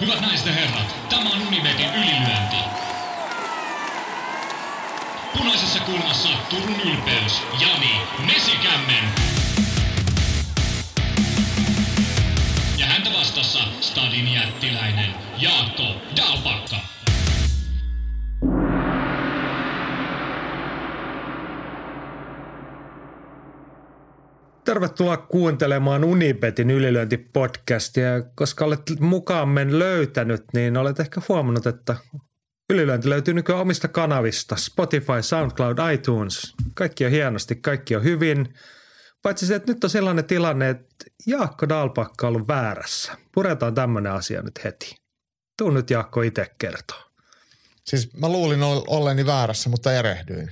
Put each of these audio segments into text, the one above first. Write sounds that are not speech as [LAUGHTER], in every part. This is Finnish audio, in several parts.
Hyvät naiset ja herrat, tämä on Unibetin ylilyönti. Punaisessa kulmassa Turun ylpeys, Jani Mesikämmen. Ja häntä vastassa Stadin jättiläinen Jaakko Tervetuloa kuuntelemaan Unibetin ylilyöntipodcastia. Koska olet mukaamme löytänyt, niin olet ehkä huomannut, että ylilyönti löytyy nykyään omista kanavista. Spotify, SoundCloud, iTunes. Kaikki on hienosti, kaikki on hyvin. Paitsi se, että nyt on sellainen tilanne, että Jaakko Dalpakka on ollut väärässä. Puretaan tämmöinen asia nyt heti. Tuu nyt Jaakko itse kertoa. Siis mä luulin olleni väärässä, mutta erehdyin.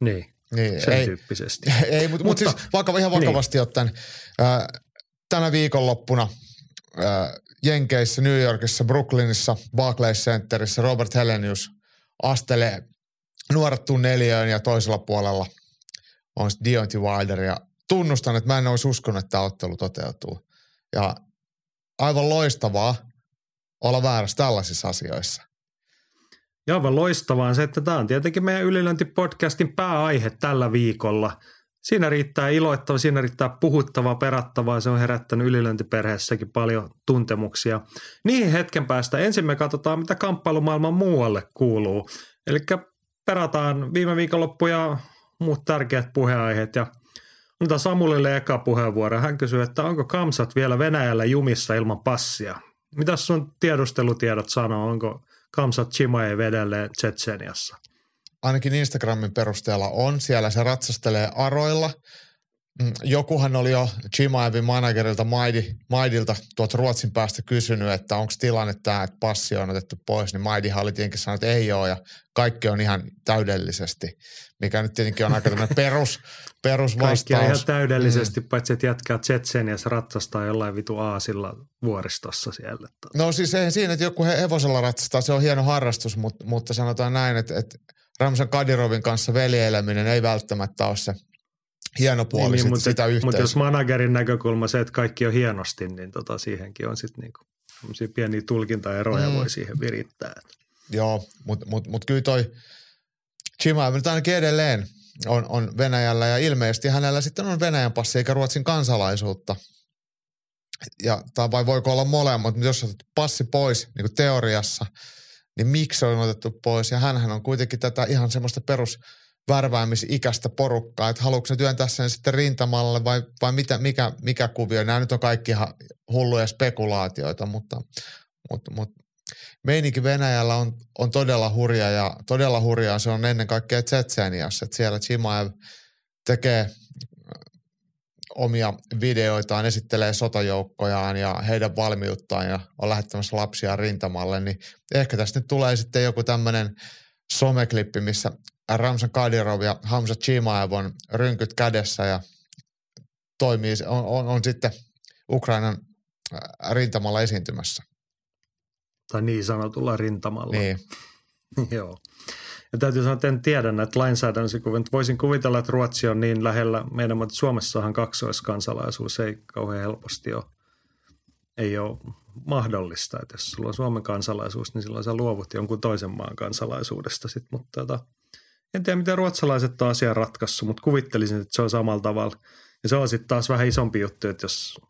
Niin. Niin, sen ei, tyyppisesti. [LAUGHS] Ei, mutta, mutta siis vaikka ihan vakavasti niin. ottaen, äh, tänä viikonloppuna äh, Jenkeissä, New Yorkissa, Brooklynissa, Barclays Centerissä Robert Helenius astelee nuoret neliöön ja toisella puolella on Deontay Wilder ja tunnustan, että mä en olisi uskonut, että tämä ottelu toteutuu. Ja aivan loistavaa olla väärässä tällaisissa asioissa. Ja aivan loistavaa on se, että tämä on tietenkin meidän ylilöintipodcastin pääaihe tällä viikolla. Siinä riittää iloittavaa, siinä riittää puhuttavaa, perattavaa. Se on herättänyt ylilöintiperheessäkin paljon tuntemuksia. Niihin hetken päästä ensin me katsotaan, mitä kamppailumaailman muualle kuuluu. Eli perataan viime viikonloppu ja muut tärkeät puheaiheet ja Antaa Samulille eka puheenvuoro. Hän kysyy, että onko Kamsat vielä Venäjällä jumissa ilman passia? Mitä sun tiedustelutiedot sanoo? Onko Kamsat Chimaev edelleen Tsetseniassa. Ainakin Instagramin perusteella on. Siellä se ratsastelee aroilla. Mm, jokuhan oli jo Chimaevin managerilta Maidi, Maidilta tuolta Ruotsin päästä kysynyt, että onko tilanne tämä, että passi on otettu pois, niin Maidihan oli tietenkin sanonut, että ei ole ja kaikki on ihan täydellisesti, mikä nyt tietenkin on aika tämmöinen perus, [LAUGHS] perusvastaus. Kaikki ihan täydellisesti, mm. paitsi että jatkaa Tsetseniassa ratsastaa jollain vitu aasilla vuoristossa siellä. No siis ei siinä, että joku hevosella ratsastaa, se on hieno harrastus, mutta, mutta sanotaan näin, että, että Ramsan Kadirovin kanssa veljeileminen ei välttämättä ole se hieno puoli niin, niin, mutta, sitä yhteisöä. Mutta jos managerin näkökulma se, että kaikki on hienosti, niin tota, siihenkin on sitten niinku pieniä tulkintaeroja mm. voi siihen virittää. Joo, mutta mut, mut kyllä toi Chimaev nyt ainakin edelleen on, on Venäjällä ja ilmeisesti hänellä sitten on Venäjän passi eikä Ruotsin kansalaisuutta. Ja, tai vai voiko olla molemmat, mutta jos otat passi pois niin kuin teoriassa, niin miksi on otettu pois? Ja hän on kuitenkin tätä ihan semmoista perus värväämisikäistä porukkaa, että haluatko ne työntää sen sitten rintamalle vai, vai mitä, mikä, mikä kuvio. Nämä nyt on kaikki ihan hulluja spekulaatioita, mutta, mutta, mutta meininki Venäjällä on, on todella hurja ja todella hurjaa se on ennen kaikkea Tsetseniassa, että siellä Chimaev tekee äh, omia videoitaan, esittelee sotajoukkojaan ja heidän valmiuttaan ja on lähettämässä lapsia rintamalle, niin ehkä tästä nyt tulee sitten joku tämmöinen someklippi, missä Ramsan Kadirov ja Hamza Chimaev on rynkyt kädessä ja toimii, on, on, on sitten Ukrainan äh, rintamalla esiintymässä. Tai niin sanotulla rintamalla. Niin. [LAUGHS] Joo. Ja täytyy sanoa, että en tiedä näitä lainsäädännöllisiä. Voisin kuvitella, että Ruotsi on niin lähellä meidän, mutta Suomessahan kaksoiskansalaisuus ei kauhean helposti ole, ei ole mahdollista. Että jos sulla on Suomen kansalaisuus, niin silloin sä luovut jonkun toisen maan kansalaisuudesta. Sit, mutta tota, en tiedä, miten ruotsalaiset on asian ratkaissut, mutta kuvittelisin, että se on samalla tavalla. Ja se on sitten taas vähän isompi juttu, että jos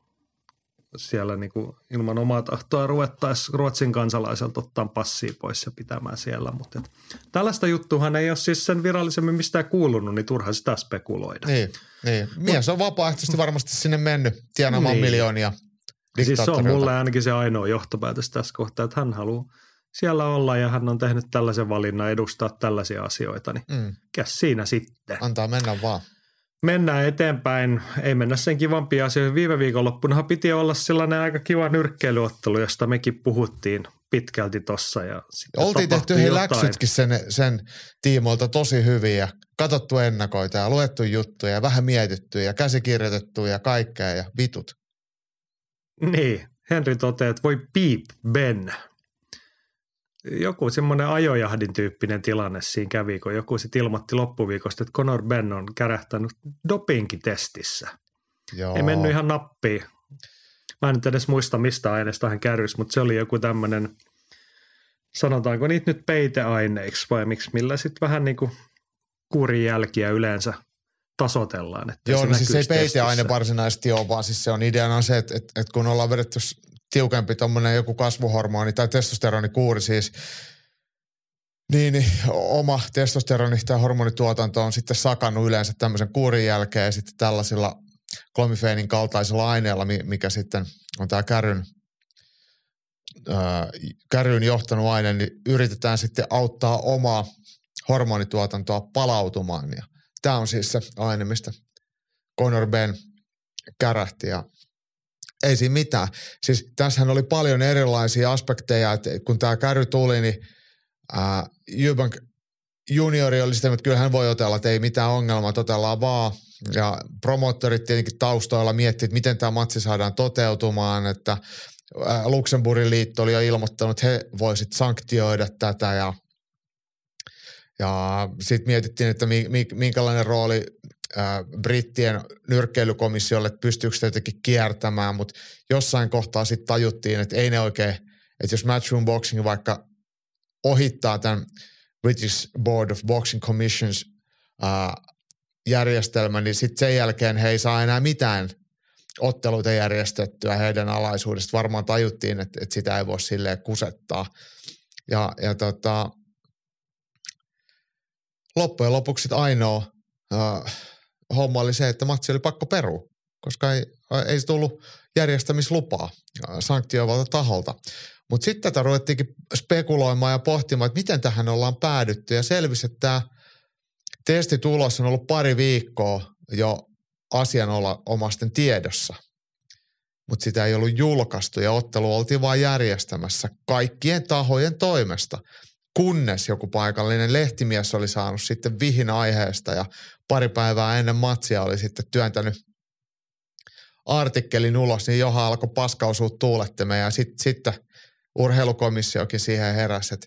siellä niin kuin ilman omaa tahtoa ruvettaisiin Ruotsin kansalaiselta ottaa passia pois ja pitämään siellä. Mutta et, tällaista juttuhan ei ole siis sen virallisemmin mistään kuulunut, niin turha sitä spekuloida. Niin, niin. mies on vapaaehtoisesti varmasti sinne mennyt tienaamaan niin. miljoonia. Siis se on mulle ainakin se ainoa johtopäätös tässä kohtaa, että hän haluaa siellä olla ja hän on tehnyt tällaisen valinnan edustaa tällaisia asioita, niin mm. käs siinä sitten. Antaa mennä vaan. Mennään eteenpäin, ei mennä sen kivampia asioihin. Viime viikonloppunahan piti olla sellainen aika kiva nyrkkeilyottelu, josta mekin puhuttiin pitkälti tossa. Ja Oltiin tehty he läksytkin sen, sen tiimoilta tosi hyviä. Katsottu ennakoita ja luettu juttuja ja vähän mietitty ja käsikirjoitettu ja kaikkea ja vitut. Niin, Henri toteaa, että voi piip Ben joku semmoinen ajojahdin tyyppinen tilanne siinä kävi, kun joku sitten ilmoitti loppuviikosta, että Conor Ben on kärähtänyt dopingitestissä. Joo. Ei mennyt ihan nappiin. mä en nyt edes muista mistä aineesta hän kärrysi, mutta se oli joku tämmöinen, sanotaanko niitä nyt peiteaineiksi vai miksi, millä sitten vähän niin kuin kuurijälkiä yleensä tasotellaan. Että Joo, se no siis ei näkyisi peiteaine testissä. varsinaisesti ole, vaan siis se on ideana se, että, että, että kun ollaan vedetty tiukempi tuommoinen joku kasvuhormoni tai testosteronikuuri siis, niin, oma testosteroni tai hormonituotanto on sitten sakannut yleensä tämmöisen kuurin jälkeen ja sitten tällaisilla klomifeenin kaltaisilla aineilla, mi- mikä sitten on tämä kärryn, ää, kärryyn johtanut aine, niin yritetään sitten auttaa omaa hormonituotantoa palautumaan. Ja tämä on siis se aine, mistä Conor Ben kärähti ja ei siinä mitään. Siis tässähän oli paljon erilaisia aspekteja, että kun tämä käry tuli, niin ää, Eubank juniori oli sitä, että kyllä hän voi otella, että ei mitään ongelmaa, otellaan vaan. Ja promottorit tietenkin taustoilla miettivät, että miten tämä matsi saadaan toteutumaan, että Luxemburgin liitto oli jo ilmoittanut, että he voisivat sanktioida tätä ja ja sitten mietittiin, että mi, mi, minkälainen rooli brittien nyrkkeilykomissiolle, että pystyykö sitä jotenkin kiertämään, mutta jossain kohtaa sitten tajuttiin, että ei ne oikein, että jos Matchroom Boxing vaikka ohittaa tämän British Board of Boxing Commissions ää, järjestelmän, niin sitten sen jälkeen he ei saa enää mitään otteluita järjestettyä heidän alaisuudesta. Varmaan tajuttiin, että, että sitä ei voi silleen kusettaa. Ja, ja tota, loppujen lopuksi ainoa äh, homma oli se, että matsi oli pakko perua, koska ei, ei tullut järjestämislupaa äh, sanktioivalta taholta. Mutta sitten tätä ruvettiinkin spekuloimaan ja pohtimaan, että miten tähän ollaan päädytty. Ja selvisi, että tämä testitulos on ollut pari viikkoa jo asianomaisten tiedossa. Mutta sitä ei ollut julkaistu ja ottelu oltiin vain järjestämässä kaikkien tahojen toimesta – kunnes joku paikallinen lehtimies oli saanut sitten vihin aiheesta ja pari päivää ennen matsia oli sitten työntänyt artikkelin ulos, niin johon alkoi paskausua tuulettimeen ja sitten sit urheilukomissiokin siihen heräsi, että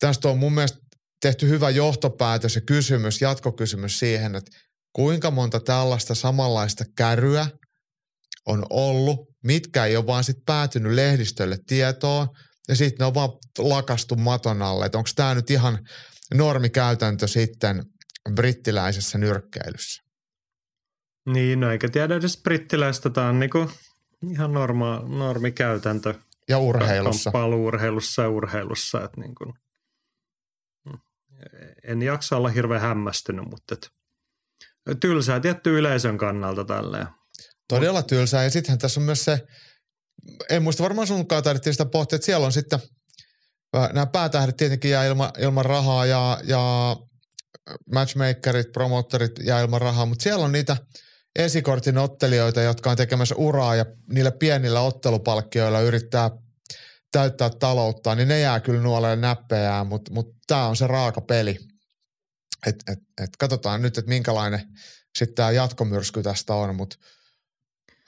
tästä on mun mielestä tehty hyvä johtopäätös ja kysymys, jatkokysymys siihen, että kuinka monta tällaista samanlaista käryä on ollut, mitkä ei ole vaan sitten päätynyt lehdistölle tietoon, ja sitten ne on vaan lakastu maton alle. Että onko tämä nyt ihan normikäytäntö sitten brittiläisessä nyrkkeilyssä? Niin, no eikä tiedä edes brittiläistä. Tämä on niinku ihan norma, normikäytäntö. Ja urheilussa. Kamppailuurheilussa ja urheilussa. Että niin kuin, en jaksa olla hirveän hämmästynyt, mutta et, tylsää tietty yleisön kannalta tälleen. Todella tylsää. Ja sittenhän tässä on myös se, en muista varmaan sunkaan taidettiin sitä pohtia, että siellä on sitten nämä päätähdet tietenkin jää ilman, ilman rahaa ja, ja matchmakerit, promottorit jää ilman rahaa, mutta siellä on niitä esikortin ottelijoita, jotka on tekemässä uraa ja niillä pienillä ottelupalkkioilla yrittää täyttää taloutta, niin ne jää kyllä nuoleen näppejään, mutta mut tämä on se raaka peli. Et, et, et katsotaan nyt, että minkälainen sitten tämä jatkomyrsky tästä on, mutta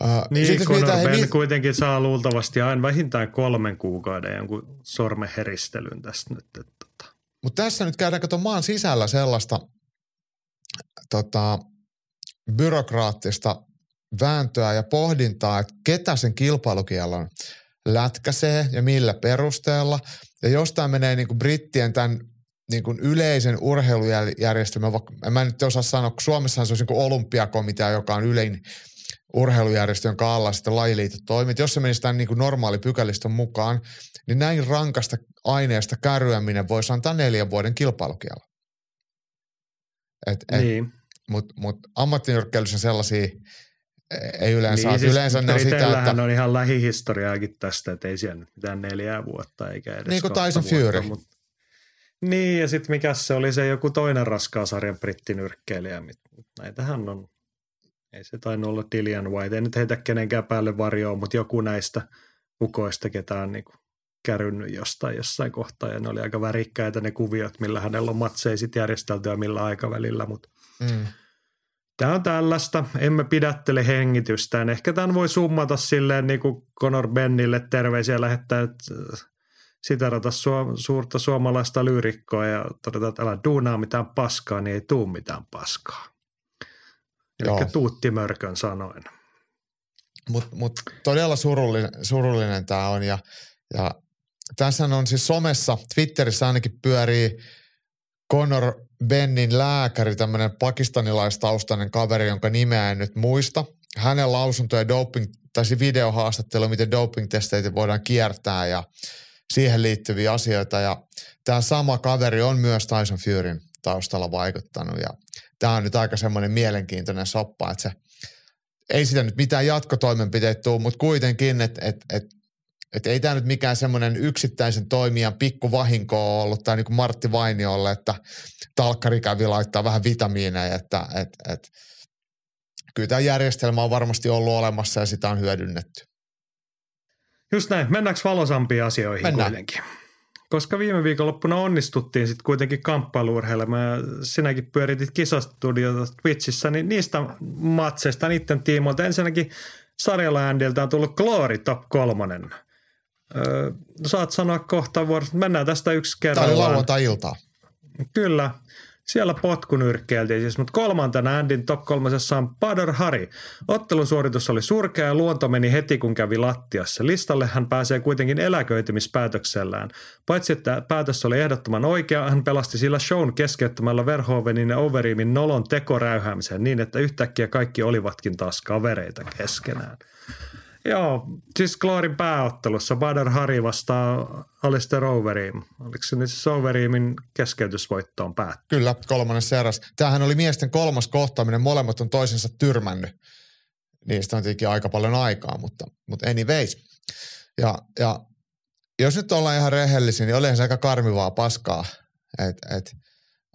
Uh, niin, sitten Conor mitä, hei, kuitenkin saa luultavasti aina vähintään kolmen kuukauden jonkun sormeheristelyn tästä nyt. Että, tota. Mutta tässä nyt käydään kato maan sisällä sellaista tota, byrokraattista vääntöä ja pohdintaa, että ketä sen kilpailukielon lätkäsee ja millä perusteella. Ja jos tämä menee niin kuin brittien tämän niin kuin yleisen urheilujärjestelmän, vaikka mä nyt osaa sanoa, kun Suomessahan se olisi niin olympiakomitea, joka on yleinen urheilujärjestö, jonka alla sitten lajiliitot toimit. Jos se menisi tämän niin kuin normaali pykäliston mukaan, niin näin rankasta aineesta kärryäminen voisi antaa neljän vuoden kilpailukielon. Et, et, niin. Mutta mut ammattinyrkkeilyssä sellaisia ei yleensä niin, siis yleensä ne on sitä, että... on ihan lähihistoriaakin tästä, että ei siellä nyt mitään neljää vuotta eikä edes Niin kuin Tyson Fury. Mutta... Niin, ja sitten mikä se oli se joku toinen raskaan sarjan brittinyrkkeilijä. Näitähän on ei se tainnut olla Dillian White. Ei nyt heitä kenenkään päälle varjoon, mutta joku näistä ukoista, ketä on niin kärynnyt jostain jossain kohtaa. Ja ne oli aika värikkäitä ne kuviot, millä hänellä on matseja sit järjestelty ja millä aikavälillä. Mutta mm. Tämä on tällaista. Emme pidättele hengitystään. Ehkä tämän voi summata silleen niin kuin Conor Bennille terveisiä lähettää, että siterata su- suurta suomalaista lyyrikkoa ja todeta, että älä duunaa mitään paskaa, niin ei tuu mitään paskaa. Eli Tuutti Mörkön sanoin. Mutta mut todella surullinen, surullinen tämä on ja, ja tässä on siis somessa, Twitterissä ainakin pyörii Conor Bennin lääkäri, tämmöinen pakistanilaistaustainen kaveri, jonka nimeä en nyt muista. Hänen lausuntoja doping, tai videohaastattelu, miten doping-testeitä voidaan kiertää ja siihen liittyviä asioita. Ja tämä sama kaveri on myös Tyson Furyn taustalla vaikuttanut ja tämä on nyt aika semmoinen mielenkiintoinen soppa, että se ei sitä nyt mitään jatkotoimenpiteitä tule, mutta kuitenkin, että et, et, et ei tämä nyt mikään semmoinen yksittäisen toimijan pikkuvahinko ole ollut, tai niin kuin Martti Vainiolle, että talkkari kävi laittaa vähän vitamiineja, että et, et, kyllä tämä järjestelmä on varmasti ollut olemassa ja sitä on hyödynnetty. Just näin. Mennäänkö valosampiin asioihin Mennään. kuitenkin? Koska viime viikonloppuna onnistuttiin sitten kuitenkin kamppailuurheilemaan ja sinäkin pyöritit kisastudiota Twitchissä, niin niistä matseista niiden tiimoilta ensinnäkin sarjalla Andiltä on tullut Glory Top kolmonen. Öö, saat sanoa kohta vuorosta, mennään tästä yksi Tämä oli lauantai-iltaa. Kyllä. Siellä potkunyrkkeiltiin siis, mutta kolmantena Andin top kolmosessa on Badr Hari. Ottelun suoritus oli surkea ja luonto meni heti kun kävi lattiassa. Listalle hän pääsee kuitenkin eläköitymispäätöksellään. Paitsi että päätös oli ehdottoman oikea, hän pelasti sillä shown keskeyttämällä Verhoevenin ja Overimin nolon tekoräyhäämisen niin, että yhtäkkiä kaikki olivatkin taas kavereita keskenään. Joo, siis Gloorin pääottelussa Badr Hari vastaa Alistair Overeem. Oliko se nyt siis Overeemin keskeytysvoittoon päätty? Kyllä, kolmannen seras. Tämähän oli miesten kolmas kohtaaminen, molemmat on toisensa tyrmännyt. Niistä on tietenkin aika paljon aikaa, mutta, mutta anyways. Ja, ja jos nyt ollaan ihan rehellisiä, niin olihan se aika karmivaa paskaa. Et, et,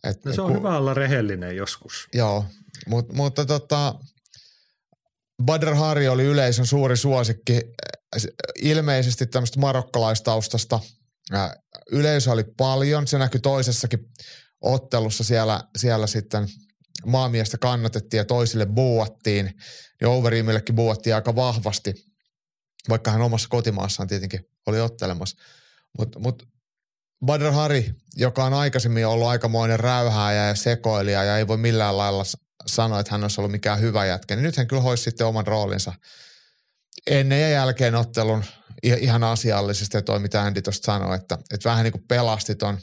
et, No se on ku- hyvä olla rehellinen joskus. Joo, mut, mutta tota, Badr Hari oli yleisön suuri suosikki, äh, ilmeisesti tämmöistä marokkalaistaustasta. Äh, Yleisö oli paljon, se näkyi toisessakin ottelussa siellä, siellä sitten maamiestä kannatettiin ja toisille buuattiin. Ja Overeemillekin buuattiin aika vahvasti, vaikka hän omassa kotimaassaan tietenkin oli ottelemassa. Mutta mut Badr Hari, joka on aikaisemmin ollut aikamoinen räyhääjä ja sekoilija ja ei voi millään lailla s- sanoa, että hän olisi ollut mikään hyvä jätkä, niin nyt hän kyllä hoisi sitten oman roolinsa ennen ja jälkeen ottelun ihan asiallisesti, toi mitä Andy tuosta sanoi, että, että vähän niin kuin pelasti ton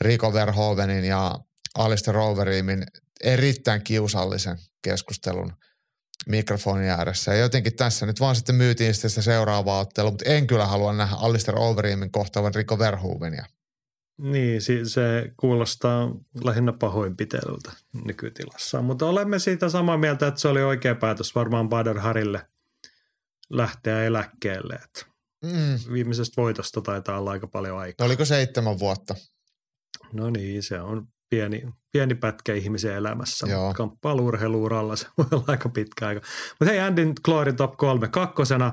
Rico Verhoevenin ja Alistair Overeemin erittäin kiusallisen keskustelun mikrofonin ääressä. Ja jotenkin tässä nyt vaan sitten myytiin sitä seuraavaa ottelua, mutta en kyllä halua nähdä Alistair Overeemin kohtaavan Rico Verhoevenia. Niin, se kuulostaa lähinnä pahoinpitelyltä nykytilassa. Mutta olemme siitä samaa mieltä, että se oli oikea päätös varmaan Badr Harille lähteä eläkkeelle. Mm. viimeisestä voitosta taitaa olla aika paljon aikaa. Oliko seitsemän vuotta? No niin, se on pieni, pieni pätkä ihmisen elämässä. Joo. Mutta Kamppailu-urheiluuralla se voi olla aika pitkä aika. Mutta hei, Andin Glory Top 3 kakkosena.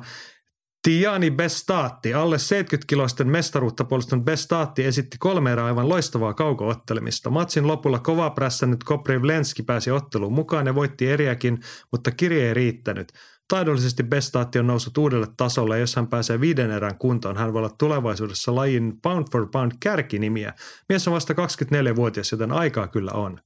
Tiani Bestatti, alle 70-kiloisten mestaruutta puolustanut Bestatti esitti kolme erää aivan loistavaa kaukoottelemista. Matsin lopulla kova prässännyt Koprivlenski pääsi otteluun mukaan ja voitti eriäkin, mutta kirje ei riittänyt. Taidollisesti Bestatti on noussut uudelle tasolle ja jos hän pääsee viiden erän kuntoon, hän voi olla tulevaisuudessa lajin pound for pound kärkinimiä. Mies on vasta 24-vuotias, joten aikaa kyllä on.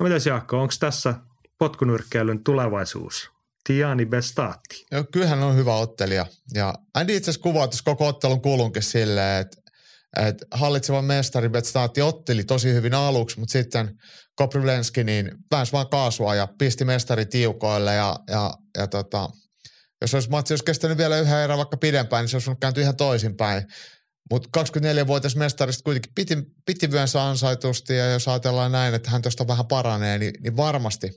No mitäs Jaakko, onko tässä potkunyrkkeilyn tulevaisuus? Tiani Bestatti. Joo, kyllähän on hyvä ottelija. Ja Andy itse asiassa kuvaa koko ottelun kulunkin silleen, että että hallitseva mestari Betstati otteli tosi hyvin aluksi, mutta sitten Koprivlenski niin pääsi vaan kaasua ja pisti mestari tiukoille ja, ja, ja tota, jos olisi matsi olisi kestänyt vielä yhden erän vaikka pidempään, niin se olisi kääntyä ihan toisinpäin. Mutta 24-vuotias mestarista kuitenkin piti, piti vyönsä ansaitusti ja jos ajatellaan näin, että hän tuosta vähän paranee, niin, niin varmasti,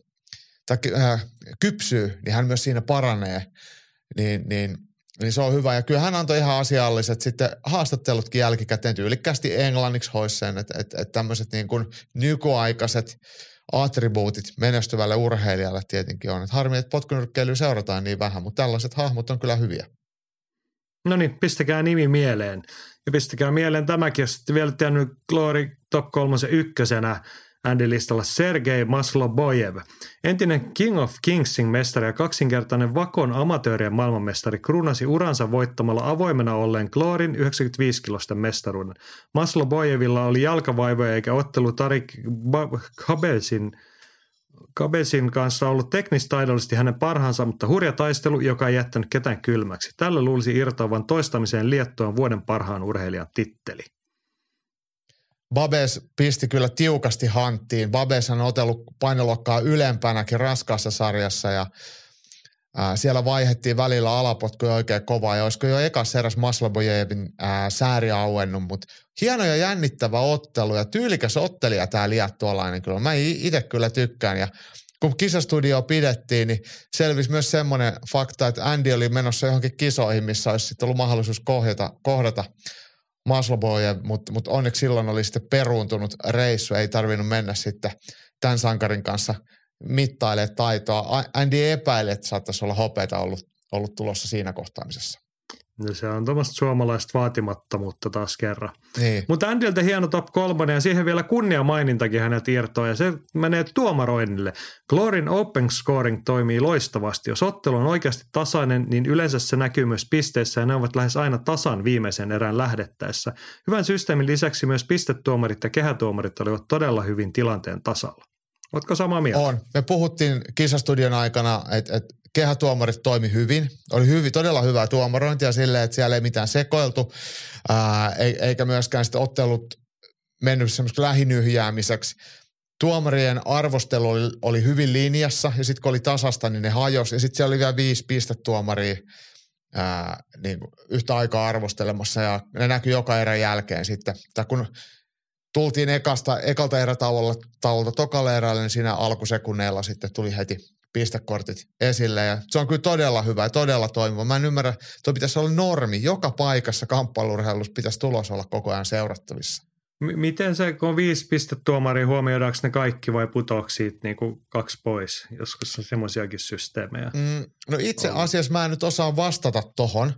äh, kypsyy, niin hän myös siinä paranee. Niin, niin, niin se on hyvä. Ja kyllä hän antoi ihan asialliset sitten haastattelutkin jälkikäteen tyylikkästi englanniksi hoisi sen, että, että, että tämmöiset niin kuin nykyaikaiset attribuutit menestyvälle urheilijalle tietenkin on. Että harmi, että potkunyrkkeilyä seurataan niin vähän, mutta tällaiset hahmot on kyllä hyviä. No niin, pistäkää nimi mieleen. Ja pistäkää mieleen tämäkin, jos sitten vielä tiennyt Glory Top 3 ykkösenä Andy-listalla Sergei Maslobojev. Entinen King of Kingsin mestari ja kaksinkertainen Vakon amatöörien maailmanmestari kruunasi uransa voittamalla avoimena olleen Glorin 95-kilosten mestaruuden. Maslobojevilla oli jalkavaivoja eikä ottelu Tarik Kabelsin Kabesin kanssa ollut teknistaidollisesti hänen parhaansa, mutta hurja taistelu, joka ei jättänyt ketään kylmäksi. Tällä luulisi irtoavan toistamiseen Liettuan vuoden parhaan urheilijan titteli. Babes pisti kyllä tiukasti hanttiin. Babes on otellut painoluokkaa ylempänäkin raskaassa sarjassa ja ää, siellä vaihettiin välillä alapotkuja oikein kovaa ja olisiko jo ekas eräs Maslobojevin sääri auennut, mutta hieno ja jännittävä ottelu ja tyylikäs ottelija tämä liettualainen kyllä. Mä itse kyllä tykkään ja kun kisastudio pidettiin, niin selvisi myös semmoinen fakta, että Andy oli menossa johonkin kisoihin, missä olisi sitten ollut mahdollisuus kohdata, kohdata Masloboja, mutta mut onneksi silloin oli sitten peruuntunut reissu, ei tarvinnut mennä sitten tämän sankarin kanssa mittailemaan taitoa. Andy epäili, että saattaisi olla hopeita ollut, ollut tulossa siinä kohtaamisessa. Ja se on tuommoista suomalaista vaatimattomuutta taas kerran. Niin. Mutta Andyltä hieno top kolmonen ja siihen vielä kunnia mainintakin hänet irtoaa ja se menee tuomaroinnille. Glorin open scoring toimii loistavasti. Jos ottelu on oikeasti tasainen, niin yleensä se näkyy myös pisteissä ja ne ovat lähes aina tasan viimeisen erään lähdettäessä. Hyvän systeemin lisäksi myös pistetuomarit ja kehätuomarit olivat todella hyvin tilanteen tasalla. Oletko samaa mieltä? On. Me puhuttiin kisastudion aikana, että et kehätuomarit toimi hyvin. Oli hyvin, todella hyvää tuomarointia silleen, että siellä ei mitään sekoiltu, ää, eikä myöskään sitten ottelut mennyt semmoista lähinyhjäämiseksi. Tuomarien arvostelu oli, oli hyvin linjassa ja sitten kun oli tasasta, niin ne hajosi. Ja sitten siellä oli vielä viisi pistetuomaria ää, niin yhtä aikaa arvostelemassa ja ne näkyi joka erän jälkeen sitten. Tai kun tultiin ekasta, ekalta erätaulta tokalle erälle, niin siinä alkusekunneilla sitten tuli heti pistekortit esille ja se on kyllä todella hyvä ja todella toimiva. Mä en ymmärrä, tuo pitäisi olla normi. Joka paikassa kamppailurheilussa pitäisi tulos olla koko ajan seurattavissa. M- miten se, kun on viisi pistetuomaria, huomioidaanko ne kaikki vai putoako siitä niin kuin kaksi pois? Joskus on semmoisiakin systeemejä. Mm, no itse asiassa mä en nyt osaa vastata tohon,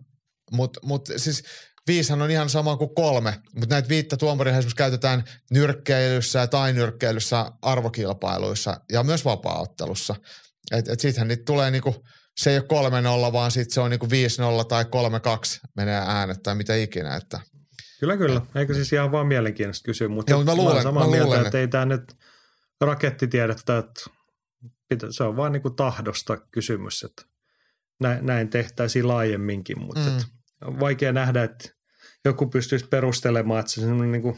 mutta mut siis viishan on ihan sama kuin kolme, mutta näitä viittä tuomaria esimerkiksi käytetään nyrkkeilyssä tai nyrkkeilyssä arvokilpailuissa ja myös vapaaottelussa. Et, et sittenhän niitä tulee niinku, se ei ole 3-0, vaan sitten se on niinku 5-0 tai 3-2 menee äänet tai mitä ikinä. Että. Kyllä, kyllä. Eikö siis ihan vaan mielenkiintoista kysyä, mutta Joo, mä luulen, samaa mä mieltä, luulen, että ei tämä nyt rakettitiedettä, että pitä, se on vaan niinku tahdosta kysymys, että näin, näin tehtäisiin laajemminkin, mutta Mm. mm. on vaikea nähdä, että joku pystyisi perustelemaan, että se on niinku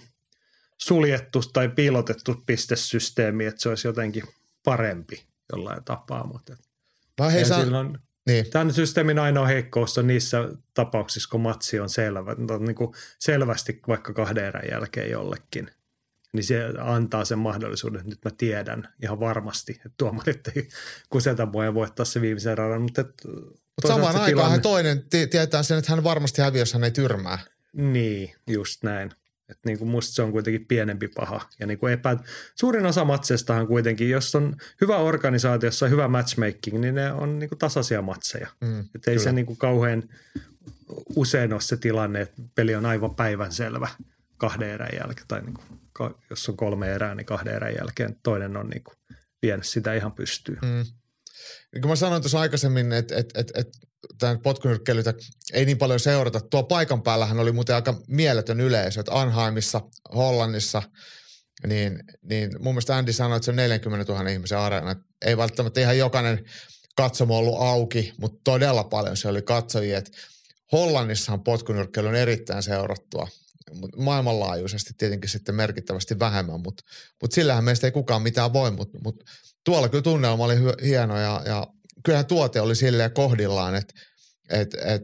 suljettu tai piilotettu pistesysteemi, että se olisi jotenkin parempi jollain tapaa, mutta Mä hei, ei sä, silloin, niin. Tämän systeemin ainoa heikkous on niissä tapauksissa, kun matsi on selvä, niin kuin selvästi vaikka kahden erän jälkeen jollekin. Niin se antaa sen mahdollisuuden, että nyt mä tiedän ihan varmasti, että tuomarit ei [LAUGHS] kuseta mua ja voittaa se viimeisen radan. Mutta, et, Mutta samaan aikaan hän toinen tietää sen, että hän varmasti häviää, jos hän ei tyrmää. Niin, just näin. Et niin kuin musta se on kuitenkin pienempi paha. Ja niin kuin epä... Suurin osa matseistahan kuitenkin, jos on hyvä organisaatio, jossa on hyvä matchmaking, niin ne on niin kuin tasaisia matseja. Mm, Että ei kyllä. se niin kuin kauhean usein ole se tilanne, että peli on aivan päivänselvä kahden erän jälkeen. Tai niin kuin, jos on kolme erää, niin kahden erän jälkeen toinen on niin kuin vienyt sitä ihan pystyyn. Mm. Niin kuin mä sanoin tuossa aikaisemmin, että et, et, et, tämän potkunyrkkeilytä ei niin paljon seurata. Tuo paikan päällähän oli muuten aika mieletön yleisö, että Anheimissa, Hollannissa, niin, niin mun mielestä Andy sanoi, että se on 40 000 ihmisen areena. Ei välttämättä ihan jokainen katsomo ollut auki, mutta todella paljon se oli katsojia. Et Hollannissahan potkunyrkkeily on erittäin seurattua. Maailmanlaajuisesti tietenkin sitten merkittävästi vähemmän, mutta mut sillähän meistä ei kukaan mitään voi, mutta mut tuolla kyllä tunnelma oli hieno ja, ja kyllähän tuote oli silleen kohdillaan, että et, et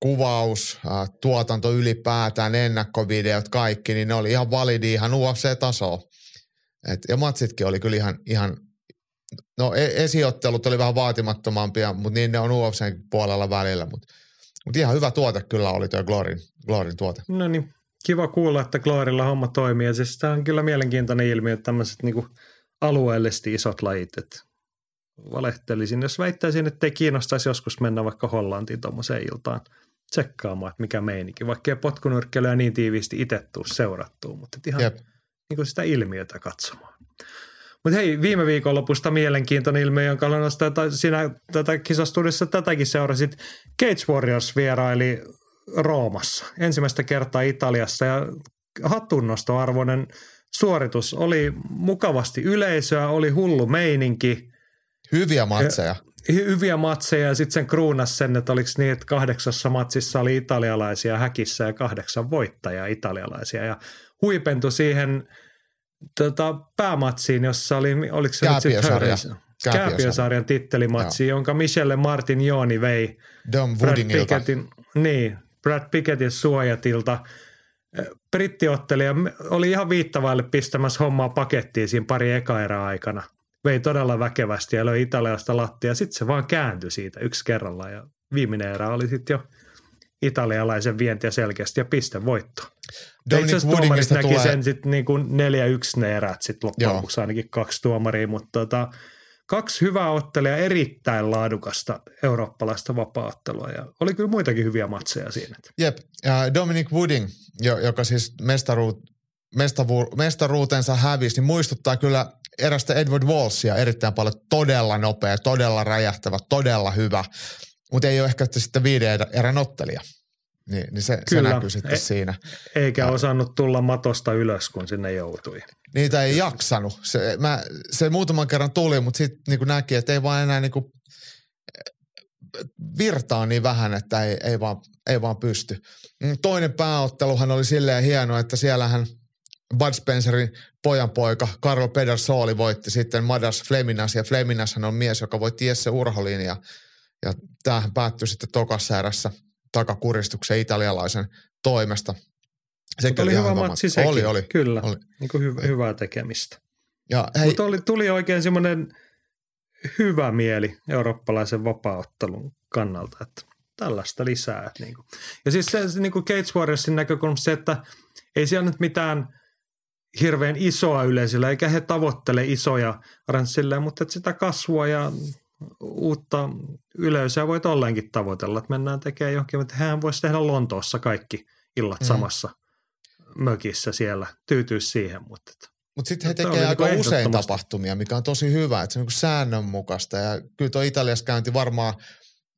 kuvaus, ää, tuotanto ylipäätään, ennakkovideot, kaikki, niin ne oli ihan validi, ihan UFC-tasoa. Et, ja matsitkin oli kyllä ihan, ihan no e- esiottelut oli vähän vaatimattomampia, mutta niin ne on UFCn puolella välillä, mutta mut ihan hyvä tuote kyllä oli tuo Glorin, Glorin tuote. No niin, kiva kuulla, että Gloorilla homma toimii. Ja siis tämä on kyllä mielenkiintoinen ilmiö, että tämmöiset niinku alueellisesti isot lajit, että valehtelisin, jos väittäisin, että ei kiinnostaisi joskus mennä vaikka Hollantiin tuommoiseen iltaan tsekkaamaan, että mikä meininki, vaikka ei potkunyrkkeilyä niin tiiviisti itse tuu seurattua, mutta ihan Jep. niin kuin sitä ilmiötä katsomaan. Mutta hei, viime viikonlopusta mielenkiintoinen ilmiö, jonka nostaa, että sinä tätä kisastudissa tätäkin seurasit. Cage Warriors vieraili Roomassa ensimmäistä kertaa Italiassa ja hatunnostoarvoinen suoritus. Oli mukavasti yleisöä, oli hullu meininki, Hyviä matseja. hy- hyviä matseja ja sitten sen kruunas sen, että oliko niin, että kahdeksassa matsissa oli italialaisia häkissä ja kahdeksan voittajaa italialaisia ja huipentui siihen tota, päämatsiin, jossa oli, oliko se nyt sitten Kääpiösarja. Kääpiösarja. Kääpiösarjan tittelimatsi, jonka Michelle Martin Jooni vei Dom Brad. Pickettin, niin, Brad Pickettin suojatilta. Brittiottelija oli ihan viittavaille pistämässä hommaa pakettiin siinä pari eka aikana. Vei todella väkevästi ja löi Italiasta lattia. Sitten se vaan kääntyi siitä yksi kerralla ja viimeinen erä oli sitten jo italialaisen vientiä selkeästi ja pistevoitto. Ja Itse Dominic asiassa tuomarit Woodingista näki tulee, sen sitten niin kuin 4-1 ne erät sitten loppujen lopuksi ainakin kaksi tuomaria, mutta tota, kaksi hyvää ottelijaa, erittäin laadukasta eurooppalaista vapaattelua ja oli kyllä muitakin hyviä matseja siinä. jep, ja Dominic Wooding, jo- joka siis mestaruut, mestavu, mestaruutensa hävisi, niin muistuttaa kyllä erästä Edward Wallsia erittäin paljon. Todella nopea, todella räjähtävä, todella hyvä, mutta ei ole ehkä sitten viiden erän ottelija. Niin, niin se, se Kyllä. näkyy sitten E- siinä. Eikä osannut tulla matosta ylös, kun sinne joutui. Niitä ei jaksanut. Se, mä, se muutaman kerran tuli, mutta sitten niinku näki, että ei vaan enää niinku virtaa niin vähän, että ei, ei, vaan, ei vaan pysty. Mm, Toinen pääotteluhan oli silleen hieno, että siellähän Bud Spencerin pojanpoika Karlo Pedersoli voitti sitten Madas Fleminas, ja Fleminashan on mies, joka voitti Jesse Urholin, ja, ja tämähän päättyi sitten tokassa erässä takakuristuksen italialaisen toimesta. Mutta oli hyvä matsi sekin. Oli, oli. Kyllä, oli. Niin kuin hyvä, hyvää tekemistä. Ja hei, Mutta oli, tuli oikein semmoinen hyvä mieli eurooppalaisen vapaaottelun kannalta, että tällaista lisää. Että niin kuin. Ja siis se, se niin kuin Cage Warriorsin näkökulmasta se, että ei siellä nyt mitään hirveän isoa yleisöllä, eikä he tavoittele isoja ranssille, mutta että sitä kasvua ja uutta yleisöä voit ollenkin tavoitella, että mennään tekemään johonkin, mutta hän voisi tehdä Lontoossa kaikki illat Mm. samassa mökissä siellä, tyytyä siihen, mutta Mutta sitten he tekee oli aika niinku usein tapahtumia, mikä on tosi hyvä, että se on niinku säännönmukaista. Ja kyllä tuo Italiassa käynti varmaan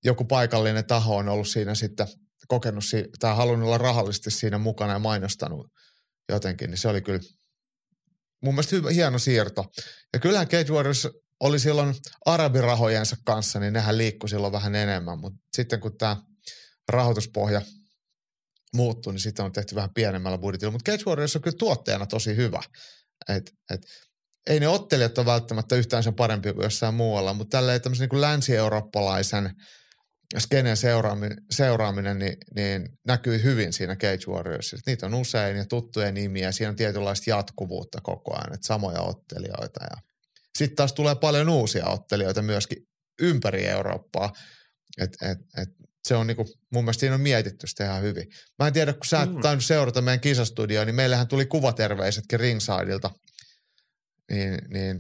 joku paikallinen taho on ollut siinä sitten kokenut si- tai halunnut olla rahallisesti siinä mukana ja mainostanut jotenkin, niin se oli kyllä mun mielestä hyvä, hieno siirto. Ja kyllähän Cage Warriors oli silloin arabirahojensa kanssa, niin nehän liikkui silloin vähän enemmän, mutta sitten kun tämä rahoituspohja muuttui, niin sitten on tehty vähän pienemmällä budjetilla. Mutta Cage Warriors on kyllä tuotteena tosi hyvä. Et, et, ei ne ottelijat ole välttämättä yhtään sen parempi kuin jossain muualla, mutta tälleen tämmöisen niin länsi-eurooppalaisen skenen seuraaminen, seuraaminen niin, niin näkyy hyvin siinä Cage Warriorsissa. Niitä on usein ja tuttuja nimiä, siinä on tietynlaista jatkuvuutta koko ajan, että samoja ottelijoita. Ja sitten taas tulee paljon uusia ottelijoita myöskin ympäri Eurooppaa. Et, et, et se on niinku, mun mielestä siinä on mietitty sitä ihan hyvin. Mä en tiedä, kun sä et Mm. tainnut seurata meidän kisastudioa, niin meillähän tuli kuvaterveisetkin ringsideilta. Niin, niin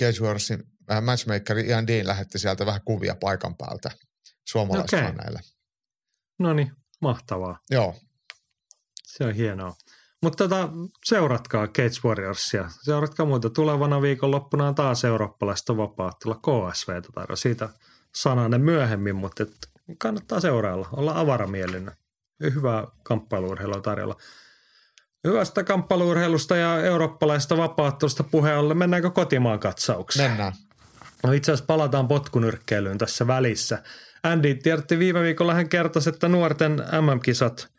Cage Warriorsin äh, matchmakeri Ian Dean lähetti sieltä vähän kuvia paikan päältä suomalaisfaneille. no niin, mahtavaa. Joo, Se on hienoa. Mutta tota, seuratkaa Cage Warriorsia. Seuratkaa muuta. Tulevana viikonloppuna on taas eurooppalaista vapaattelua KSV tarjolla. Siitä sananen myöhemmin, mutta et kannattaa seurailla. Olla avaramielinen. Hyvää kamppailuurheilua tarjolla. Hyvästä kamppailuurheilusta ja eurooppalaista vapaattelusta puheen ollen. Mennäänkö kotimaan katsaukseen? mennään. No itse asiassa palataan potkunyrkkeilyyn tässä välissä. Andy tiedotti viime viikolla, hän kertoi, että nuorten MM-kisat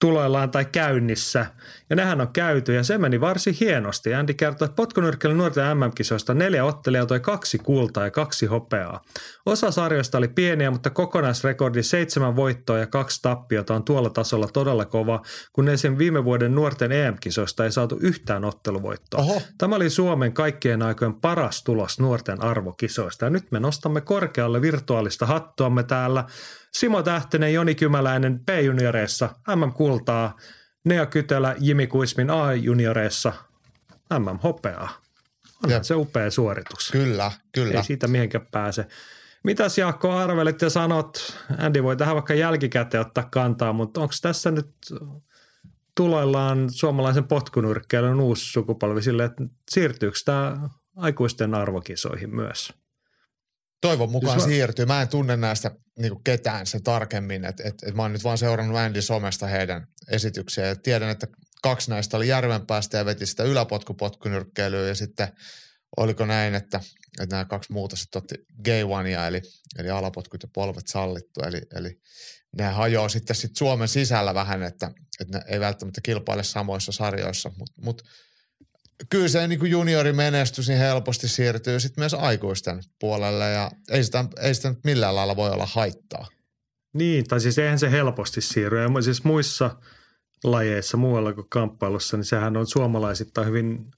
tuloillaan tai käynnissä. Ja nehän on käyty ja se meni varsin hienosti. Andy kertoi, että potkunyrkkeilyn nuorten MM-kisoista neljä ottelijaa toi kaksi kultaa ja kaksi hopeaa. Osa sarjoista oli pieniä, mutta kokonaisrekordi seitsemän voittoa ja kaksi tappiota on tuolla tasolla todella kova, kun esim. viime vuoden nuorten EM-kisoista ei saatu yhtään otteluvoittoa. Oho, Tämä oli Suomen kaikkien aikojen paras tulos nuorten arvokisoista ja nyt me nostamme korkealle virtuaalista hattuamme täällä. Simo Tähtinen, Joni Kymäläinen B-junioreissa, MM-kultaa, Nea Kytelä, Jimi Kuismin A-junioreissa, MM-hopeaa. On Jep. se upea suoritus. kyllä, kyllä. Ei siitä mihinkään pääse. Mitäs Jaakko arvelet ja sanot? Andy voi tähän vaikka jälkikäteen ottaa kantaa, mutta onko tässä nyt tuloillaan suomalaisen potkunyrkkeilyn uusi sukupolvi sille, että siirtyykö tämä aikuisten arvokisoihin myös? Toivon mukaan Jos mä- siirtyy. Mä en tunne näistä niin ketään sen tarkemmin. Et, et, et mä oon nyt vaan seurannut Andy somesta heidän esityksiä ja tiedän, että kaksi näistä oli Järvenpäästä ja veti sitä yläpotkupotkunyrkkeilyä ja sitten oliko näin, että, että nämä kaksi muuta sitten otti gay onea, eli, eli alapotkut ja polvet sallittu, eli, eli ne hajoaa sitten sit Suomen sisällä vähän, että, että ne ei välttämättä kilpaile samoissa sarjoissa, mutta mut, kyllä se niin kuin juniorimenestys niin helposti siirtyy sitten myös aikuisten puolelle ja ei sitä, ei sitä nyt millään lailla voi olla haittaa. Niin, tai siis eihän se helposti siirry. Ja siis muissa lajeissa muualla kuin kamppailussa, niin sehän on suomalaisittain hyvin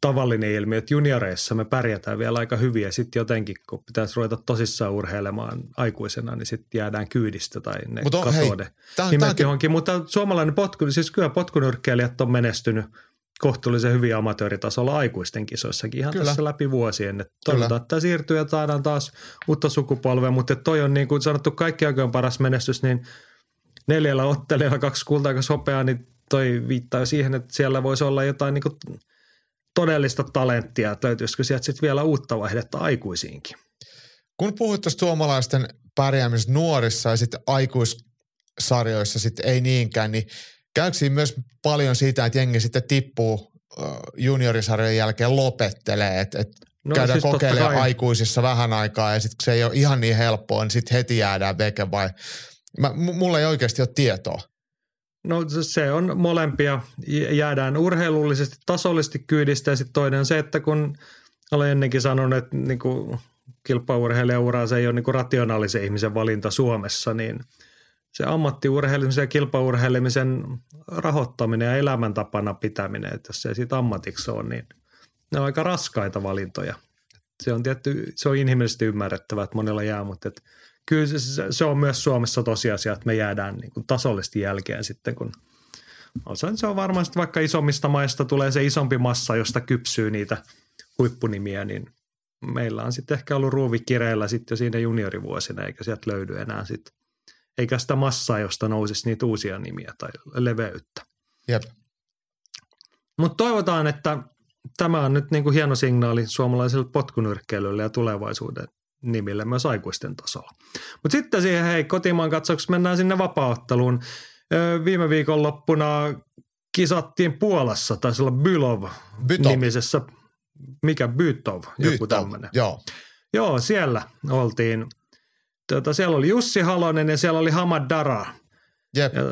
tavallinen ilmiö, että junioreissa me pärjätään vielä aika hyvin ja sitten jotenkin, kun pitäisi ruveta tosissaan urheilemaan aikuisena, niin sitten jäädään kyydistä tai ne Mut on, hei, tämän, johonkin. Mutta suomalainen potku, siis kyllä potkunyrkkeilijät on menestynyt kohtuullisen hyvin amatööritasolla aikuisten kisoissakin ihan kyllä. tässä läpi vuosien. Että toivotaan, että tämä siirtyy ja saadaan taas uutta sukupolvea, mutta toi on niin kuin sanottu kaikki aikojen paras menestys, niin neljällä ottelijalla kaksi kultaa sopeaa, niin toi viittaa siihen, että siellä voisi olla jotain niin kuin todellista talenttia, että löytyisikö sieltä sitten vielä uutta vaihdetta aikuisiinkin. Kun puhuit tuosta suomalaisten pärjäämisestä nuorissa ja sitten aikuissarjoissa sitten ei niinkään, niin käykö myös paljon siitä, että jengi sitten tippuu juniorisarjojen jälkeen lopettelee, että, että no, käydään siis kokeilemaan aikuisissa vähän aikaa ja sitten kun se ei ole ihan niin helppoa, niin sitten heti jäädään veke vai Mä, mulla ei oikeasti ole tietoa. No se on molempia. Jäädään urheilullisesti, tasollisesti kyydistä ja sitten toinen on se, että kun olen ennenkin sanonut, että niin kilpaurheilijaura se ei ole niin rationaalisen ihmisen valinta Suomessa, niin se ammattiurheilemisen ja kilpaurheilemisen rahoittaminen ja elämäntapana pitäminen, että jos se ei siitä ammatiksi ole, niin ne on aika raskaita valintoja. Se on tietty, se on inhimillisesti ymmärrettävää, että monella jää, mutta että kyllä se, se on myös Suomessa tosiasia, että me jäädään niin kuin tasollisesti jälkeen sitten, kun osa, se on varmasti vaikka isommista maista tulee se isompi massa, josta kypsyy niitä huippunimiä, niin meillä on sitten ehkä ollut ruuvi kireillä sitten jo siinä juniorivuosina, eikä sieltä löydy enää sitten, eikä sitä massaa, josta nousisi niitä uusia nimiä tai leveyttä. Jep. Mutta toivotaan, että tämä on nyt niin kuin hieno signaali suomalaiselle potkunyrkkeilylle ja tulevaisuuden nimille myös aikuisten tasolla. Mutta sitten siihen, hei, kotimaan katsauksessa mennään sinne vapaaotteluun. Viime viikon loppuna kisattiin Puolassa, taisi olla Bylov nimisessä, mikä Bytov, joku tämmöinen. Joo. Joo, siellä oltiin. Tuota, siellä oli Jussi Halonen ja siellä oli Hamad Dara. Jep. Ja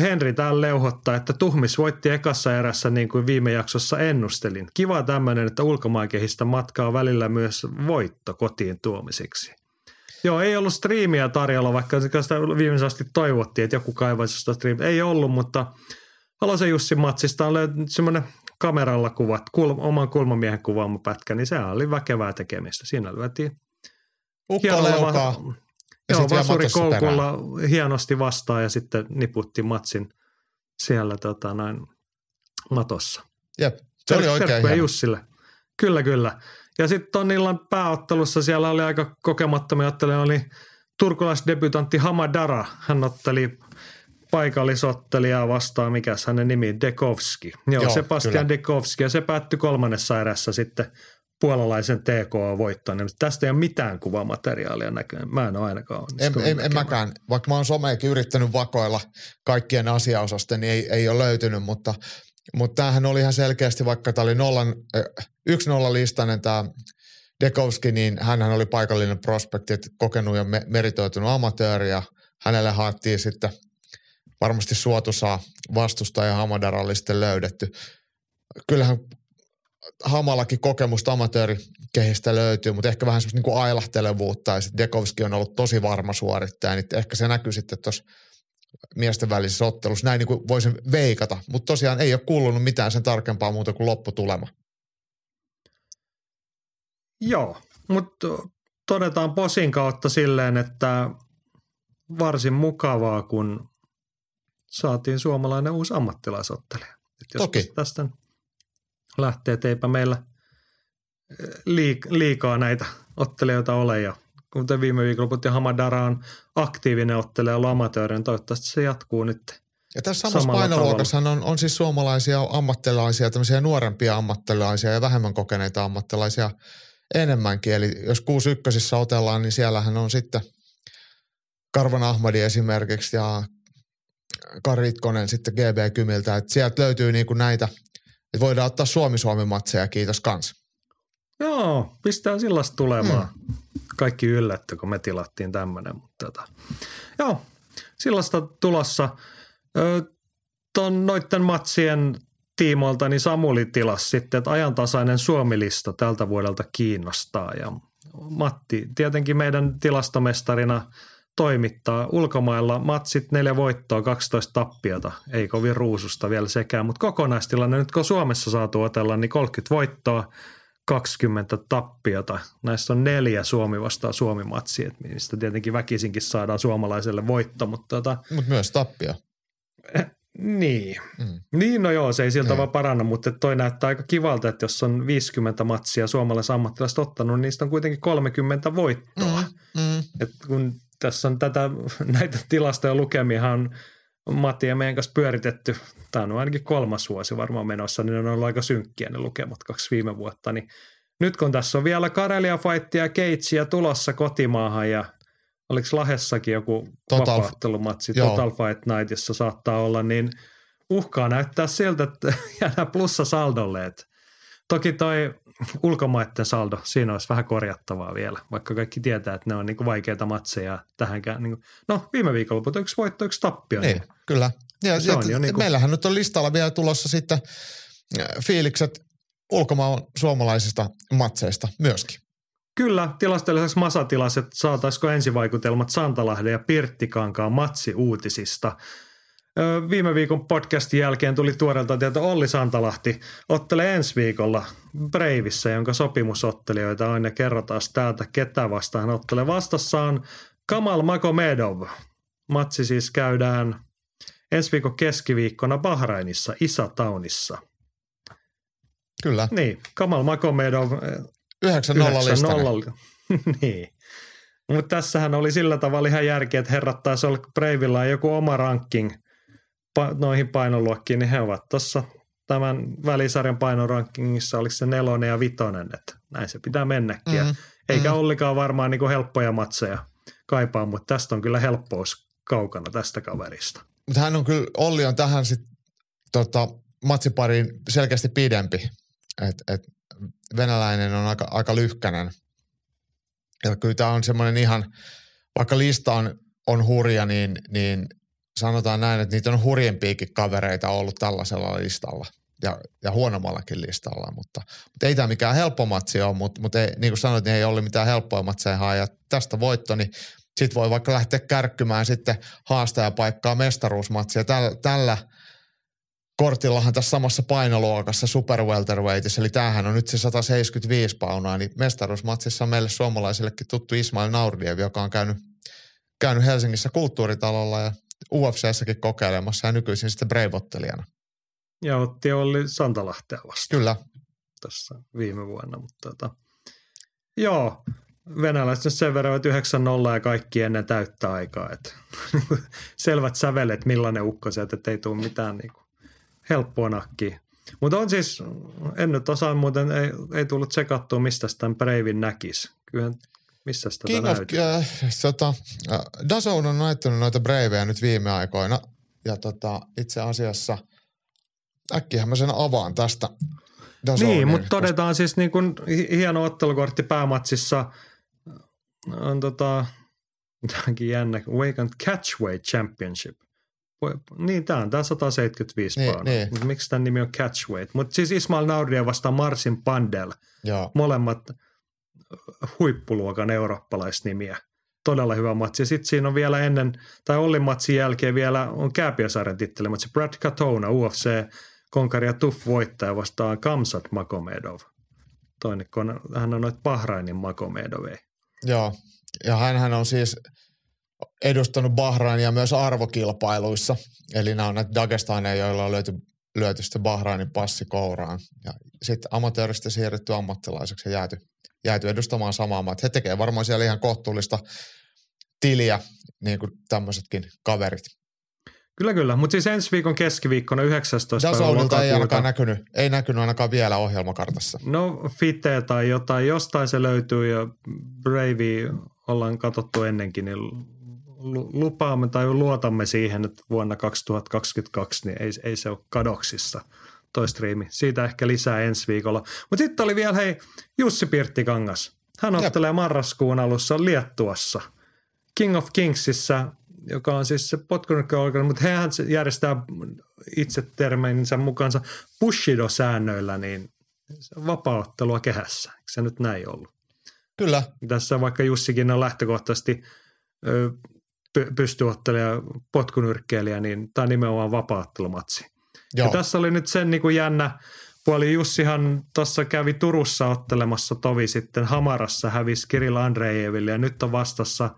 Henri täällä leuhottaa, että Tuhmis voitti ekassa erässä niin kuin viime jaksossa ennustelin. Kiva tämmöinen, että ulkomaankehistä matkaa välillä myös voitto kotiin tuomiseksi. Joo, ei ollut striimiä tarjolla, vaikka sitä viimeisesti asti toivottiin, että joku kaivaisi sitä striimiä. Ei ollut, mutta Halosen Jussi Matsista on löytynyt semmoinen kameralla kuvat, kul, oman kulmamiehen kuvaama pätkä, niin se oli väkevää tekemistä. Siinä lyötiin Ukko leukaa. Ja Joo, vasuri koukulla hienosti vastaan ja sitten niputti matsin siellä tota, näin matossa. Jep, se Ter- oli oikein hieno. Jussille. Kyllä, kyllä. Ja sitten ton illan pääottelussa siellä oli aika kokemattomia ottelijoita, oli turkulaisdebutantti Hamadara. Hän otteli paikallisottelijaa vastaan, mikä hänen nimi, Dekovski. Joo, Joo Sebastian kyllä. Dekovski ja se päättyi kolmannessa erässä sitten – puolalaisen TK-voittoon. Niin tästä ei ole mitään kuvamateriaalia näköinen. Mä en ole ainakaan en, en, en mäkään. Vaikka mä oon someekin yrittänyt vakoilla kaikkien asiaosasten, niin ei, ei ole löytynyt, mutta, mutta tämähän oli ihan selkeästi, vaikka tämä oli nollan, yksi nolla listainen tämä Dekowski, niin hän oli paikallinen prospekti, kokenut ja meritoitunut amatööri ja hänelle haettiin sitten varmasti suotusaa vastustaja Hamadar oli sitten löydetty. Kyllähän Hamallakin kokemusta amatöörikehistä löytyy, mutta ehkä vähän semmoista niin ailahtelevuutta ja sitten Dekovski on ollut tosi varma suorittaja, niin ehkä se näkyy sitten tuossa miesten välisessä ottelussa. Näin niin kuin voisin veikata, mutta tosiaan ei ole kuulunut mitään sen tarkempaa muuta kuin lopputulema. Joo, mutta todetaan posin kautta silleen, että varsin mukavaa, kun saatiin suomalainen uusi ammattilaisottelija. Toki. Tästä lähtee, että eipä meillä eh, liikaa näitä ottelijoita ole ja kuten viime viikolla puhuttiin, Hamadara on aktiivinen ottelija, ollut amatööri, niin toivottavasti se jatkuu nyt. Ja tässä samassa painoluokassa on, on siis suomalaisia ammattilaisia, tämmöisiä nuorempia ammattilaisia ja vähemmän kokeneita ammattilaisia enemmänkin. Eli jos 61 otellaan, niin siellähän on sitten Karvan Ahmadi esimerkiksi ja Karitkonen sitten GB Kymiltä, että sieltä löytyy niinku näitä, että voidaan ottaa Suomi-Suomi-matseja, kiitos kans. Joo, pistää sillasta tulemaan. Mm. Kaikki yllätty, kun me tilattiin tämmöinen. Mutta tota. Joo, sillasta tulossa. Ö, ton noitten matsien tiimoilta, niin Samuli tilasi sitten, että ajantasainen Suomilista tältä vuodelta kiinnostaa. Ja Matti tietenkin meidän tilastomestarina toimittaa ulkomailla matsit neljä voittoa, 12 tappiota. Ei kovin ruususta vielä sekään, mutta kokonaistilanne nyt kun Suomessa saatu otella, niin 30 voittoa, 20 tappiota. Näissä on neljä Suomi vastaan Suomi-matsia, mistä tietenkin väkisinkin saadaan suomalaiselle voitto. Mutta tota, Mut myös tappia. niin. Mm. Niin, no joo, se ei siltä niin. vaan paranna, mutta toi näyttää aika kivalta, että jos on 50 matsia suomalaiset ammattilaiset ottanut, niin niistä on kuitenkin 30 voittoa. Mm. Mm. Et kun tässä on tätä, [LAUGHS] näitä tilastoja lukemia on Matti ja meidän kanssa pyöritetty, tämä on ainakin kolmas vuosi varmaan menossa, niin ne on ollut aika synkkiä ne lukemat kaksi viime vuotta, niin nyt kun tässä on vielä Karelia Fightia ja Keitsiä tulossa kotimaahan ja oliko Lahessakin joku Total, vapaattelumatsi, Total Fight Night, jossa saattaa olla, niin uhkaa näyttää siltä, että [LAUGHS] jäädään plussa saldolle. Et toki toi ulkomaiden saldo, siinä olisi vähän korjattavaa vielä, vaikka kaikki tietää, että ne on niin vaikeita matseja tähänkään. Niin kuin, no viime viikolla yksi voitto, yksi tappio. Niin, niin. kyllä. Ja se on jo niin kuin... Meillähän nyt on listalla vielä tulossa sitten fiilikset ulkomaan suomalaisista matseista myöskin. Kyllä, tilastolliseksi masatilaset saataisiko ensivaikutelmat Santalahden ja Pirttikankaan matsi-uutisista. Viime viikon podcastin jälkeen tuli tuoreelta tieto Olli Santalahti ottelee ensi viikolla Breivissä, jonka sopimusottelijoita on ja kerrotaan täältä, ketä vastaan ottelee. Vastassaan Kamal Magomedov. Matsi siis käydään ensi viikon keskiviikkona Bahrainissa, Isataunissa. Kyllä. Niin, Kamal Magomedov 9-0 [LAUGHS] niin. Mutta tässähän oli sillä tavalla ihan järkeä, että herrat taisi olla Breivillä joku oma ranking noihin painoluokkiin, niin he ovat tuossa tämän välisarjan painorankingissa, oliko se nelonen ja vitonen, että näin se pitää mennäkin. Mm, Eikä mm. Ollikaan varmaan niin helppoja matseja kaipaa, mutta tästä on kyllä helppous kaukana tästä kaverista. Mutta hän on kyllä, Olli on tähän sitten tota, matsipariin selkeästi pidempi. Et, et venäläinen on aika, aika lyhkänen. Ja kyllä tämä on semmoinen ihan, vaikka lista on, on hurja, niin, niin sanotaan näin, että niitä on hurjempiakin kavereita ollut tällaisella listalla ja, ja huonommallakin listalla, mutta, mutta ei tämä mikään helppo matsi ole, mutta, mutta ei, niin kuin sanoit, niin ei ole mitään helppoa matseja ja tästä voitto, niin sitten voi vaikka lähteä kärkkymään sitten haastajapaikkaa mestaruusmatsia. Tällä, tällä kortillahan tässä samassa painoluokassa super welterweightissa, eli tämähän on nyt se 175 paunaa, niin mestaruusmatsissa on meille suomalaisillekin tuttu Ismail Naurdiev, joka on käynyt, käynyt Helsingissä kulttuuritalolla ja UFCssäkin kokeilemassa ja nykyisin sitten breivottelijana. Ja otti Olli Santalahtea vastaan. Kyllä. Tässä viime vuonna, mutta tota, joo, venäläiset sen verran, että 9-0 ja kaikki ennen täyttä aikaa. Että [LAUGHS] selvät sävelet, millainen ukko se, että ei tule mitään niin kuin helppoa nakki. Mutta on siis, en nyt osaa muuten, ei, ei tullut sekattua, mistä tämän Breivin näkisi. Kyllähän missä sitä King of, äh, tota, äh, Dazone on näyttänyt noita Braveja nyt viime aikoina. Ja tota, itse asiassa äkkiähän mä sen avaan tästä. Dazonin, niin, mutta todetaan siis niin kuin hieno ottelukortti päämatsissa on tota, tämäkin jännä, Wake Catchweight Championship. Niin, tämä on tämä 175 niin, paunaa. Niin. Miksi tämän nimi on Catchweight? Mutta siis Ismail Nauria vastaan Marsin Pandel. Joo. Molemmat – huippuluokan eurooppalaisnimiä. Todella hyvä matsi. Sitten siinä on vielä ennen, tai Ollin matsin jälkeen vielä on Kääpiösaaren tittelematsi. Brad Katona, UFC, Konkari ja Tuff voittaja vastaan Kamsat Makomedov. Toinen, kun hän on noita Bahrainin Makomedovei. Joo, ja hän on siis edustanut Bahrainia myös arvokilpailuissa. Eli nämä on näitä Dagestaneja, joilla on löyty, lyöty sitten Bahrainin passi kouraan. Ja sitten amatööristä siirrytty ammattilaiseksi ja jääty jääty edustamaan samaa maata. He tekevät varmaan siellä ihan kohtuullista tiliä, niin kuin tämmöisetkin kaverit. Kyllä, kyllä. Mutta siis ensi viikon keskiviikkona 19. Dazounilta ei ainakaan näkynyt, ei näkynyt ainakaan vielä ohjelmakartassa. No fite tai jotain, jostain se löytyy ja Bravey ollaan katsottu ennenkin, niin lupaamme tai luotamme siihen, että vuonna 2022 niin ei, ei se ole kadoksissa toi striimi. Siitä ehkä lisää ensi viikolla. Mutta sitten oli vielä hei Jussi Pirttikangas. Hän ottelee marraskuun alussa Liettuassa. King of Kingsissä, joka on siis se potkunyrkkäorgani, mutta hän järjestää itse termeininsä mukaansa Bushido-säännöillä niin vapauttelua kehässä. Eikö se nyt näin ollut? Kyllä. Tässä vaikka Jussikin on lähtökohtaisesti pystyottelija, potkunyrkkeilijä, niin tämä on nimenomaan vapaattelumatsi. Joo. Ja tässä oli nyt sen niin kuin jännä puoli. Jussihan tuossa kävi Turussa ottelemassa tovi sitten Hamarassa, hävisi Kirill Andreeville ja nyt on vastassa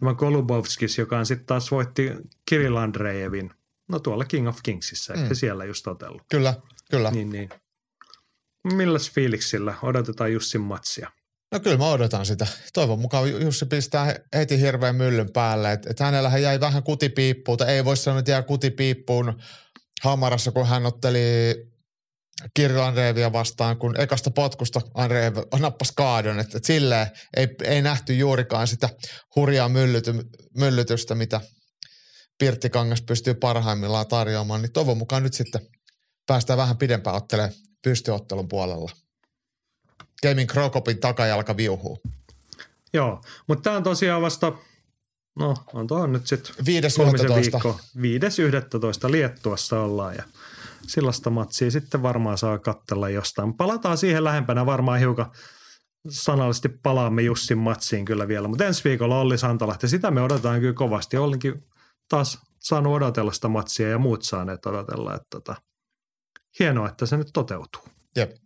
tämä Kolubovskis, joka on sitten taas voitti Kirill Andreevin. No tuolla King of Kingsissä, mm. siellä just otellut. Kyllä, kyllä. Niin, niin. Milläs fiiliksillä odotetaan Jussin matsia? No kyllä mä odotan sitä. Toivon mukaan Jussi pistää heti hirveän myllyn päälle. Että et hänellähän jäi vähän kutipiippuun, tai ei voi sanoa, että jää kutipiippuun Hamarassa, kun hän otteli Kirill Andreevia vastaan, kun ekasta potkusta Andreev nappasi kaadon. Että et silleen ei, ei nähty juurikaan sitä hurjaa myllyty, myllytystä, mitä Pirttikangas pystyy parhaimmillaan tarjoamaan. Niin toivon mukaan nyt sitten päästään vähän pidempään ottelemaan pystyottelun puolella. Gaming Krokopin takajalka viuhuu. Joo, mutta tämä on tosiaan vasta, no on tuohon nyt sitten 5.11. viikko. 5.11. Liettuassa ollaan ja sillasta matsia sitten varmaan saa katsella jostain. Palataan siihen lähempänä varmaan hiukan sanallisesti palaamme Jussin matsiin kyllä vielä, mutta ensi viikolla Olli Santalahti, sitä me odotetaan kyllä kovasti. Ollinkin taas saanut odotella sitä matsia ja muut saaneet odotella, että tota, hienoa, että se nyt toteutuu. Jep.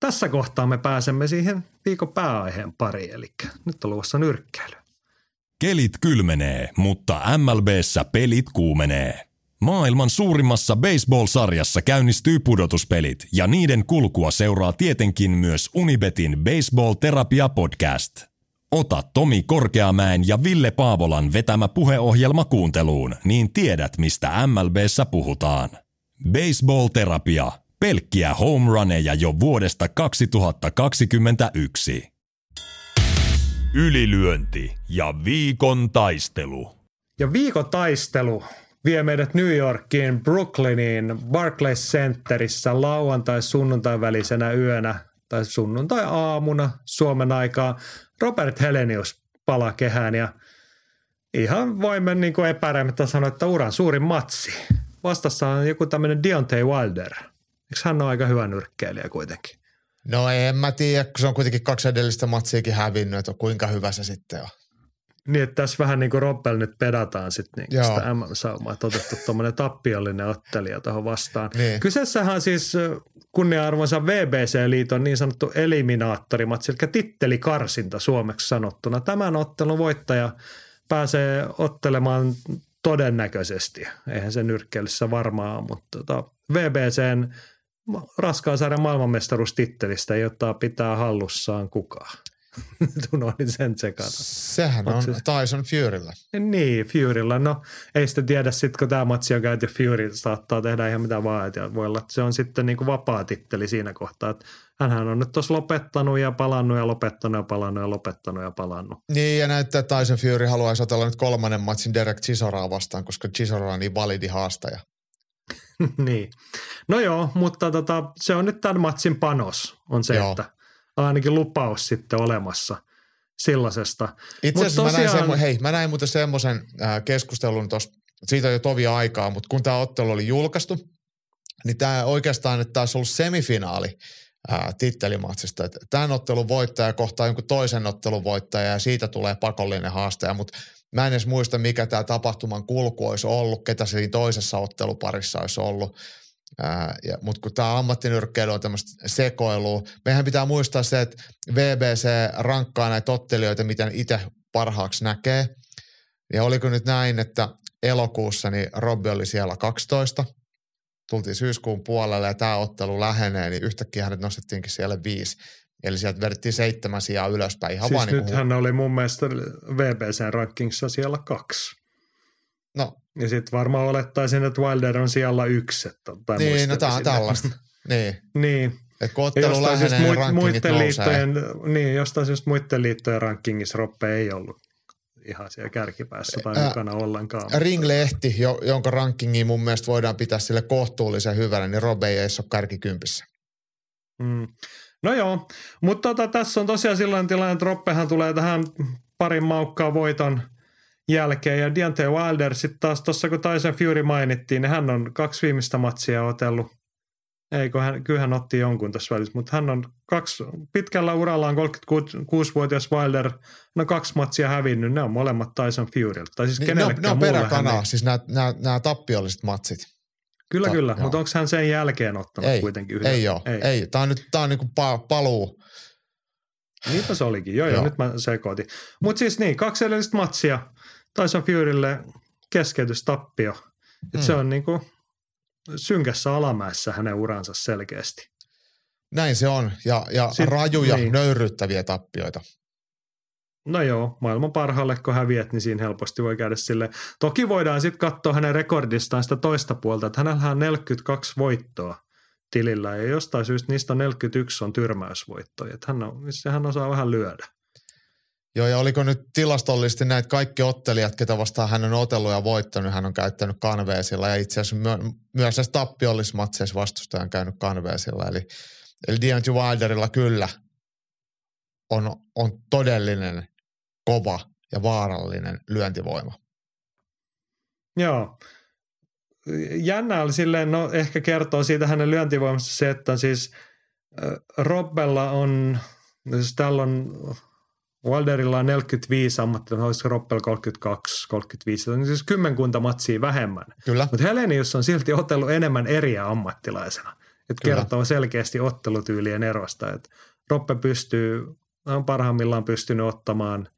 Tässä kohtaa me pääsemme siihen viikon pääaiheen pariin, eli nyt on luvassa nyrkkeily. Kelit kylmenee, mutta MLBssä pelit kuumenee. Maailman suurimmassa baseball-sarjassa käynnistyy pudotuspelit ja niiden kulkua seuraa tietenkin myös Unibetin Baseball-terapia podcast. Ota Tomi Korkeamäen ja Ville Paavolan vetämä puheohjelma kuunteluun, niin tiedät mistä MLBssä puhutaan. Baseball-terapia – pelkkiä home runeja jo vuodesta 2021. Ylilyönti ja viikon taistelu. Ja viikon taistelu vie meidät New Yorkiin, Brooklyniin, Barclays Centerissä lauantai-sunnuntai välisenä yönä tai sunnuntai-aamuna Suomen aikaa. Robert Helenius palaa kehään ja ihan voimme niin kuin sanoa, että uran suurin matsi. Vastassa on joku tämmöinen Deontay Wilder – Eikö hän ole aika hyvä nyrkkeilijä kuitenkin? No en mä tiedä, kun se on kuitenkin kaksi edellistä matsiakin hävinnyt, että kuinka hyvä se sitten on. Niin, että tässä vähän niin kuin Roppel nyt pedataan sitten niin sitä MM-saumaa, että otettu tuommoinen tappiollinen ottelija tuohon vastaan. Niin. Kyseessähän siis kunnia-arvonsa VBC-liiton niin sanottu eliminaattorimatsi, eli tittelikarsinta suomeksi sanottuna. Tämän ottelun voittaja pääsee ottelemaan todennäköisesti, eihän se nyrkkeilyssä varmaan, mutta tota, VBCn raskaan sarjan maailmanmestaruustittelistä, jota pitää hallussaan kukaan. [LAUGHS] Tunoin sen tsekata. Sehän on se... Tyson Furylla. Niin, Furylla. No ei sitten tiedä, sitten kun tämä matsi on käyty, Fury saattaa tehdä ihan mitä vaan. Ja voi olla, että se on sitten niin kuin vapaa titteli siinä kohtaa. Että hänhän on nyt tuossa lopettanut ja palannut ja lopettanut ja palannut ja lopettanut ja palannut. Niin ja näyttää, että Tyson Fury haluaisi otella nyt kolmannen matsin Derek Chisoraa vastaan, koska Chisora on niin validi haastaja. [LAUGHS] niin. No joo, mutta tota, se on nyt tämän matsin panos, on se, joo. että ainakin lupaus sitten olemassa sellaisesta. Itse asiassa tosiaan... mä, näin semmo, hei, mä näin muuten semmoisen äh, keskustelun tuossa, siitä on jo tovi aikaa, mutta kun tämä ottelu oli julkaistu, niin tämä oikeastaan, että taas ollut semifinaali ää, tittelimatsista. Tämän ottelun voittaja kohtaa jonkun toisen ottelun voittaja ja siitä tulee pakollinen haastaja, mutta Mä en edes muista, mikä tämä tapahtuman kulku olisi ollut, ketä siinä toisessa otteluparissa olisi ollut. Mutta kun tämä ammattinyrkkeily on tämmöistä sekoilua, meidän pitää muistaa se, että VBC rankkaa näitä ottelijoita, miten itse parhaaksi näkee. Ja oliko nyt näin, että elokuussa niin Robbi oli siellä 12, tultiin syyskuun puolelle ja tämä ottelu lähenee, niin yhtäkkiä hänet nostettiinkin siellä viisi. Eli sieltä vedettiin seitsemän sijaa ylöspäin. Ihan siis vaan nyt niin hän oli mun mielestä VBC-rankingissa siellä kaksi. No. Ja sitten varmaan olettaisin, että Wilder on siellä yksi. Että, niin, no tämä on tällaista. niin. niin. Et kun ottelu lähenee, siis muit, muiden liittojen, Niin, jostain syystä muiden liittojen rankingissa Roppe ei ollut ihan siellä kärkipäässä tai Ää, mukana ollenkaan. Ringlehti, jo, jonka rankingi mun mielestä voidaan pitää sille kohtuullisen hyvällä, niin Robe ei edes ole kärkikympissä. Mm. No joo, mutta tota, tässä on tosiaan silloin tilanne, että Roppehan tulee tähän parin maukkaa voiton jälkeen ja Deontay Wilder sitten taas tuossa kun Tyson Fury mainittiin, niin hän on kaksi viimeistä matsia otellut. Eikö hän, kyllä hän otti jonkun tässä välissä, mutta hän on kaksi, pitkällä urallaan 36-vuotias Wilder, no kaksi matsia hävinnyt, ne on molemmat Tyson Furylta. Tai siis Niin, ne, on, ne on peräkanaa, siis nämä, nämä, nämä tappiolliset matsit. Kyllä, Ta- kyllä, joo. mutta onko hän sen jälkeen ottanut Ei, kuitenkin yhden? ei ole, ei. ei. Tämä on nyt tää on niinku pa, paluu. Niinpä se olikin, joo, joo. Joo. nyt mä sekoitin. Mutta siis niin, kaksi edellistä matsia, Tyson Furylle keskeytystappio. Et Mm. Se on niinku synkässä alamäessä hänen uransa selkeästi. Näin se on. Ja, ja Sit- rajuja, niin. nöyryttäviä tappioita. No joo, maailman parhaalle kun häviät, niin siinä helposti voi käydä sille. Toki voidaan sitten katsoa hänen rekordistaan sitä toista puolta, että hänellä on 42 voittoa tilillä ja jostain syystä niistä 41 on tyrmäysvoittoja. Että hän, on, hän osaa vähän lyödä. Joo, ja oliko nyt tilastollisesti näitä kaikki ottelijat, ketä vastaan hän on otellut ja voittanut, hän on käyttänyt kanveesilla ja itse asiassa myö, myös näissä tappiollismatseissa vastustaja on käynyt kanveesilla. Eli, eli Deontay Wilderilla kyllä on, on todellinen kova ja vaarallinen lyöntivoima. Joo. Jännä oli silleen, no ehkä kertoo siitä hänen lyöntivoimasta se, että siis Robbella on, no siis täällä on, Wilderilla on 45 ammattilaista, olisiko Robbella 32, 35, niin siis kymmenkunta matsia vähemmän. Kyllä, Mutta Helenius on silti otellut enemmän eriä ammattilaisena. Että Kyllä. kertoo selkeästi ottelutyylien erosta. Että Roppe pystyy, on parhaimmillaan pystynyt ottamaan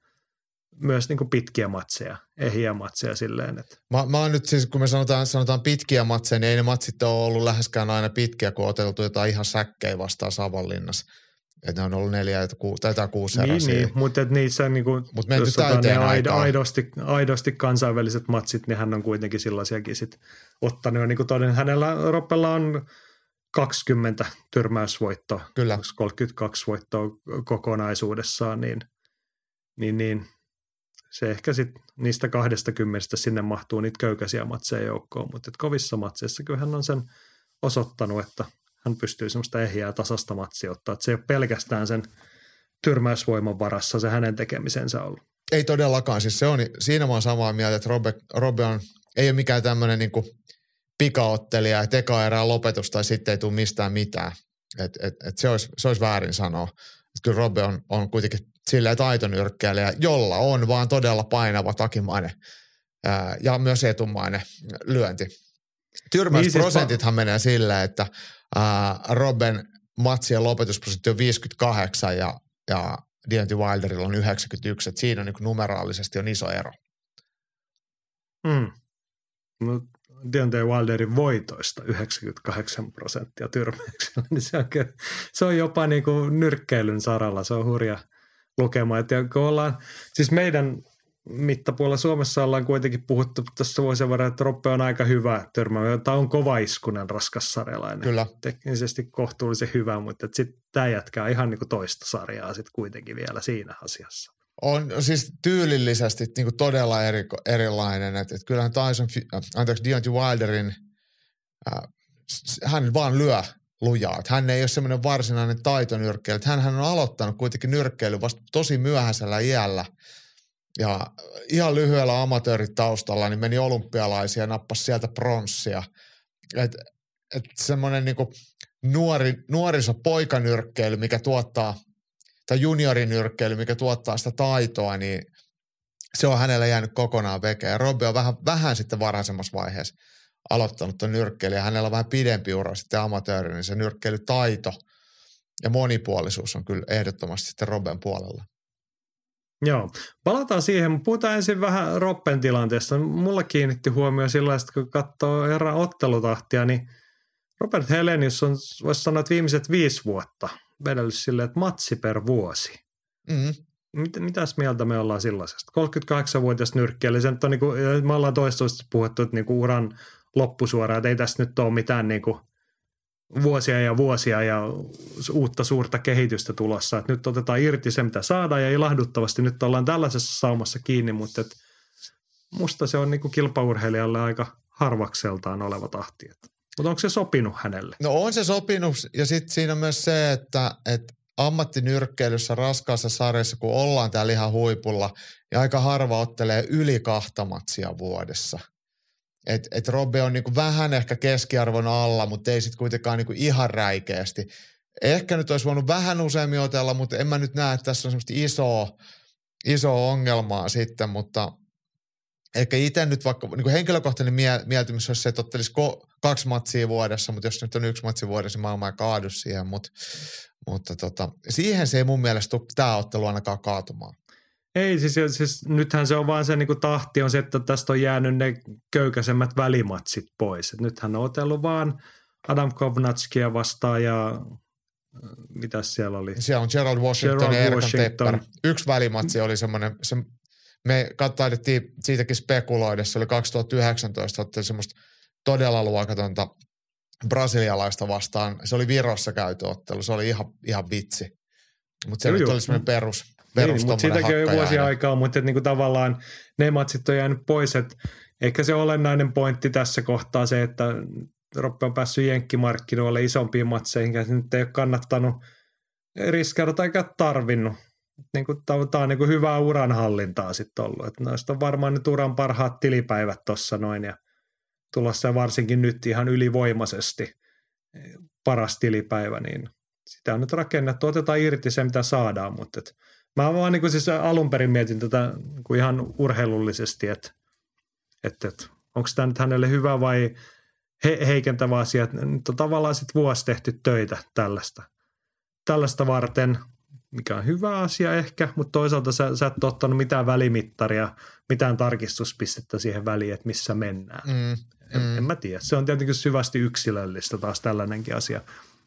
myös niin kuin pitkiä matseja, ehjiä matseja silleen, että Mä, mä oon nyt siis, kun me sanotaan, sanotaan pitkiä matseja, niin ei ne matsit ole ollut läheskään aina pitkiä, kun on oteltu jotain ihan säkkejä vastaan Savonlinnassa. Että ne on ollut neljä tai kuusi, tai kuusi Niin, niin, mutta et niissä niinku, Mut menty jos otetaan ne aikaan. aidosti, aidosti kansainväliset matsit, niin hän on kuitenkin sellaisiakin sit ottanut. Ja niin kuin toden, hänellä Roppella on 20 tyrmäysvoittoa, Kyllä. onks 32 voittoa kokonaisuudessaan, niin, niin, niin se ehkä sitten niistä 20 sinne mahtuu niitä köykäisiä matseja joukkoon, mutta et kovissa matseissa kyllä hän on sen osoittanut, että hän pystyy semmoista ehjää tasasta matsia ottaa, se ei ole pelkästään sen tyrmäysvoiman varassa se hänen tekemisensä ollut. Ei todellakaan. Siis se on, siinä mä oon samaa mieltä, että Robe, Robe on, ei ole mikään tämmöinen niin pikaottelija, että eka erää lopetus tai sitten ei tule mistään mitään. Et, et, et se, olisi, se olisi väärin sanoa. Kyllä Robe on, on kuitenkin silleen taitonyrkkeilijä, jolla on vaan todella painava takimainen ää, ja myös etumainen lyönti. Tyrmäysprosentithan menee silleen, että ää, Robben matsien lopetusprosentti on 58 ja, ja Deontay Wilderilla on 91, että siinä on niin numeraalisesti on iso ero. Mm. Mut Deontay Wilderin voitoista 98 prosenttia tyrmäyksellä, niin se on, kyllä- se on jopa niin kuin nyrkkeilyn saralla, se on hurja lukema. Et ja kun ollaan, siis meidän mittapuolella Suomessa ollaan kuitenkin puhuttu tässä vuosien varrella, että Roppe on aika hyvä törmäämä. Tämä on kova iskunen, raskas sarjalainen. Kyllä. Teknisesti kohtuullisen hyvä, mutta sitten tämä jätkää ihan niin kuin toista sarjaa sitten kuitenkin vielä siinä asiassa. On siis tyylillisesti niin kuin todella eri, erilainen. Että, että kyllähän Tyson, äh, anteeksi, Deontay Wilderin, äh, hän vaan lyö lujaa. Että hän ei ole semmoinen varsinainen taitonyrkkeilijä. Että Hän on aloittanut kuitenkin nyrkkeily vasta tosi myöhäisellä iällä. Ja ihan lyhyellä amatööritaustalla niin meni olympialaisia ja nappasi sieltä pronssia. Et, et semmoinen niinku nuori, nuorisopoikanyrkkeily, mikä tuottaa tai juniorinyrkkeily, mikä tuottaa sitä taitoa, niin se on hänellä jäänyt kokonaan vekeen. Ja Robby on vähän, vähän sitten varhaisemmassa vaiheessa aloittanut tuon ja hänellä on vähän pidempi ura sitten amatööri, niin se nyrkkeilytaito ja monipuolisuus on kyllä ehdottomasti sitten Robben puolella. Joo, palataan siihen. mutta Puhutaan ensin vähän Roppen tilanteesta. Mulla kiinnitti huomio sillä että kun katsoo herran ottelutahtia, niin Robert Helenius on, voisi sanoa, että viimeiset viisi vuotta vedellyt silleen, että matsi per vuosi. Mm, Mit, mitäs mieltä me ollaan sellaisesta? 38-vuotias nyrkkeilijä, se nyt on niinku, me ollaan toistuvasti puhuttu, että niinku uran loppusuoraan, että ei tässä nyt ole mitään niinku vuosia ja vuosia ja uutta suurta kehitystä tulossa. Et nyt otetaan irti se, mitä saadaan ja ilahduttavasti nyt ollaan tällaisessa saumassa kiinni, mutta et musta se on niinku kilpaurheilijalle aika harvakseltaan oleva tahti. Mutta onko se sopinut hänelle? No on se sopinut ja sitten siinä on myös se, että, että ammattinyrkkeilyssä raskaassa sarjassa, kun ollaan täällä ihan huipulla, ja aika harva ottelee yli kahta matsia vuodessa. Et, et Robbe on niinku vähän ehkä keskiarvon alla, mutta ei sitten kuitenkaan niinku ihan räikeästi. Ehkä nyt olisi voinut vähän useammin otella, mutta en mä nyt näe, että tässä on semmoista isoa, isoa ongelmaa sitten, mutta ehkä itse nyt vaikka niin henkilökohtainen mie- mieltymys olisi se, että ottelisi ko- kaksi matsia vuodessa, mutta jos nyt on yksi matsi vuodessa, niin maailma ei kaadu siihen, mutta, mutta tota, siihen se ei mun mielestä tule tämä ottelu ainakaan kaatumaan. Ei, siis, siis nythän se on vaan se niin kuin tahti on se, että tästä on jäänyt ne köykäisemmät välimatsit pois. Et nythän on otellut vaan Adam Kovnatskia vastaan ja äh, mitä siellä oli? Siellä on Gerald Washington Gerald ja Erkan Washington. Tepper. Yksi välimatsi oli semmoinen, se, me taidettiin siitäkin spekuloida, se oli 2019, otti semmoista todella luokatonta brasilialaista vastaan. Se oli Virossa käyty ottelu, se oli ihan, ihan vitsi. Mutta se nyt oli semmoinen perus, perus niin, mutta siitäkin on jo vuosia aikaa, mutta niinku tavallaan ne matsit on jäänyt pois, että ehkä se olennainen pointti tässä kohtaa se, että Roppe on päässyt jenkkimarkkinoille isompiin matseihin, ja nyt ei ole kannattanut riskeerata eikä tarvinnut. Niin kuin, tämä on niin kuin hyvää uranhallintaa sitten ollut. Että noista on varmaan nyt uran parhaat tilipäivät tuossa noin ja tulossa varsinkin nyt ihan ylivoimaisesti paras tilipäivä, niin sitä on nyt rakennettu. Otetaan irti se, mitä saadaan, mutta et, mä vaan niin siis alun perin mietin tätä niin ihan urheilullisesti, että, että, että onko tämä nyt hänelle hyvä vai he, heikentävä asia. Nyt on tavallaan sitten vuosi tehty töitä tällaista, tällaista varten, mikä on hyvä asia ehkä, mutta toisaalta sä, sä et ottanut mitään välimittaria, mitään tarkistuspistettä siihen väliin, että missä mennään. Mm, en, mm. en mä tiedä. Se on tietenkin syvästi yksilöllistä taas tällainenkin asia.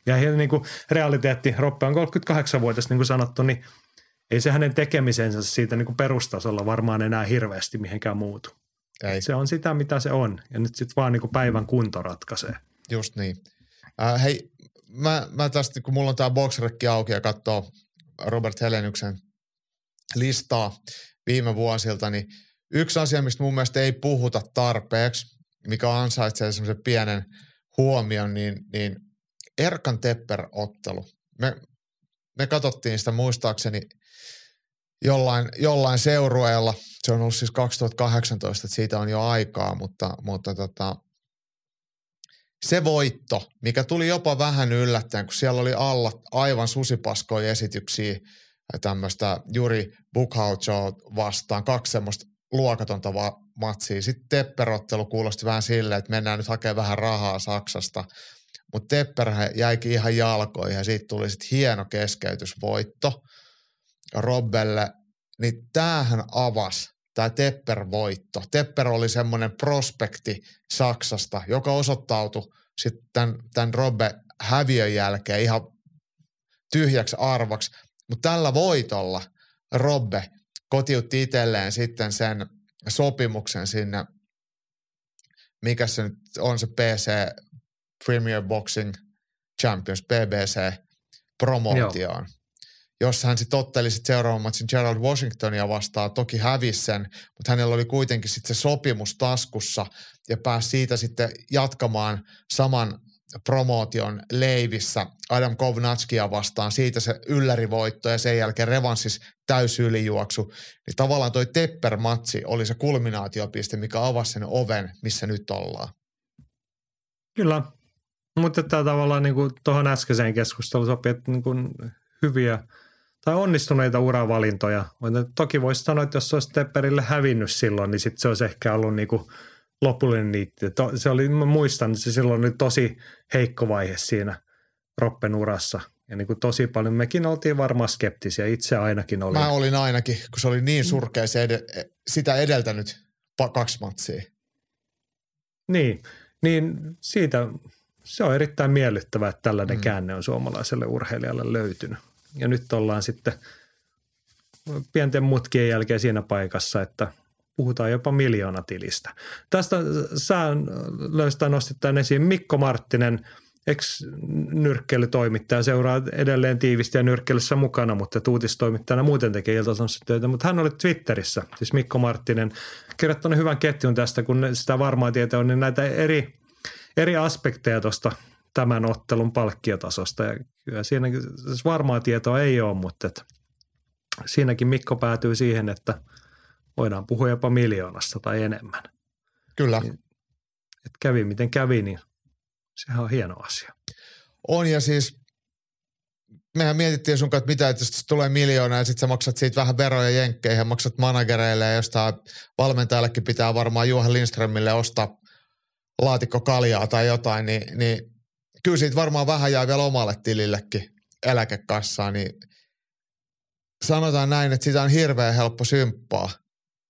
Ja niin kuin realiteetti, Roppe on 38-vuotias, niin kuin sanottu, niin ei se hänen tekemisensä siitä niin kuin perustasolla varmaan enää hirveästi mihinkään muutu. Ei. Se on sitä, mitä se on. Ja nyt sitten vaan niin kuin päivän kunto ratkaisee. Just niin. Äh, hei, mä, mä tästä, kun mulla on tämä boxrekki auki ja katsoo Robert Helenyksen listaa viime vuosilta, niin yksi asia, mistä mun mielestä ei puhuta tarpeeksi, mikä ansaitsee semmoisen pienen huomion, niin, niin Erkan Tepper-ottelu. Me, me katsottiin sitä muistaakseni jollain, jollain seurueella. Se on ollut siis 2018, että siitä on jo aikaa, mutta, mutta tota, se voitto, mikä tuli jopa vähän yllättäen, kun siellä oli alla aivan susipaskoja esityksiä tämmöistä Juri Bukhaucho vastaan, kaksi semmoista luokatonta va- matsia. Sitten Tepperottelu kuulosti vähän silleen, että mennään nyt hakemaan vähän rahaa Saksasta – mutta Tepperhän jäikin ihan jalkoihin ja siitä tuli sitten hieno keskeytysvoitto Robbelle. Niin tämähän avasi tämä Tepper-voitto. Tepper oli semmoinen prospekti Saksasta, joka osoittautui sitten tämän Robbe häviön jälkeen ihan tyhjäksi arvaksi. Mutta tällä voitolla Robbe kotiutti itselleen sitten sen sopimuksen sinne, mikä se nyt on se PC Premier Boxing Champions, BBC, promootioon. Jos hän sitten otteli sit seuraavan matsin Gerald Washingtonia vastaan, toki hävisi sen, mutta hänellä oli kuitenkin sitten se sopimus taskussa ja pääsi siitä sitten jatkamaan saman promootion leivissä Adam Kovnatskia vastaan, siitä se yllärivoitto ja sen jälkeen revanssis täysylijuoksu, niin tavallaan toi Tepper-matsi oli se kulminaatiopiste, mikä avasi sen oven, missä nyt ollaan. Kyllä, mutta tämä tavallaan niin kuin tuohon äskeiseen keskusteluun sopii, että niin kuin hyviä tai onnistuneita uravalintoja. Toki voisi sanoa, että jos se olisi Tepperille hävinnyt silloin, niin sitten se olisi ehkä ollut niin kuin lopullinen niitti. Se oli, mä muistan, että se silloin oli tosi heikko vaihe siinä Roppen urassa. Ja niin kuin tosi paljon, mekin oltiin varmaan skeptisiä, itse ainakin olin. Mä olin ainakin, kun se oli niin surkea se ed- sitä edeltänyt kaksi matsia. Niin, niin siitä se on erittäin miellyttävää, että tällainen mm. käänne on suomalaiselle urheilijalle löytynyt. Ja nyt ollaan sitten pienten mutkien jälkeen siinä paikassa, että puhutaan jopa miljoonatilistä. Tästä sä löystä nostit tämän esiin Mikko Marttinen, ex-nyrkkeilytoimittaja, seuraa edelleen tiivisti ja nyrkkeilyssä mukana, mutta uutistoimittajana muuten tekee ilta töitä. Mutta hän oli Twitterissä, siis Mikko Marttinen, kirjoittanut hyvän ketjun tästä, kun sitä varmaa tietoa on, niin näitä eri, eri aspekteja tuosta tämän ottelun palkkiotasosta. Ja kyllä siinä siis varmaa tietoa ei ole, mutta että siinäkin Mikko päätyy siihen, että voidaan puhua jopa miljoonasta tai enemmän. Kyllä. Niin, että kävi miten kävi, niin sehän on hieno asia. On ja siis mehän mietittiin sun kanssa, että mitä, että jos tulee miljoona ja sitten sä maksat siitä vähän veroja jenkkeihin ja maksat managereille ja jostain valmentajallekin pitää varmaan Juha Lindströmille ostaa laatikko kaljaa tai jotain, niin, niin kyllä siitä varmaan vähän jää vielä omalle tilillekin eläkekassaan, niin sanotaan näin, että sitä on hirveän helppo symppaa,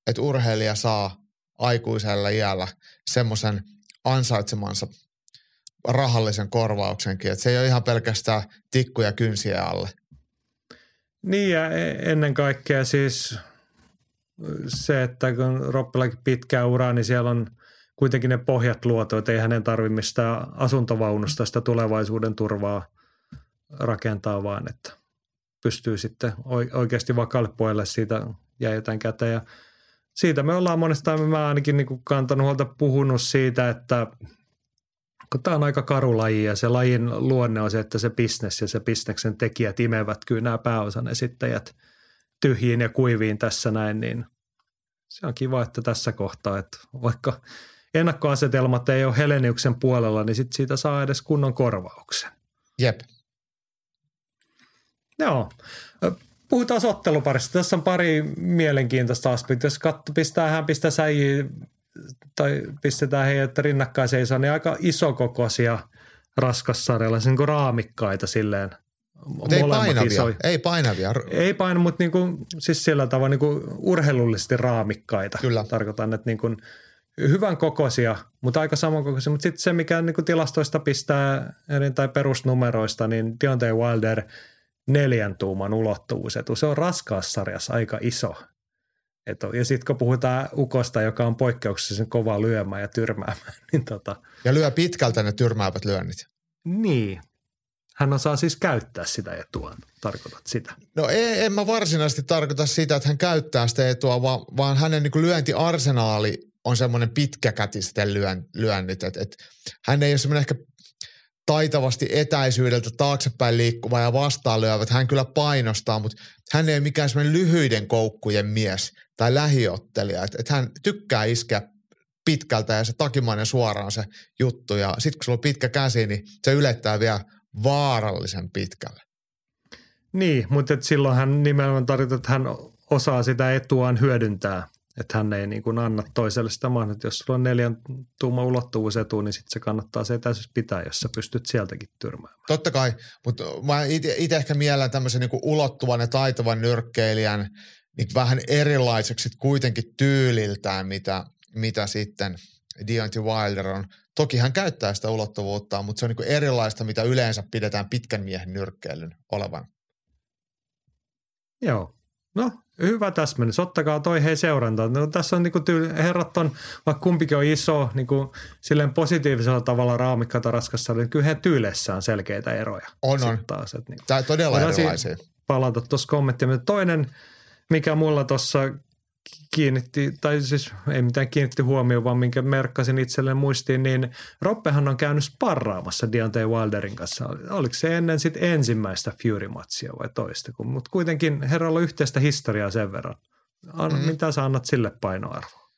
että urheilija saa aikuisella iällä semmoisen ansaitsemansa rahallisen korvauksenkin, että se ei ole ihan pelkästään tikkuja kynsiä alle. Niin ja e- ennen kaikkea siis se, että kun Roppilakin pitkää uraa, niin siellä on kuitenkin ne pohjat luotu, että ei hänen tarvitse mistään asuntovaunusta sitä tulevaisuuden turvaa rakentaa, vaan että pystyy sitten oikeasti vakaalle puolelle siitä ja jotain kätä. Ja siitä me ollaan monesta, mä ainakin niin kuin kantanut huolta puhunut siitä, että kun tämä on aika karu laji ja se lajin luonne on se, että se bisnes ja se bisneksen tekijät imevät kyllä nämä pääosan esittäjät tyhjiin ja kuiviin tässä näin, niin se on kiva, että tässä kohtaa, että vaikka ennakkoasetelmat ei ole Heleniuksen puolella, niin sit siitä saa edes kunnon korvauksen. Jep. Joo. Puhutaan otteluparista. Tässä on pari mielenkiintoista aspektia. Jos katso, pistää hän pistää säijiä tai pistetään heidät rinnakkain seisoo, niin aika isokokoisia raskassarjalla, niin kuin raamikkaita silleen. Mutta ei painavia, isoja. ei painavia. Ei paina, mutta niin kuin, siis sillä tavalla niin kuin urheilullisesti raamikkaita. Kyllä. Tarkoitan, että niin kuin hyvän kokoisia, mutta aika samankokoisia. Mutta sitten se, mikä niin kuin tilastoista pistää tai perusnumeroista, niin Deontay Wilder neljän tuuman ulottuvuus. Se on raskaassarjassa aika iso. Et ja sitten kun puhutaan ukosta, joka on poikkeuksellisen kova lyömään ja tyrmäämään. [LAUGHS] Niin tota, ja lyö pitkältä ne tyrmäävät lyönnit. Niin. Hän osaa siis käyttää sitä etua, tarkoitat sitä? No ei, en mä varsinaisesti tarkoita sitä, että hän käyttää sitä etua, vaan, vaan hänen niin lyöntiarsenaali on semmoinen pitkäkätisten lyön, lyönnit. Et, et, hän ei ole semmoinen ehkä taitavasti etäisyydeltä taaksepäin liikkuva ja vastaan lyövät. Hän kyllä painostaa, mutta hän ei ole mikään semmoinen lyhyiden koukkujen mies tai lähiottelija. Että et hän tykkää iskeä pitkältä ja se takimainen suoraan se juttu. Ja sitten kun sulla on pitkä käsi, niin se ylettää vielä vaarallisen pitkälle. Niin, mutta silloin hän nimenomaan tarkoittaa, että hän osaa sitä etuaan hyödyntää – että hän ei niin kuin anna toiselle sitä mahdollisuutta. Jos sulla on neljän tuuma ulottuvuus etu, niin sitten se kannattaa se etäisyys pitää, jos sä pystyt sieltäkin tyrmäämään. Totta kai, mutta mä itse ehkä miellän tämmöisen niin kuin ulottuvan ja taitavan nyrkkeilijän niin vähän erilaiseksi kuitenkin tyyliltään, mitä, mitä sitten Deontay Wilder on. Toki hän käyttää sitä ulottuvuutta, mutta se on niin kuin erilaista, mitä yleensä pidetään pitkän miehen nyrkkeilyn olevan. Joo. No, Hyvä täsmennys. Ottakaa toi hei seurantaan. No, tässä on niinku tyyli, herrat on, vaikka kumpikin on iso, niinku, silleen positiivisella tavalla raamikkata raskassa, niin kyllä he tyyleissä on selkeitä eroja. On, on. Taas, että, niinku, Tämä todella erilaisia. Palata tuossa kommenttia. Toinen, mikä mulla tuossa kiinnitti, tai siis ei mitään kiinnitti huomioon, vaan minkä merkkasin itselleen muistiin, niin Roppehan on käynyt sparraamassa Deontay Wilderin kanssa. Oliko se ennen sitten ensimmäistä Fury-matsia vai toista? Mutta kuitenkin herralla on yhteistä historiaa sen verran. Anna, mm. Mitä sä annat sille painoarvoa?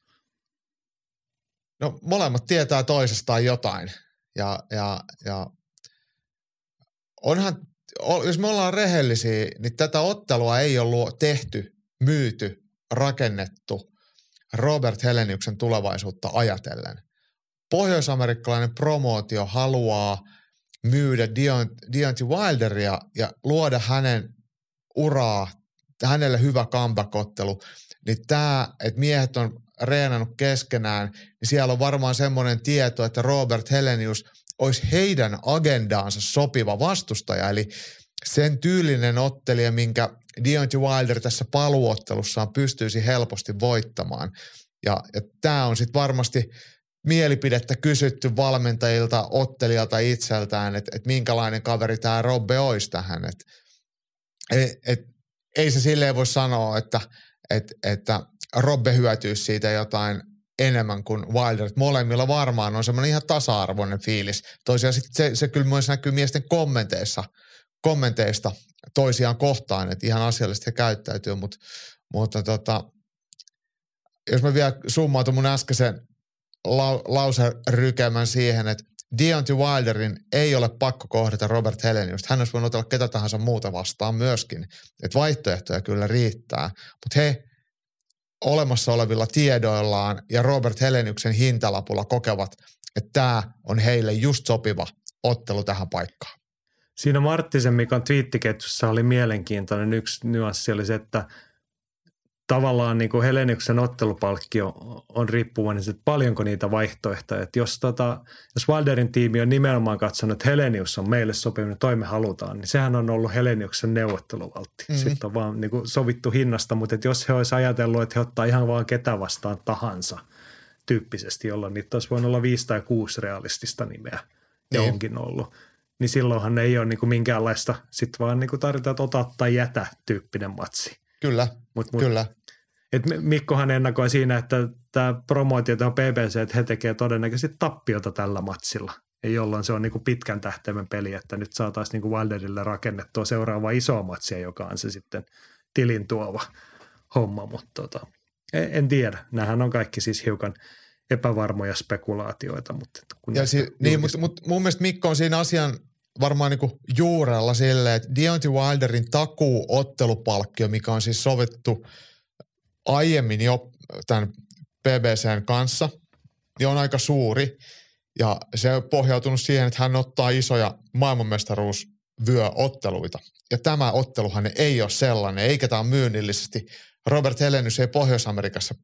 No molemmat tietää toisestaan jotain. Ja, ja, ja onhan, jos me ollaan rehellisiä, niin tätä ottelua ei ollut tehty, myyty rakennettu Robert Heleniuksen tulevaisuutta ajatellen. Pohjoisamerikkalainen promootio haluaa myydä Deontay Wilderia ja luoda hänen uraa, hänelle hyvä kambakottelu, niin tämä, että miehet on reenannut keskenään, niin siellä on varmaan semmoinen tieto, että Robert Helenius olisi heidän agendaansa sopiva vastustaja, eli sen tyylinen ottelija, minkä Deontay Wilder tässä paluottelussaan pystyisi helposti voittamaan. Ja, ja tämä on sitten varmasti mielipidettä kysytty valmentajilta, ottelijalta itseltään, että, että minkälainen kaveri tämä Robbe olisi tähän. Että, et, et, ei se silleen voi sanoa, että, että, että Robbe hyötyisi siitä jotain enemmän kuin Wilder. Molemmilla varmaan on semmoinen ihan tasa-arvoinen fiilis. Toisiaan sit se, se kyllä myös näkyy miesten kommenteissa, kommenteista toisiaan kohtaan, että ihan asiallisesti he käyttäytyy, mutta, mutta tota, jos mä vielä summaan mun äskeisen lau, lauserykemän siihen, että Deontay Wilderin ei ole pakko kohdata Robert Heleniusta. Hän olisi voinut olla ketä tahansa muuta vastaan myöskin. Että vaihtoehtoja kyllä riittää. Mutta he olemassa olevilla tiedoillaan ja Robert Heleniuksen hintalapulla kokevat, että tämä on heille just sopiva ottelu tähän paikkaan. Siinä Marttisen Mikan twiittiketjussa oli mielenkiintoinen yksi nyanssi oli se, että tavallaan niin kuin Helenyksen ottelupalkkio on riippuvainen, että paljonko niitä vaihtoehtoja. Että jos, tota, jos Wilderin tiimi on nimenomaan katsonut, että Helenius on meille sopiminen, toi me halutaan, niin sehän on ollut Heleniuksen neuvotteluvaltti. Mm-hmm. Sitten on vaan niin kuin sovittu hinnasta, mutta että jos he olisivat ajatellut, että he ottaa ihan vaan ketä vastaan tahansa tyyppisesti, jolloin niitä olisi voinut olla viisi tai kuusi realistista nimeä, niin. onkin ollut niin silloinhan ei ole niin kuin minkäänlaista, sitten vaan niin kuin tarvitaan, että ota tai jätä tyyppinen matsi. Kyllä, mut, mut, kyllä. Et Mikkohan ennakoi siinä, että tämä promootio tämä PPC, että he tekevät todennäköisesti tappiota tällä matsilla. Jolloin se on niin kuin pitkän tähtäimen peli, että nyt saataisiin niin kuin Wilderille rakennettua seuraava iso matsia, joka on se sitten tilin tuova homma, mutta tota, en, en tiedä. Nämähän on kaikki siis hiukan epävarmoja spekulaatioita. Mutta kun ja si- niin, mutta, mutta mun mielestä Mikko on siinä asian varmaan niin juurella silleen, että Deontay Wilderin takuuottelupalkkio, mikä on siis sovittu aiemmin jo tämän BBCn kanssa, niin on aika suuri. Ja se on pohjautunut siihen, että hän ottaa isoja maailmanmestaruusvyöotteluita. Ja tämä otteluhan ei ole sellainen, eikä tämä myynnillisesti. Robert Helenius ei Pohjois-Amerikassa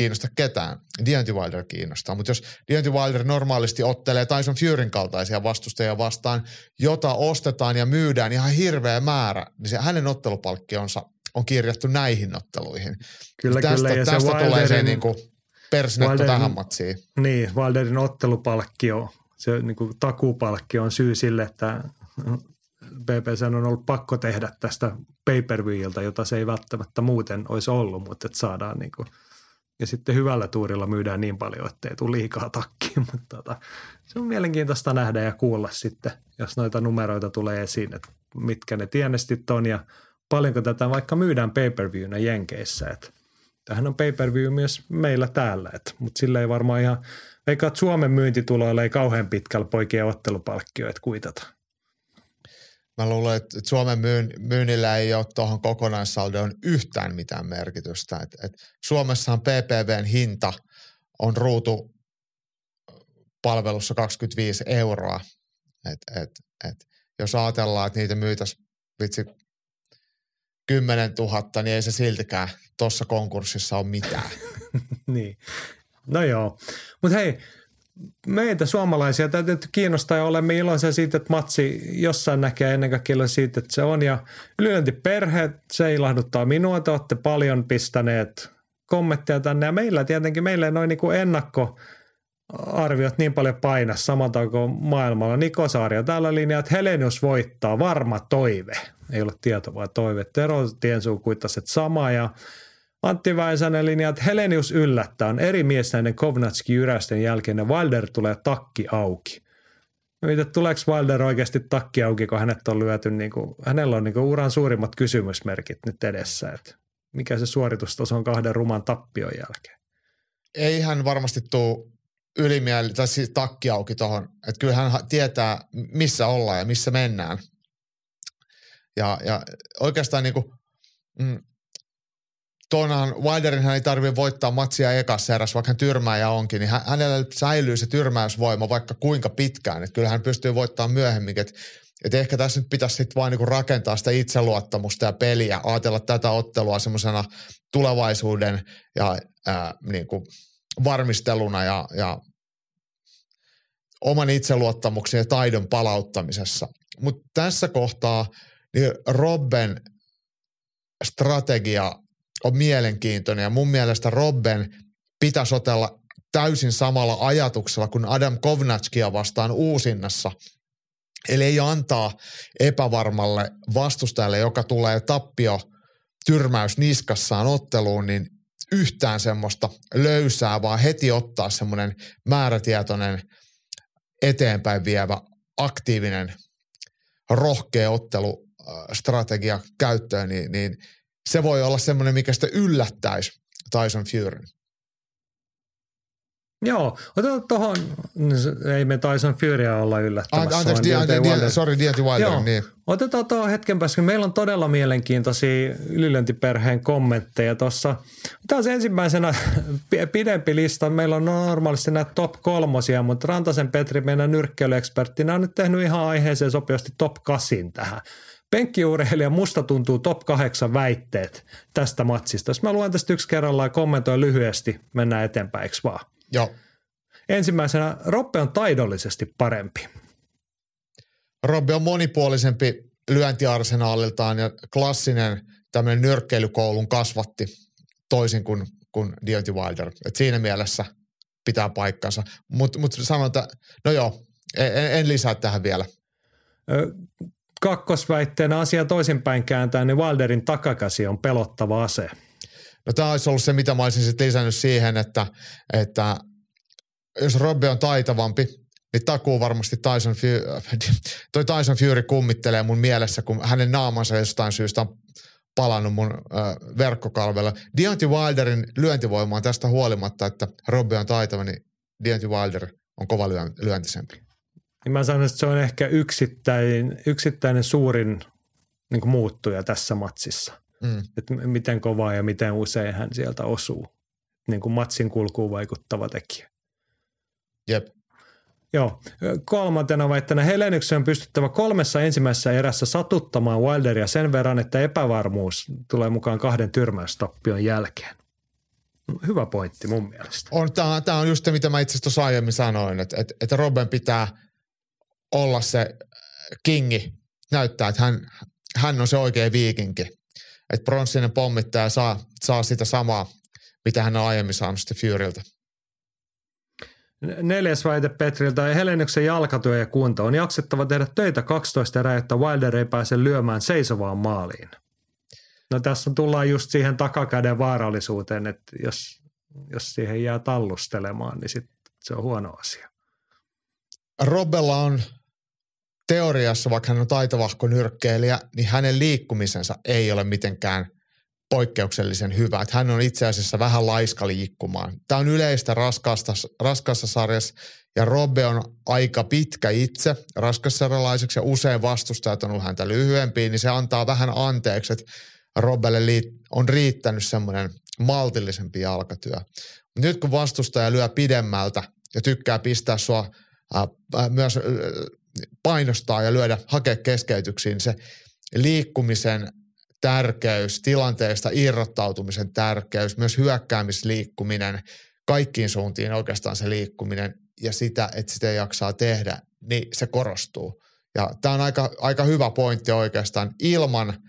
kiinnosta ketään. Deontay Wilder kiinnostaa. Mutta jos Deontay Wilder normaalisti ottelee Tyson Furyn kaltaisia vastustajia vastaan, jota ostetaan ja myydään ihan hirveä määrä, niin se hänen ottelupalkkionsa on kirjattu näihin otteluihin. Kyllä, tästä, kyllä. Ja tästä se tulee se niin kuin persnetto tähän matsiin. Niin, Wilderin ottelupalkkio, se niin kuin takuupalkkio on syy sille, että BBC on ollut pakko tehdä tästä pay per jota se ei välttämättä muuten olisi ollut, mutta että saadaan niin kuin – ja sitten hyvällä tuurilla myydään niin paljon, että ei tule liikaa takkiin, [LAUGHS] mutta tota, se on mielenkiintoista nähdä ja kuulla sitten, jos noita numeroita tulee esiin, että mitkä ne tienestit on ja paljonko tätä vaikka myydään pay-per-viewna Jenkeissä, että tämähän on pay-per-view myös meillä täällä, että, mutta sillä ei varmaan ihan, eikä Suomen myyntituloilla ei kauhean pitkällä poikien ottelupalkkioita kuitata. Mä luulen, että Suomen myyn, myynnillä ei ole tuohon kokonaissaldoon yhtään mitään merkitystä. Et, et Suomessahan PPVn hinta on ruutu palvelussa 25 euroa. Et, et, et, jos ajatellaan, että niitä myytäisiin vitsi 10 000, niin ei se siltikään tuossa konkurssissa ole mitään. [LAUGHS] niin. No joo. Mutta hei, meitä suomalaisia täytyy kiinnostaa ja olemme iloisia siitä, että matsi jossain näkee ennen kaikkea siitä, että se on. Ja perhe, se ilahduttaa minua, te olette paljon pistäneet kommentteja tänne ja meillä tietenkin, meillä noin niin ennakko arviot niin paljon paina samalta kuin maailmalla. Niko Saaria täällä linjaa, että Helenius voittaa, varma toive. Ei ole tieto, vaan toive. Tero Tiensuu kuittasi, että sama ja Antti Väisänen linjaa, että Helenius yllättää. On eri mies näiden Kovnatski jyräisten jälkeen ja Wilder tulee takki auki. Mitä tuleeko Wilder oikeasti takki auki, kun hänet on lyöty, niin kuin, hänellä on niin kuin uran suurimmat kysymysmerkit nyt edessä, että mikä se suoritustaso on kahden ruman tappion jälkeen? Ei hän varmasti tule ylimieli, tai siis takki auki tuohon, että kyllä hän tietää, missä ollaan ja missä mennään. Ja, ja oikeastaan niin kuin, mm, Tuonahan Wilderin hän ei tarvitse voittaa matsia ekassa erässä, vaikka hän tyrmääjä onkin, niin hänellä säilyy se tyrmäysvoima vaikka kuinka pitkään. Että kyllä hän pystyy voittamaan myöhemmin. Että et ehkä tässä nyt pitäisi sitten vaan niinku rakentaa sitä itseluottamusta ja peliä, ajatella tätä ottelua semmoisena tulevaisuuden ja ää, niinku varmisteluna ja, ja oman itseluottamuksen ja taidon palauttamisessa. Mutta tässä kohtaa niin Robben strategia on mielenkiintoinen ja mun mielestä Robben pitäisi otella täysin samalla ajatuksella kuin Adam Kovnatskia vastaan uusinnassa. Eli ei antaa epävarmalle vastustajalle, joka tulee tappio tyrmäys niskassaan otteluun, niin yhtään semmoista löysää, vaan heti ottaa semmoinen määrätietoinen eteenpäin vievä aktiivinen rohkea ottelustrategia käyttöön, niin, niin se voi olla semmoinen, mikä sitten yllättäisi Tyson Furyn. Joo, otetaan tuohon, ei me Tyson Furya olla yllättämässä. Anteeksi, di, di, di, sorry, Deontay Wilder, Joo. niin. Otetaan tuohon hetken päästä, meillä on todella mielenkiintoisia ylilöntiperheen kommentteja tuossa. Tämä on se ensimmäisenä [LAUGHS] pidempi lista. Meillä on normaalisti näitä top kolmosia, mutta Rantasen Petri, meidän nyrkkeilyeksperttinä, on nyt tehnyt ihan aiheeseen sopivasti top kasin tähän. Penkkiurheilija musta tuntuu top kahdeksan väitteet tästä matsista. Jos mä luen tästä yksi kerrallaan ja kommentoin lyhyesti, mennään eteenpäin, eikö vaan? Joo. Ensimmäisenä, Roppe on taidollisesti parempi. Robbe on monipuolisempi lyöntiarsenaaliltaan ja klassinen tämmöinen nyrkkeilykoulun kasvatti toisin kuin, kuin Deontay Wilder. Et siinä mielessä pitää paikkansa. Mutta mut sanon, että no joo, en, en lisää tähän vielä. Kakkosväitteenä asia toisinpäin kääntää, niin Wilderin takakäsi on pelottava ase. No tämä olisi ollut se, mitä mä olisin sitten lisännyt siihen, että, että jos Robbe on taitavampi, niin takuu varmasti Tyson Fury, [LAUGHS] toi Tyson Fury kummittelee mun mielessä, kun hänen naamansa jostain syystä on palannut mun äh, verkkokalvella. Deontay Wilderin lyöntivoima on tästä huolimatta, että Robbe on taitava, niin Deontay Wilder on kova lyöntisempi. Niin mä sanon, että se on ehkä yksittäinen, yksittäinen suurin niin muuttuja tässä matsissa. Mm. Että miten kovaa ja miten usein hän sieltä osuu. Niin kuin matsin kulkuun vaikuttava tekijä. Jep. Joo. Kolmantena väittänä Helenyksen on pystyttävä kolmessa ensimmäisessä erässä satuttamaan Wilderia sen verran, että epävarmuus tulee mukaan kahden tyrmäystappion jälkeen. Hyvä pointti mun mielestä. On, tämä, tämä on just se, mitä mä itse asiassa aiemmin sanoin, että, että, että Robben pitää olla se kingi, näyttää, että hän, hän on se oikea viikinki. Että pronssinen pommittaja saa, saa sitä samaa, mitä hän on aiemmin saanut sitten Furyltä. Neljäs väite Petriltä. Helenyksen jalkatyö ja kunto on jaksettava tehdä töitä 12 erää, että Wilder ei pääse lyömään seisovaan maaliin. No tässä tullaan just siihen takakäden vaarallisuuteen, että jos, jos siihen jää tallustelemaan, niin sit se on huono asia. Robella on teoriassa, vaikka hän on taitavahko nyrkkeilijä, niin hänen liikkumisensa ei ole mitenkään – poikkeuksellisen hyvä. Että hän on itse asiassa vähän laiska liikkumaan. Tämä on yleistä raskaasta, raskassa sarjassa ja Robbe on aika pitkä itse raskassarjalaiseksi ja usein vastustajat on ollut häntä lyhyempiä, niin se antaa vähän anteeksi, että Robbelle on riittänyt semmoinen maltillisempi jalkatyö. Nyt kun vastustaja lyö pidemmältä ja tykkää pistää sua äh, myös painostaa ja lyödä, hakea keskeytyksiin, se liikkumisen tärkeys, tilanteesta irrottautumisen tärkeys, myös hyökkäämisliikkuminen, kaikkiin suuntiin oikeastaan se liikkuminen ja sitä, että sitä jaksaa tehdä, niin se korostuu. Ja tämä on aika, aika hyvä pointti oikeastaan. Ilman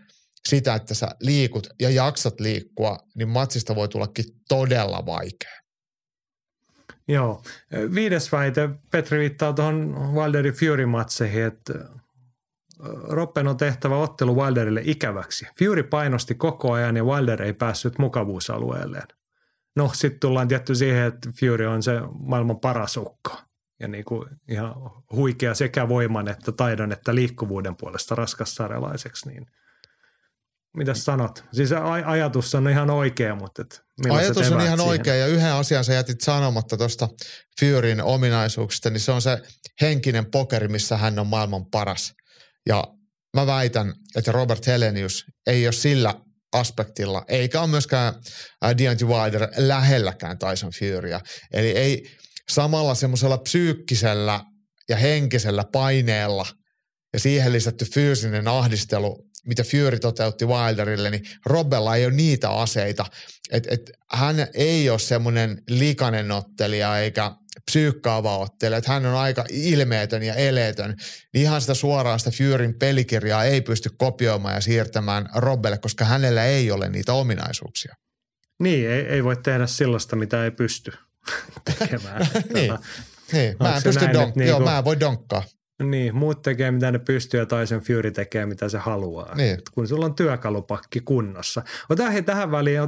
sitä, että sä liikut ja jaksat liikkua, niin matsista voi tullakin todella vaikea. Joo. Viides väite, Petri viittaa tuohon Wilderin Fury-matseihin, että Roppen on tehtävä ottelu Wilderille ikäväksi. Fury painosti koko ajan ja Wilder ei päässyt mukavuusalueelleen. No sitten tullaan tietty siihen, että Fury on se maailman paras ukko. Ja niin kuin ihan huikea sekä voiman että taidon että liikkuvuuden puolesta raskassarjalaiseksi. Niin mitä sanot? Siis aj- ajatus on ihan oikea, mutta et Ajatus on ihan siihen? oikea ja yhden asian sä jätit sanomatta tuosta Furyn ominaisuuksista, niin se on se henkinen pokeri, missä hän on maailman paras. Ja mä väitän, että Robert Helenius ei ole sillä aspektilla, eikä ole myöskään Deontay Wilder lähelläkään Tyson Furya. Eli ei samalla semmoisella psyykkisellä ja henkisellä paineella ja siihen lisätty fyysinen ahdistelu, mitä Fury toteutti Wilderille, niin Robella ei ole niitä aseita. Et, et hän ei ole semmoinen likainen ottelija eikä psyykkaava ottelija, että hän on aika ilmeetön ja eleetön, niin ihan sitä suoraan sitä Furyn pelikirjaa ei pysty kopioimaan ja siirtämään Robbelle, koska hänellä ei ole niitä ominaisuuksia. Niin, ei, ei voi tehdä sellaista, mitä ei pysty. [LAUGHS] tekemään. niin, Tota, niin. Mä en pysty näin, donk- että niinku- Joo, mä en voi donkkaa. Niin, muut tekee mitä ne pystyy ja Tyson Fury tekee mitä se haluaa. Niin. Et Kun sulla on työkalupakki kunnossa. Ota hei tähän väliin,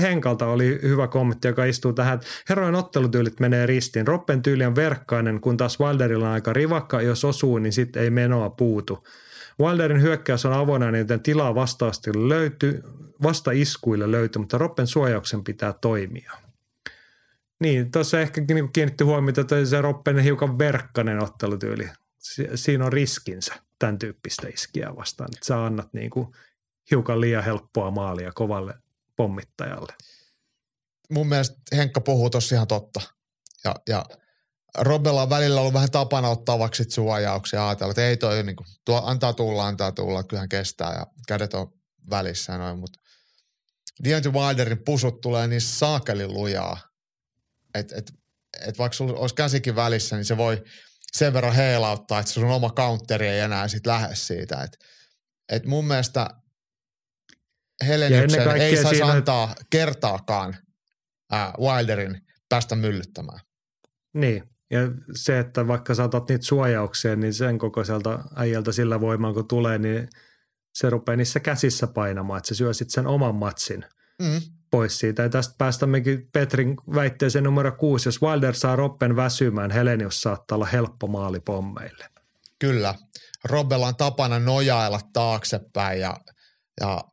Henkalta oli hyvä kommentti, joka istuu tähän, että herrojen ottelutyylit menee ristiin. Roppen tyyli on verkkainen, kun taas Wilderilla on aika rivakka, jos osuu, niin sitten ei menoa puutu. Wilderin hyökkäys on avoinna, niin joten tilaa vastaasti löytyy, vasta iskuille löytyy, mutta Roppen suojauksen pitää toimia. Niin, tuossa ehkä kiinnitti huomiota, että se Roppen hiukan verkkainen ottelutyyli. Si- Siinä on riskinsä tämän tyyppistä iskiä vastaan, että sä annat niinku hiukan liian helppoa maalia kovalle pommittajalle. Mun mielestä Henkka puhuu tossa ihan totta. Ja, ja Robella on välillä ollut vähän tapana ottaa vaikka suojauksia ja ajatella, että ei toi niin kuin, tuo, antaa tulla, antaa tulla, kyllähän kestää ja kädet on välissä noin, mutta Deontay Wilderin pusut tulee niin saakelin lujaa, että et, et vaikka sulla olisi käsikin välissä, niin se voi sen verran heilauttaa, että sun oma counteri ei enää sit lähde siitä. Et, et mun mielestä Heleniuksen kaikkea ei saisi siinä- antaa kertaakaan ää, Wilderin päästä myllyttämään. Niin, ja se, että vaikka saatat niitä suojauksia, niin sen kokoiselta äijältä sillä voimaan kun tulee, niin se rupeaa niissä käsissä painamaan, että se syö sitten sen oman matsin Mm. Pois siitä. Ja tästä päästämmekin Petrin väitteeseen numero kuusi. Jos Wilder saa Roppen väsymään, Helenius saattaa olla helppo maali pommeille. Kyllä. Robbella on tapana nojailla taaksepäin ja, ja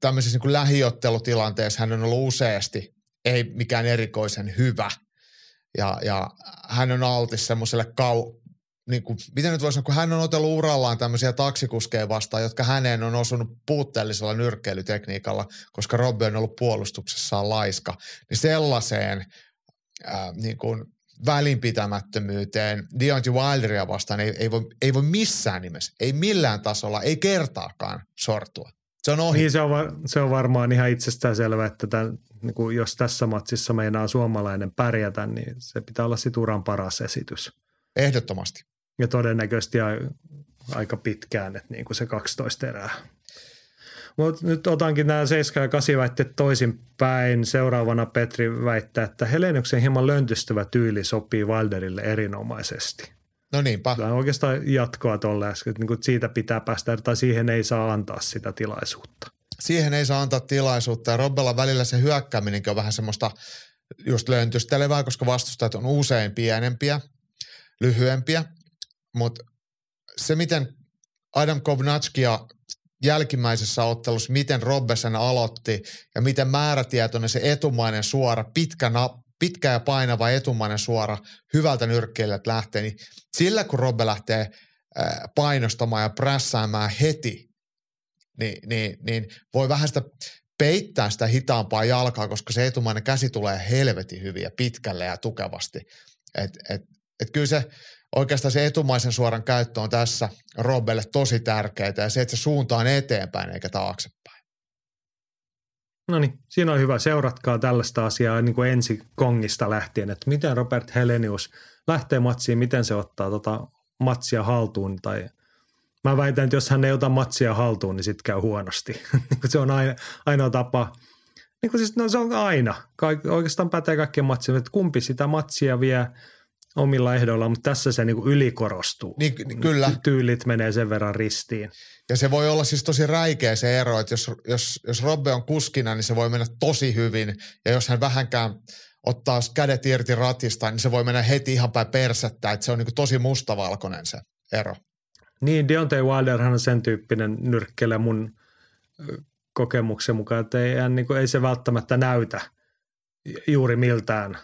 tämmöisissä niin kuin lähiottelutilanteissa hän on ollut useasti ei mikään erikoisen hyvä. Ja, ja hän on altis semmoiselle kau, niin kuin, miten nyt voisi sanoa, kun hän on otellut urallaan tämmöisiä taksikuskeja vastaan, jotka häneen on osunut puutteellisella nyrkkeilytekniikalla, koska Robby on ollut puolustuksessaan laiska, niin sellaiseen ää, niin kuin välinpitämättömyyteen Deontay Wilderia vastaan ei, ei, voi, ei voi missään nimessä, ei millään tasolla, ei kertaakaan sortua. Se on ohi. Niin se on, var- se on varmaan ihan itsestään selvä, että tämän, niin kuin jos tässä matsissa meinaa suomalainen pärjätä, niin se pitää olla sit uran paras esitys. Ehdottomasti. Ja todennäköisesti aika pitkään, että niin kuin se 12 erää. Mutta nyt otankin nämä 7 ja 8 väitteet toisinpäin. Seuraavana Petri väittää, että Heleniuksen hieman löntystävä tyyli sopii Wilderille erinomaisesti. No niinpä. Tämä on oikeastaan jatkoa tuolle äsken, että niin kuin siitä pitää päästä, tai siihen ei saa antaa sitä tilaisuutta. Siihen ei saa antaa tilaisuutta ja Robbella välillä se hyökkääminenkin on vähän semmoista just löntystelevää, koska vastustajat on usein pienempiä, lyhyempiä, mutta se miten Adam Kovnatskia jälkimmäisessä ottelussa, miten Robbe sen aloitti ja miten määrätietoinen se etumainen suora, pitkä, na, pitkä ja painava etumainen suora hyvältä nyrkkeilijät lähtee, niin sillä kun Robbe lähtee äh, painostamaan ja prässäämään heti, niin, niin, niin voi vähän sitä peittää sitä hitaampaa jalkaa, koska se etumainen käsi tulee helvetin hyvin ja pitkälle ja tukevasti. Et, et, et kyllä se oikeastaan se etumaisen suoran käyttö on tässä Robbelle tosi tärkeää ja se, että se suunta on eteenpäin eikä taaksepäin. No niin, siinä on hyvä. Seuratkaa tällaista asiaa niin kuin ensi kongista lähtien, että miten Robert Helenius lähtee matsiin, miten se ottaa tota matsia haltuun tai mä väitän, että jos hän ei ota matsia haltuun, niin sitten käy huonosti. [LAUGHS] Niin se on aina, ainoa tapa. Niin siis, no se on aina. Kaik, oikeastaan pätee kaikkien matsia, että kumpi sitä matsia vie omilla ehdoilla, mutta tässä se niin kuin ylikorostuu. Niin, niin kyllä. Tyylit menee sen verran ristiin. Ja se voi olla siis tosi räikeä se ero, että jos, jos, jos Robbe on kuskina, niin se voi mennä tosi hyvin. Ja jos hän vähänkään ottaa kädet irti ratista, niin se voi mennä heti ihan päin persettä. Että se on niin tosi mustavalkoinen se ero. Niin, Deontay Wilderhan on sen tyyppinen nyrkkeellä mun kokemuksen mukaan, että ei, hän, niin kuin, ei se välttämättä näytä juuri miltään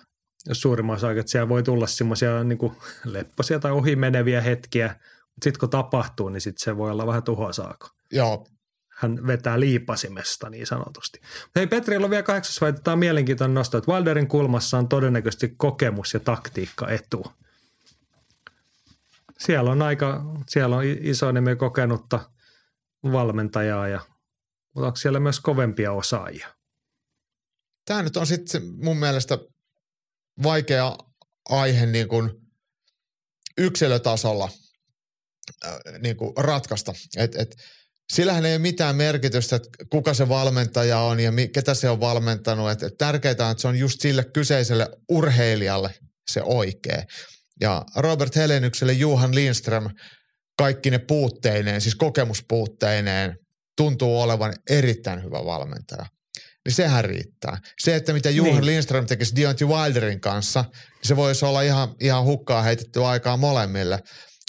suurimmassa aikaa, että siellä voi tulla semmoisia niin lepposia tai ohimeneviä hetkiä, mutta sitten kun tapahtuu, niin sitten se voi olla vähän tuhoasaako. Joo, Hän vetää liipasimesta niin sanotusti. Hei, Petrillä on vielä kahdeksas väite. Tämä on mielenkiintoinen nosto, että Wilderin kulmassa on todennäköisesti kokemus ja taktiikka etu. Siellä on aika, siellä on iso nimi kokenutta valmentajaa ja mutta onko siellä myös kovempia osaajia? tämä nyt on sitten mun mielestä vaikea aihe niin kuin yksilötasolla äh, niin kuin ratkaista. Et, et sillähän ei ole mitään merkitystä, että kuka se valmentaja on ja ketä se on valmentanut. Että tärkeintä on, että se on just sille kyseiselle urheilijalle se oikea. Ja Robert Helenykselle Juhan Lindström kaikki ne puutteineen, siis kokemuspuutteineen, tuntuu olevan erittäin hyvä valmentaja. Niin sehän riittää. Se, että mitä Juhan niin. Lindström tekisi Deontay Wilderin kanssa, niin se voisi olla ihan, ihan hukkaa heitetty aikaa molemmille.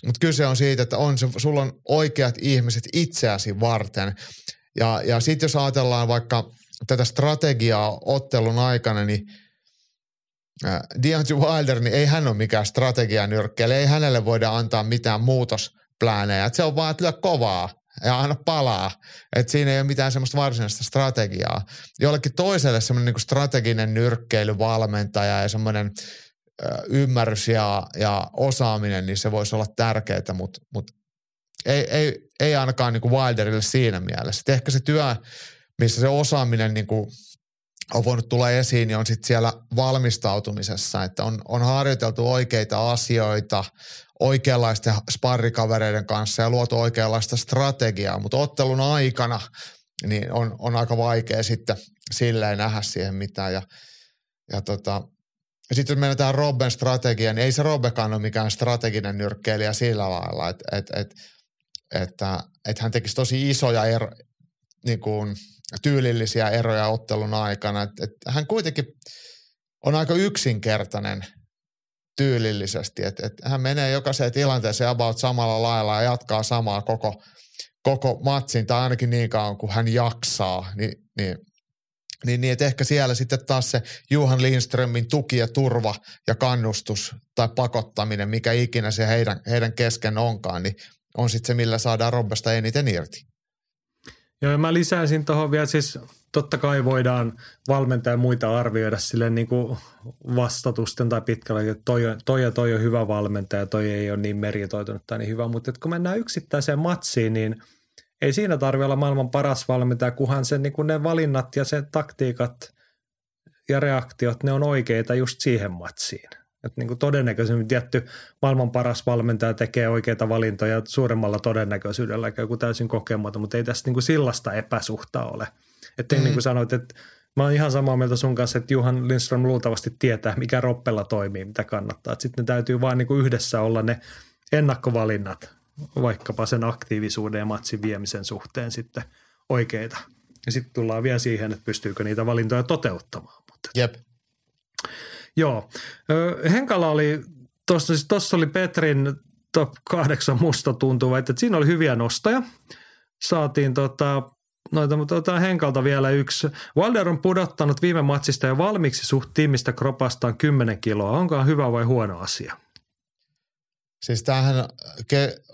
Mutta kyse on siitä, että on se, sulla on oikeat ihmiset itseäsi varten. Ja, ja sitten jos ajatellaan vaikka tätä strategiaa ottelun aikana, niin äh, Deontay Wilder, niin ei hän ole mikään strategianyrkkeilijä, ei hänelle voida antaa mitään muutosplänejä. Et se on vaan, että lyö kovaa ja aina palaa. Että siinä ei ole mitään semmoista varsinaista strategiaa. Jollekin toiselle semmoinen niin strateginen nyrkkeilyvalmentaja ja semmoinen ymmärrys ja, ja osaaminen, niin se voisi olla tärkeää, mutta, mutta ei, ei, ei ainakaan niin kuin Wilderille siinä mielessä. Et ehkä se työ, missä se osaaminen niin kuin on voinut tulla esiin, niin on sitten siellä valmistautumisessa, että on, on harjoiteltu oikeita asioita oikeanlaisten sparrikavereiden kanssa ja luotu oikeanlaista strategiaa, mutta ottelun aikana niin on, on aika vaikea sitten silleen nähdä siihen mitään ja, ja tota, ja sitten jos mennään Robben strategiaan, niin ei se Robbekaan ole mikään strateginen nyrkkeilijä sillä lailla, että et, et, että et hän tekisi tosi isoja ero, niin kuin, tyylillisiä eroja ottelun aikana. Et, et hän kuitenkin on aika yksinkertainen tyylillisesti, että et hän menee jokaiseen tilanteeseen about samalla lailla ja jatkaa samaa koko, koko matsin, tai ainakin niin kauan kuin hän jaksaa, niin, niin niin, niin että ehkä siellä sitten taas se Juhan Lindströmin tuki ja turva ja kannustus tai pakottaminen, mikä ikinä se heidän, heidän kesken onkaan, niin on sitten se, millä saadaan Robbesta eniten irti. Joo, ja mä lisäisin tuohon vielä siis, totta kai voidaan valmentaa ja muita arvioida sille niin kuin vastatusten tai pitkällä, että toi, toi ja toi on hyvä valmentaja, toi ei ole niin meritoitunut tai niin hyvä, mutta kun mennään yksittäiseen matsiin, niin – ei siinä tarvitse olla maailman paras valmentaja, kunhan se, niin kuin ne valinnat ja se taktiikat ja reaktiot, ne on oikeita just siihen matsiin. Että niin kuin todennäköisemmin tietty maailman paras valmentaja tekee oikeita valintoja suuremmalla todennäköisyydellä, joku täysin kokematon, mutta ei tässä niin kuin sillasta epäsuhtaa ole. Että mm. niin kuin sanoit, että mä oon ihan samaa mieltä sun kanssa, että Juhan Lindström luultavasti tietää, mikä roppella toimii, mitä kannattaa. Sitten ne täytyy vain niin kuin yhdessä olla ne ennakkovalinnat vaikkapa sen aktiivisuuden ja matsin viemisen suhteen sitten oikeita. Ja sitten tullaan vielä siihen, että pystyykö niitä valintoja toteuttamaan. Mutta. Jep. Joo. Henkala oli, tuossa siis oli Petrin top kahdeksan musta tuntuva, että siinä oli hyviä nostoja. Saatiin tota, noita, mutta otetaan Henkalta vielä yksi. Wilder on pudottanut viime matsista jo valmiiksi suht tiimistä kropastaan 10 kiloa. Onko hyvä vai huono asia? Siis tämähän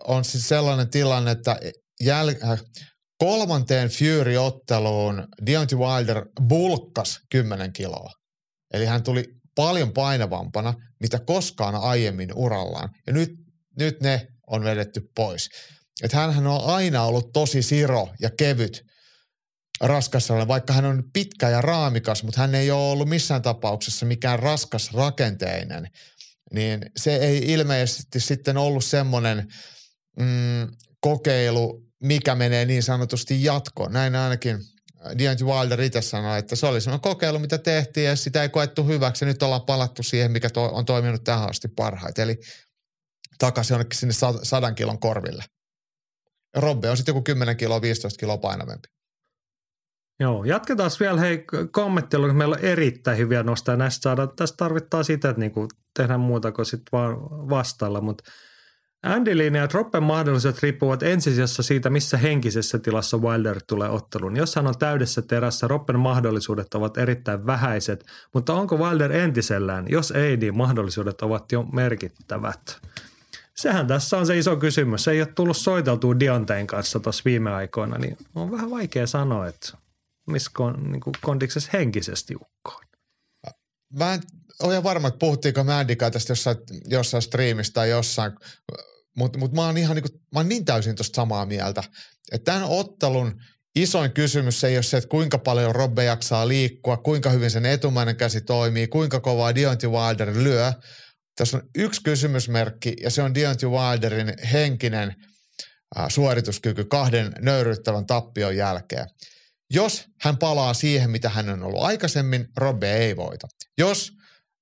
on siis sellainen tilanne, että jäl- äh, kolmanteen Fury-otteluun Deontay Wilder bulkkas 10 kiloa. Eli hän tuli paljon painavampana, mitä koskaan aiemmin urallaan. Ja nyt, nyt ne on vedetty pois. Että hän on aina ollut tosi siro ja kevyt raskassa, vaikka hän on pitkä ja raamikas, mutta hän ei ole ollut missään tapauksessa mikään raskas rakenteinen niin se ei ilmeisesti sitten ollut semmoinen mm, kokeilu, mikä menee niin sanotusti jatkoon. Näin ainakin Deontay Wilder itse sanoi, että se oli semmoinen kokeilu, mitä tehtiin ja sitä ei koettu hyväksi. Nyt ollaan palattu siihen, mikä to, on toiminut tähän asti parhaiten. Eli takaisin jonnekin sinne sadan kilon korville. Robbe on sitten joku 10 kiloa, 15 kiloa painavempi. Joo, jatketaan vielä hei kommenttilla, kun meillä on erittäin hyviä nostaa näistä saadaan. Tässä tarvittaa sitä, että niinku tehdään muuta kuin sitten vaan vastailla, mutta Andy Lee ja Droppen mahdollisuudet riippuvat ensisijassa siitä, missä henkisessä tilassa Wilder tulee otteluun. Jos hän on täydessä terässä, Roppen mahdollisuudet ovat erittäin vähäiset, mutta onko Wilder entisellään? Jos ei, niin mahdollisuudet ovat jo merkittävät. Sehän tässä on se iso kysymys. Se ei ole tullut soiteltua Dionteen kanssa tuossa viime aikoina, niin on vähän vaikea sanoa, että missä kon, niin kondiksessa henkisesti ukkoon. Mä en ole varma, että puhuttiinko Mandikaa tästä jossain, jossain striimistä tai jossain, mutta mut mä, ihan niin kuin, mä oon niin täysin tuosta samaa mieltä. Että tämän ottelun isoin kysymys ei ole se, että kuinka paljon Robbe jaksaa liikkua, kuinka hyvin sen etumainen käsi toimii, kuinka kovaa Deontay Wilder lyö. Tässä on yksi kysymysmerkki ja se on Deontay Wilderin henkinen ää, suorituskyky kahden nöyryyttävän tappion jälkeen. Jos hän palaa siihen, mitä hän on ollut aikaisemmin, Robbe ei voita. Jos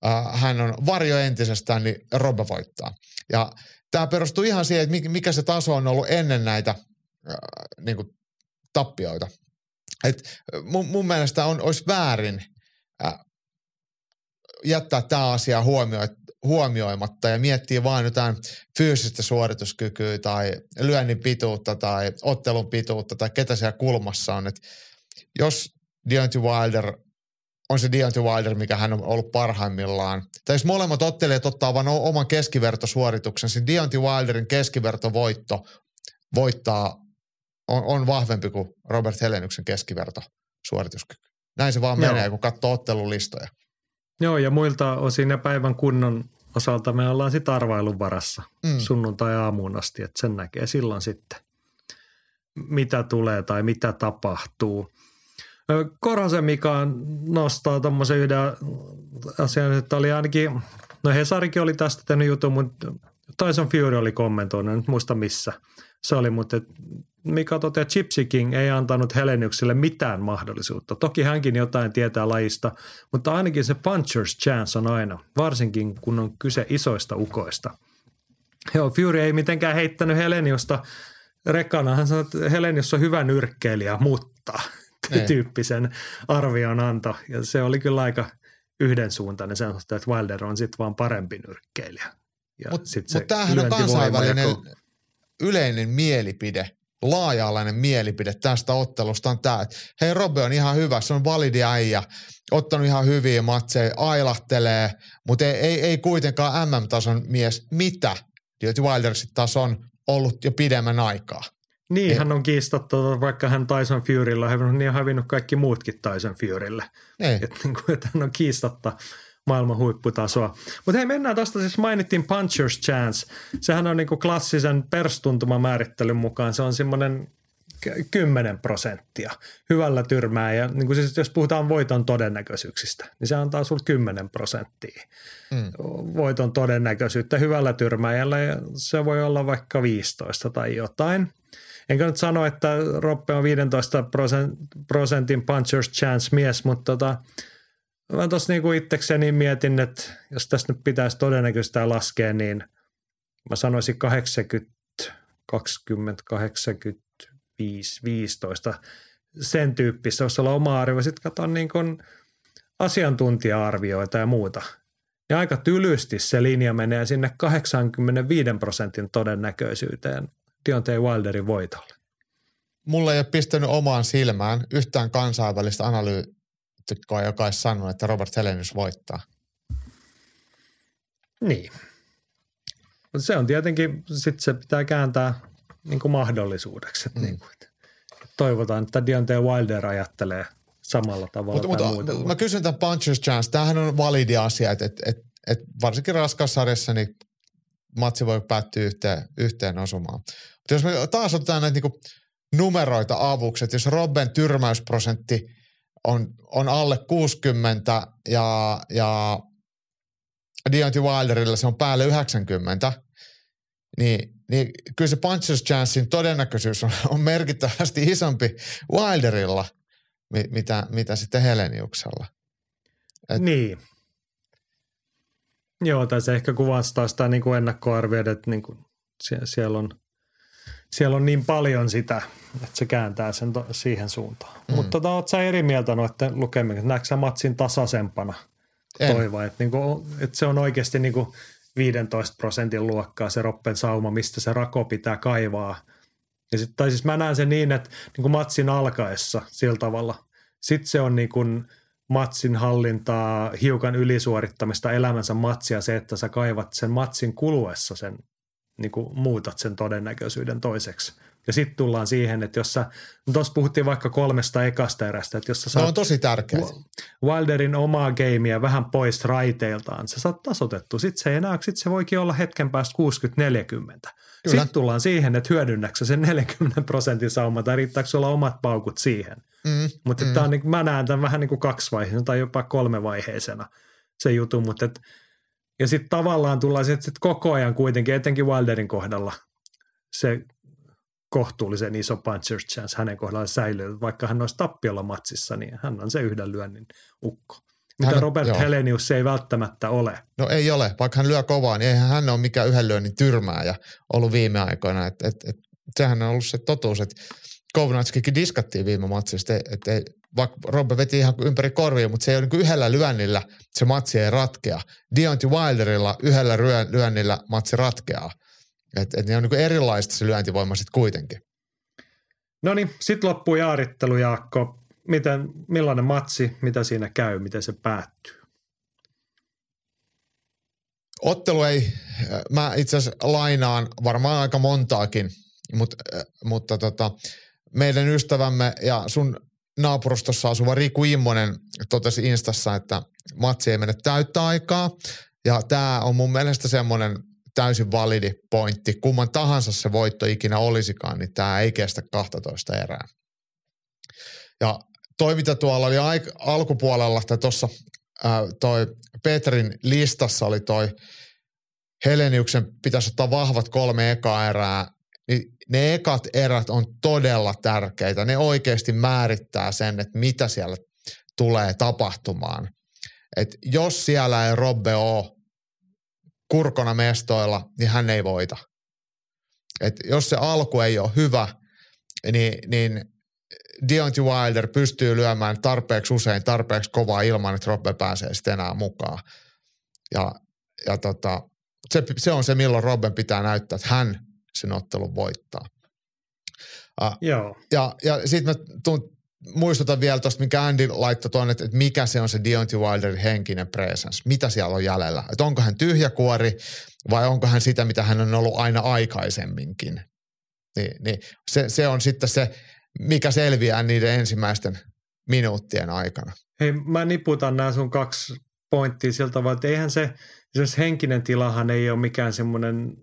äh, hän on varjo entisestään, niin Robbe voittaa. Ja tämä perustuu ihan siihen, että mikä se taso on ollut ennen näitä äh, niin kuin tappioita. Et mun, mun mielestä on, olisi väärin äh, jättää tämä asia huomio, huomioimatta ja miettiä vain jotain fyysistä suorituskykyä tai lyönnin pituutta tai ottelun pituutta tai ketä siellä kulmassa on. Et jos Deontay Wilder on se Deontay Wilder, mikä hän on ollut parhaimmillaan. Tai jos molemmat ottelijat ottaa vain oman keskivertosuorituksen, niin Deontay Wilderin keskivertovoitto voittaa, on, on vahvempi kuin Robert Heleniuksen keskivertosuorituskyky. Näin se vaan Joo. menee, kun katsoo ottelulistoja. Joo, ja muilta osin ja päivän kunnon osalta me ollaan sitten arvailun varassa mm. sunnuntai-aamuun asti, että sen näkee silloin sitten, mitä tulee tai mitä tapahtuu. Korhosen Mika nostaa tuommoisen yhden asian, että oli ainakin, no Hesarikin oli tästä tehnyt jutun, mutta Tyson Fury oli kommentoinut, en muista missä se oli, mutta Mika toteaa, että Gypsy King ei antanut Heleniukselle mitään mahdollisuutta. Toki hänkin jotain tietää lajista, mutta ainakin se puncher's chance on aina, varsinkin kun on kyse isoista ukoista. Joo, Fury ei mitenkään heittänyt Heleniusta rekana. Hän sanoi, että Helenius on hyvä nyrkkeilijä, mutta. Tyyppisen arvion anto. Ja se oli kyllä aika yhdensuuntainen sen että Wilder on sitten vaan parempi nyrkkeilijä. Mutta mut tämähän on kansainvälinen yleinen mielipide, laaja-alainen mielipide tästä ottelusta on tämä, että hei Robbe on ihan hyvä, se on validi äijä, ottanut ihan hyviä matseja, ailahtelee, mutta ei, ei, ei kuitenkaan MM-tason mies. Mitä? Deontay Wilder sitten taas on ollut jo pidemmän aikaa. Niin, ei. hän on kiistattu, vaikka hän Tyson Furylla on hävinnyt, niin on hävinnyt kaikki muutkin Tyson Furylle. Että niin kuin, että hän on kiistatta maailman huipputasoa. Mutta hei, mennään tuosta, siis mainittiin Puncher's Chance. Sehän on niin kuin klassisen perstuntumamäärittelyn mukaan, se on semmoinen 10 prosenttia hyvällä tyrmää. Ja niin kuin siis, jos puhutaan voiton todennäköisyyksistä, niin se antaa sinulle 10 prosenttia mm. voiton todennäköisyyttä hyvällä tyrmääjällä. Ja se voi olla vaikka 15 tai jotain. Enkä nyt sano, että Roppe on 15 prosentin puncher's chance mies, mutta tota, mä tuossa niinku itsekseni mietin, että jos tästä nyt pitäisi todennäköisesti laskea, niin mä sanoisin 80, 20, 85, 15, sen tyyppistä, jos olla oma arvio. Sitten katson niin kuin asiantuntija-arvioita ja muuta. Ja aika tylysti se linja menee sinne 85 prosentin todennäköisyyteen Deontay Wilderin voitolle. Mulla ei ole pistänyt omaan silmään yhtään kansainvälistä analyytikkoa, joka olisi sanonut, että Robert Helenius voittaa. Niin. Se on tietenkin, sitten se pitää kääntää niin kuin mahdollisuudeksi. mm. niin kuin, että toivotaan, että Deontay Wilder ajattelee samalla tavalla. Mutta, mutta mä kysyn tämän puncher's chance. Tämähän on validi asia, että, että, että, että varsinkin raskassarjassa niin matsi voi päättyä yhteen, yhteen osumaan. Mutta jos me taas otetaan näitä niinku numeroita avuksi, että jos Robben tyrmäysprosentti on, on alle 60 ja, ja Deontay Wilderilla se on päälle 90, niin, niin kyllä se puncher's chancein todennäköisyys on, on merkittävästi isompi Wilderilla, mitä, mitä sitten Heleniuksella. Et, niin. Joo, tai se ehkä kuvastaa sitä niin kuin ennakkoarvioida, että niin kuin sie- siellä, on, siellä on niin paljon sitä, että se kääntää sen to- siihen suuntaan. Mm. Mutta tota, oletko sä eri mieltä noiden lukeminen? Näetkö sä matsin tasaisempana toivoa, että, niin kuin, että se on oikeasti niin kuin 15 prosentin luokkaa se Roppen sauma, mistä se rako pitää kaivaa. Ja sit, tai siis mä näen sen niin, että niin kuin matsin alkaessa sillä tavalla. Sitten se on niin kuin – matsin hallintaa, hiukan ylisuorittamista elämänsä matsia se, että sä kaivat sen matsin kuluessa sen, niin kuin muutat sen todennäköisyyden toiseksi. Ja sitten tullaan siihen, että jos sä, no tuossa puhuttiin vaikka kolmesta ekasta erästä, että jos sä saat no on tosi tärkeä. Wilderin omaa gameia vähän pois raiteiltaan, sä saat tasotettu. Sitten se ei enää, sit se voikin olla hetken päästä 60-40. Sitten tullaan siihen, että hyödynnäksä sen 40 prosentin sauma tai riittääkö sulla omat paukut siihen. Mm, mutta mm. on, niin, mä näen tämän vähän niin kuin kaksivaiheisena tai jopa kolmevaiheisena se jutu, mutta et, ja sitten tavallaan tullaan sitten sit koko ajan kuitenkin, etenkin Wilderin kohdalla, se kohtuullisen iso puncher chance hänen kohdallaan säilyy. Vaikka hän olisi tappiolla matsissa, niin hän on se yhden lyönnin ukko. Mitä Hän- Robert joo. Helenius ei välttämättä ole. No ei ole, vaikka hän lyö kovaa, niin eihän hän ole mikään yhden lyönnin tyrmääjä ollut viime aikoina. Et, et, et, sehän on ollut se totuus, että Kovnatskikin diskattiin viime matsista. Et, et, vaikka Robbe veti ihan ympäri korvia, mutta se ei ole niin yhdellä lyönnillä se matsi ei ratkea. Deontay Wilderilla yhdellä lyönnillä matsi ratkeaa. Et, et ne on niin erilaista se lyöntivoima sitten kuitenkin. No niin, sitten loppuu jaarittelu, Jaakko. Miten, millainen matsi, mitä siinä käy, miten se päättyy? Ottelu ei, mä itse asiassa lainaan varmaan aika montaakin, mut, äh, mutta tota, meidän ystävämme ja sun naapurustossa asuva Riku Immonen totesi Instassa, että matsi ei mene täyttä aikaa. Ja tämä on mun mielestä semmoinen täysin validi pointti. Kumman tahansa se voitto ikinä olisikaan, niin tämä ei kestä 12 erää. Ja toi, mitä tuolla oli aik- alkupuolella, tai tuossa toi Petrin listassa oli toi Heleniuksen pitäisi ottaa vahvat kolme ekaa erää, niin ne ekat erät on todella tärkeitä. Ne oikeasti määrittää sen, että mitä siellä tulee tapahtumaan. Et jos siellä ei Robbe ole kurkona mestoilla, niin hän ei voita. Et jos se alku ei ole hyvä, niin, niin Deontay Wilder pystyy lyömään tarpeeksi usein, tarpeeksi kovaa ilman, että Robbe pääsee sitten enää mukaan. Ja, ja tota, se, se on se, milloin Robben pitää näyttää, että hän sen ottelun voittaa. Uh, Joo. ja, ja sitten mä tuun, muistutan vielä tuosta, mikä Andy laittoi tuonne, että, että mikä se on se Deontay Wilderin henkinen presence. Mitä siellä on jäljellä? Että onko hän tyhjä kuori vai onko hän sitä, mitä hän on ollut aina aikaisemminkin? Niin, niin se, se on sitten se, mikä selviää niiden ensimmäisten minuuttien aikana. Hei, mä niputan nämä sun kaksi pointtia siltä tavalla, että eihän se, esimerkiksi henkinen tilahan ei ole mikään semmoinen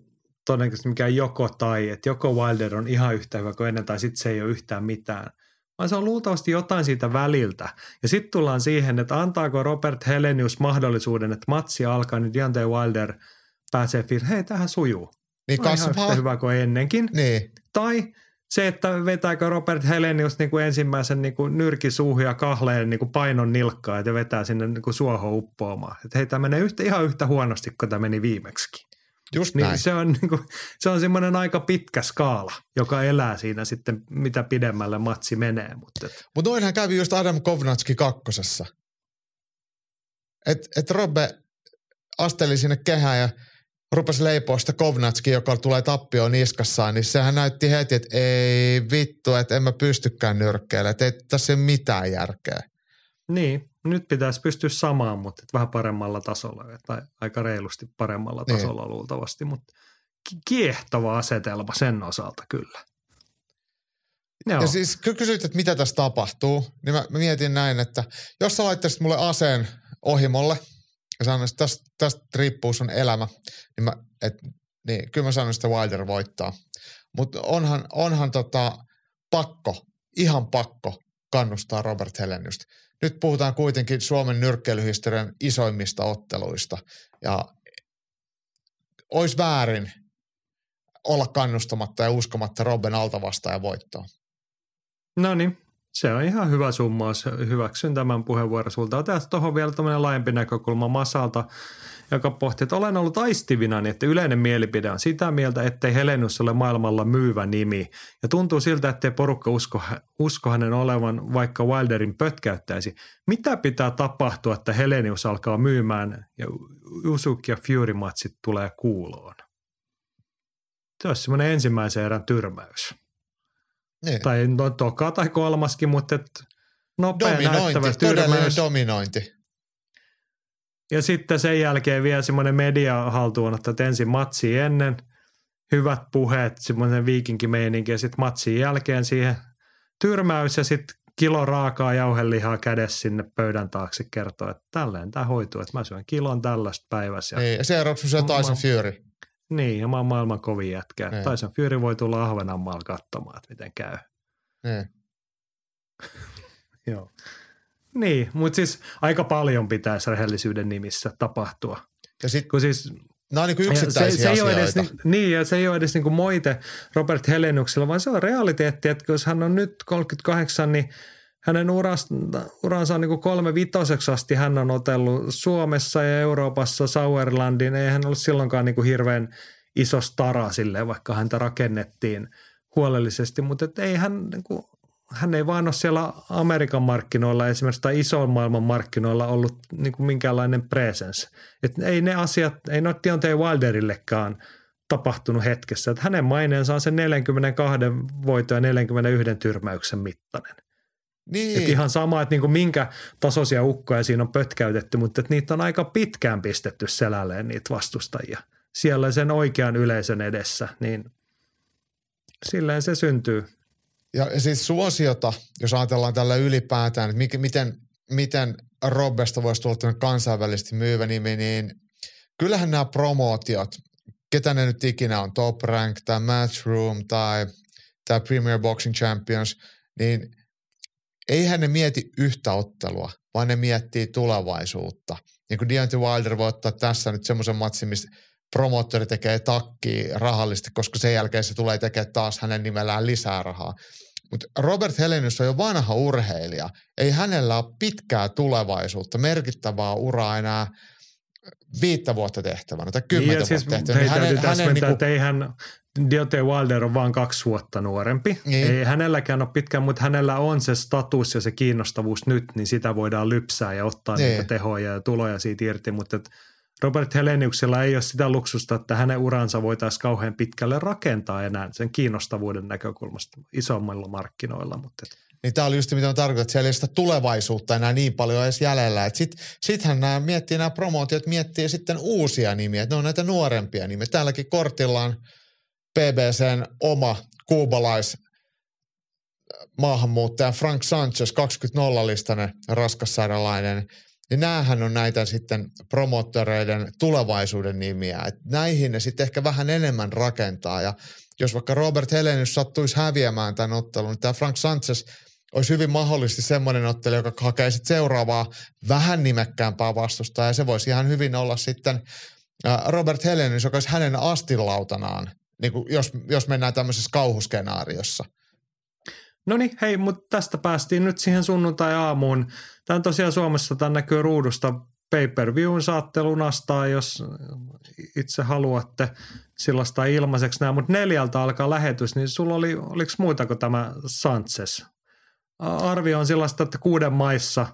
todennäköisesti mikään joko tai, että joko Wilder on ihan yhtä hyvä kuin ennen tai sitten se ei ole yhtään mitään. Vaan se on luultavasti jotain siitä väliltä. Ja sitten tullaan siihen, että antaako Robert Helenius mahdollisuuden, että matsi alkaa, niin Deontay Wilder pääsee fiilis, hei tähän sujuu. Niin oon ihan kasvaa. yhtä hyvä kuin ennenkin. Niin, Tai se, että vetääkö Robert Helenius niin kuin ensimmäisen niin kuin nyrki suuhun ja kahleen niin kuin painon nilkkaa ja vetää sinne niin kuin suohon uppoamaan. Että hei, tämä menee yhtä, ihan yhtä huonosti kuin tämä meni viimeksi. just Niin näin. se on, niin kuin, se on semmoinen aika pitkä skaala, joka elää siinä sitten, mitä pidemmälle matsi menee. Mutta Mutta noinhan kävi just Adam Kovnatski kakkosessa. Että et Robbe asteli sinne kehään ja rupesi leipoa sitä Kovnatski, joka tulee tappioon niskassaan, niin sehän näytti heti, että ei vittu, että en mä pystykään nyrkkeelle, että ei tässä ole mitään järkeä. niin, nyt pitäisi pystyä samaan, mutta vähän paremmalla tasolla, tai aika reilusti paremmalla Niin. tasolla luultavasti, mutta ki- kiehtova asetelma sen osalta kyllä. Joo. Ja siis kun kysyit, että mitä tässä tapahtuu, niin mä, mä mietin näin, että jos sä laittaisit mulle aseen ohimolle ja sanoisit, että tästä, tästä riippuu sun elämä, niin, mä, et, niin kyllä mä sanoisin, että Wilder voittaa. Mutta onhan, onhan tota pakko, ihan pakko kannustaa Robert Heleniusta. Nyt puhutaan kuitenkin Suomen nyrkkeilyhistorian isoimmista otteluista ja olisi väärin olla kannustamatta ja uskomatta Robben altavastaajan voittoon. No niin, se on ihan hyvä summaus. Hyväksyn tämän puheenvuoron sulta. Otetaan tuohon vielä tämmöinen laajempi näkökulma Masalta, joka pohti, että olen ollut aistivina, niin että yleinen mielipide on sitä mieltä, ettei Helenus ole maailmalla myyvä nimi. Ja tuntuu siltä, ettei porukka usko, usko hänen olevan, vaikka Wilderin pötkäyttäisi. Mitä pitää tapahtua, että Helenius alkaa myymään ja Usyk ja Fury-matsit tulee kuuloon? Se olisi semmoinen ensimmäisen erän tyrmäys. Niin. Tai no, toka tai kolmaskin, mutta et nopea näyttävä Dominointi, todellinen tyrmäys. dominointi. Ja sitten sen jälkeen vielä semmoinen media haltuunotto, että ensin matsi ennen, hyvät puheet, semmoinen viikinkimeininki ja sitten matsin jälkeen siihen tyrmäys ja sitten kilo raakaa jauhelihaa kädessä sinne pöydän taakse kertoo, että tälleen tämä hoituu, että mä syön kilon tällaista päivässä. Ja, Niin, ja seuraavaksi se Tyson Fury. Niin, ja mä oon maailman kovin jätkä. Niin. Tyson Fury voi tulla Ahvenanmaalla katsomaan, että miten käy. Niin. [LAUGHS] Joo. Niin, mutta siis aika paljon pitäisi rehellisyyden nimissä tapahtua. Ja sitten Kun siis nämä on niin yksittäisiä se, se ei ole edes, ni- niin, ja se ei ole edes niin kuin moite Robert Helenuksella, vaan se on realiteetti, että jos hän on nyt 38, niin hänen urasta, uransa on niin kolme vitoseksi asti. Hän on otellut Suomessa ja Euroopassa Sauerlandin. Ei hän ollut silloinkaan niin kuin hirveän iso stara sille, vaikka häntä rakennettiin huolellisesti, mutta et ei hän, niin kuin, hän ei vaan ole siellä Amerikan markkinoilla esimerkiksi tai ison maailman markkinoilla ollut niin kuin minkäänlainen presence. Et ei ne asiat, ei ole Deontay Wilderillekaan tapahtunut hetkessä. Että hänen maineensa on se 42 voiton ja 41 tyrmäyksen mittainen. Niin, Et ihan sama, että niinku minkä tasoisia ukkoja siinä on pötkäytetty, mutta et niitä on aika pitkään pistetty selälleen niitä vastustajia. Siellä sen oikean yleisön edessä, niin silleen se syntyy. Ja siis suosiota, jos ajatellaan tällä ylipäätään, että mikä, miten, miten Robbesta voisi tulla kansainvälisesti myyvä nimi, niin kyllähän nämä promootiot, ketä ne nyt ikinä on, Top Rank tai Matchroom tai, tai Premier Boxing Champions, niin eihän ne mieti yhtä ottelua, vaan ne miettii tulevaisuutta. Niin kuin Deontay Wilder voi ottaa tässä nyt semmoisen matsin, missä promoottori tekee takkiin rahallisesti, koska sen jälkeen se tulee tekemään taas hänen nimellään lisää rahaa. Mutta Robert Helenius on jo vanha urheilija. Ei hänellä ole pitkää tulevaisuutta, merkittävää uraa enää viittä vuotta tehtävänä tai kymmentä Niin, vuotta siis tehtävänä. Niin täytyy hänen, hänen täsmentää, niinku, että ei hän, Deontay Wilder on vain kaksi vuotta nuorempi. Niin. Ei hänelläkään ole pitkään, mutta hänellä on se status ja se kiinnostavuus nyt, niin sitä voidaan lypsää ja ottaa Niin. niitä tehoja ja tuloja siitä irti, mutta et Robert Heleniuksella ei ole sitä luksusta, että hänen uransa voitaisiin kauhean pitkälle rakentaa enää sen kiinnostavuuden näkökulmasta isommilla markkinoilla. Mutta et, niin tämä oli just mitä mä tarkoitan, että siellä ei sitä tulevaisuutta enää niin paljon edes jäljellä. Sitten sittenhän nämä miettii, nämä promootiot miettii sitten uusia nimiä, että ne on näitä nuorempia nimiä. Täälläkin kortilla on BBCn oma kuubalais maahanmuuttaja Frank Sanchez, 20-listainen raskassairaalainen, niin näähän on näitä sitten promottoreiden tulevaisuuden nimiä. Et näihin ne sitten ehkä vähän enemmän rakentaa. Ja jos vaikka Robert Helenius sattuisi häviämään tämän ottelun, niin tämä Frank Sanchez olisi hyvin mahdollisesti semmoinen ottelija, joka hakee sitten seuraavaa vähän nimekkäämpää vastustaa. Ja se voisi ihan hyvin olla sitten Robert Helenius, joka olisi hänen astilautanaan, niin kuin jos, jos mennään tämmöisessä kauhuskenaariossa. No niin, hei, mutta tästä päästiin nyt siihen sunnuntai-aamuun. Tämä tosiaan Suomessa, tämä näkyy ruudusta pay-per-viewn saatte lunastaa, jos itse haluatte sellaista ilmaiseksi nämä, mutta neljältä alkaa lähetys, niin sulla oli, oliko muita kuin tämä Sanchez? Arvio on sellaista, että kuuden maissa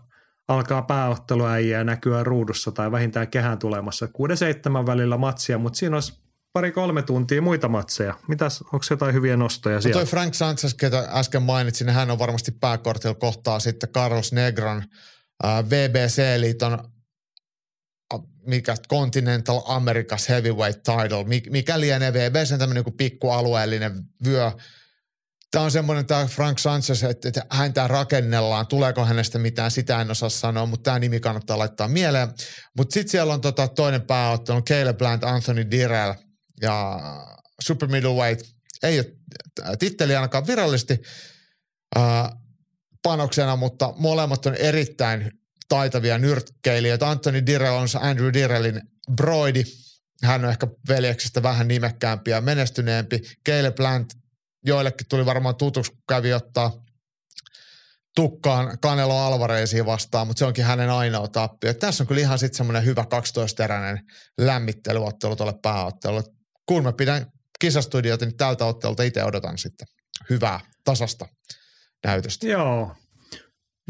alkaa pääotteluäijää näkyä ruudussa tai vähintään kehään tulemassa. Kuuden seitsemän välillä matsia, mutta siinä olisi pari-kolme tuntia muita matseja. Mitäs, onko jotain hyviä nostoja No siellä? toi Frank Sanchez, ketä äsken mainitsin, niin hän on varmasti pääkortilla kohtaa sitten Carlos Negron äh, VBC-liiton mikä Continental Americas Heavyweight Title, Mik- mikä lienee VBC tämmöinen niin pikkualueellinen vyö. Tämä on semmoinen tämä Frank Sanchez, että, että häntä rakennellaan. Tuleeko hänestä mitään, sitä en osaa sanoa, mutta tämä nimi kannattaa laittaa mieleen. Mutta sitten siellä on tota toinen pääottelu, Caleb Plant, Anthony Dirrell ja Super Middleweight. Ei ole titteli ainakaan virallisesti ää, panoksena, mutta molemmat on erittäin taitavia nyrkkeilijöitä. Anthony Dirrell on Andrew Dirrellin broidi. Hän on ehkä veljeksestä vähän nimekkäämpi ja menestyneempi. Caleb Plant joillekin tuli varmaan tutuksi, kävi ottaa tukkaan Canelo Alvarezia vastaan, mutta se onkin hänen ainoa tappio. Tässä on kyllä ihan sitten semmoinen hyvä 12-teräinen lämmittelyottelu tuolle pääottelulle. Kun mä pidän kisastudiota, niin tältä ottelulta itse odotan sitten hyvää, tasasta näytöstä. Joo.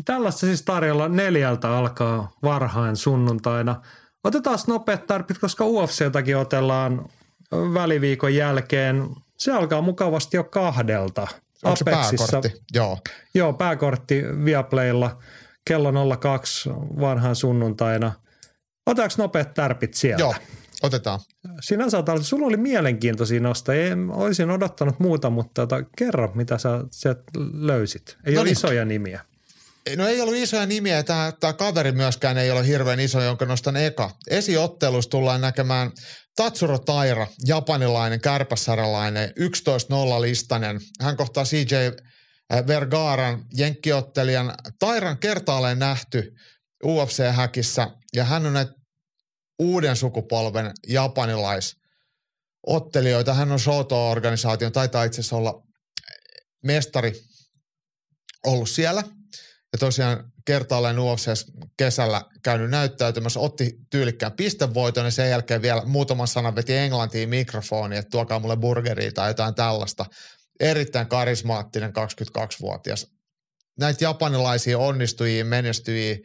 Tällaista siis tarjolla neljältä alkaa varhain sunnuntaina. Otetaan nopeat tarpit, koska UFCtakin otellaan väliviikon jälkeen. Se alkaa mukavasti jo kahdelta. Onko se pääkortti? Joo. Joo, pääkortti Viaplaylla kello 02 varhain sunnuntaina. Otetaanko nopeat tärpit sieltä? Joo, otetaan. Sinänsä otat- sulla oli mielenkiintoisia nostoja. Ei, olisin odottanut muuta, mutta tota, kerro, mitä sä sieltä löysit. Ei No ole niin. isoja nimiä. No ei ollut isoja nimiä. Tämä, tämä kaveri myöskään ei ole hirveän iso, jonka nostan eka. Esiottelussa tullaan näkemään Tatsuro Taira, japanilainen, kärpäsarjalainen, 11-0 listainen. Hän kohtaa CJ Vergaran, jenkkiottelijan. Tairan kertaalleen nähty UFC-häkissä ja hän on näitä uuden sukupolven japanilaisottelijoita. Hän on Shoto-organisaation, taitaa itse asiassa olla mestari ollut siellä. Ja tosiaan kertaalleen UFC kesällä käynyt näyttäytymässä, otti tyylikkään pistevoiton ja sen jälkeen vielä muutaman sanan veti englantiin mikrofoni, että tuokaa mulle burgeria tai jotain tällaista. Erittäin karismaattinen 22-vuotias. Näitä japanilaisia onnistujia, menestyjiä,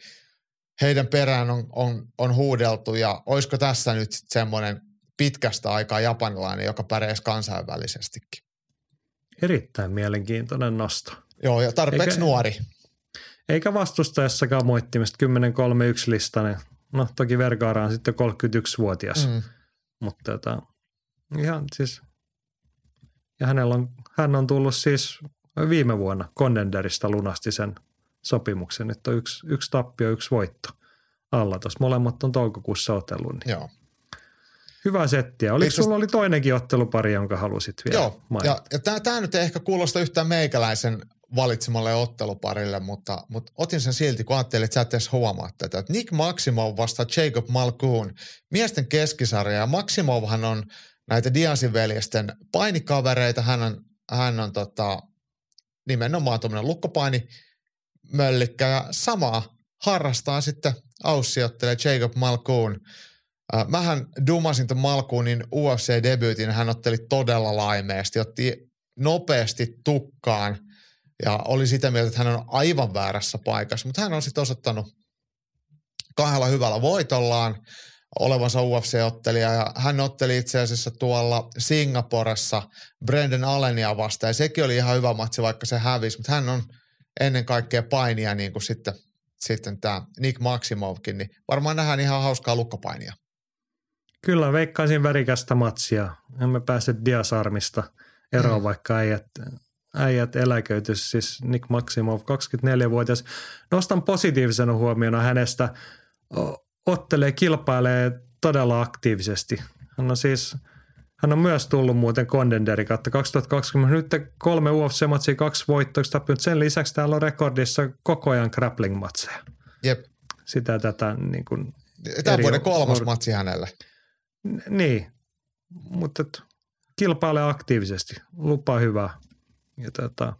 heidän perään on, on, on huudeltu ja olisiko tässä nyt semmoinen pitkästä aikaa japanilainen, joka pärjäisi kansainvälisestikin? Erittäin mielenkiintoinen nosto. Joo, ja tarpeeksi Eikä... nuori. Eikä vastustajassakaan moittimista 10-3-1 listainen. No toki Vergara on sitten 31-vuotias, mm. mutta tota, ihan siis, ja hänellä on, hän on tullut siis viime vuonna Condenderista lunasti sen sopimuksen, että on yksi, yksi tappio, yksi voitto alla. Tuossa molemmat on toukokuussa otellut. Niin. Joo. Hyvä settiä. Oliko Itse... sulla oli toinenkin ottelupari, jonka halusit vielä Joo, mainita? ja, ja tämä nyt ei ehkä kuulosta yhtään meikäläisen valitsemalle otteluparille, mutta, mutta otin sen silti, kun ajattelin, että sä et edes huomaa tätä. Nick Maximov vastaa Jacob Malkoon, miesten keskisarja. Ja Maximovhan on näitä Diasin veljesten painikavereita. Hän on, hän on tota, nimenomaan tuommoinen lukkopaini möllikkä ja samaa harrastaa sitten aussiottelee Jacob Malkoon. Äh, mähän dumasin tuon Malkoonin UFC-debyytin, hän otteli todella laimeesti, otti nopeasti tukkaan ja oli sitä mieltä, että hän on aivan väärässä paikassa, mutta hän on sitten osoittanut kahdella hyvällä voitollaan olevansa UFC-ottelija ja hän otteli itse asiassa tuolla Singaporessa Brendan Allenia vastaan ja sekin oli ihan hyvä matsi, vaikka se hävisi, mutta hän on ennen kaikkea painia niin kuin sitten, sitten tämä Nick Maximovkin, niin varmaan nähdään ihan hauskaa lukkopainia. Kyllä, veikkaisin värikästä matsia. Emme pääse Diasarmista eroon, mm. vaikka äijät äijät eläköitys, siis Nick Maximov, 24-vuotias. Nostan positiivisena huomiona hänestä, ottelee, kilpailee todella aktiivisesti. Hän on siis, hän on myös tullut muuten Contenderi kautta 2020. Nyt kolme UFC-matsia, kaksi voittoa, sen lisäksi täällä on rekordissa koko ajan grappling-matseja. Jep. Sitä tätä niin kuin Tämä vuoden kolmas matsi hänelle. Niin, mutta kilpailee aktiivisesti. Lupaa hyvää. Ja tota,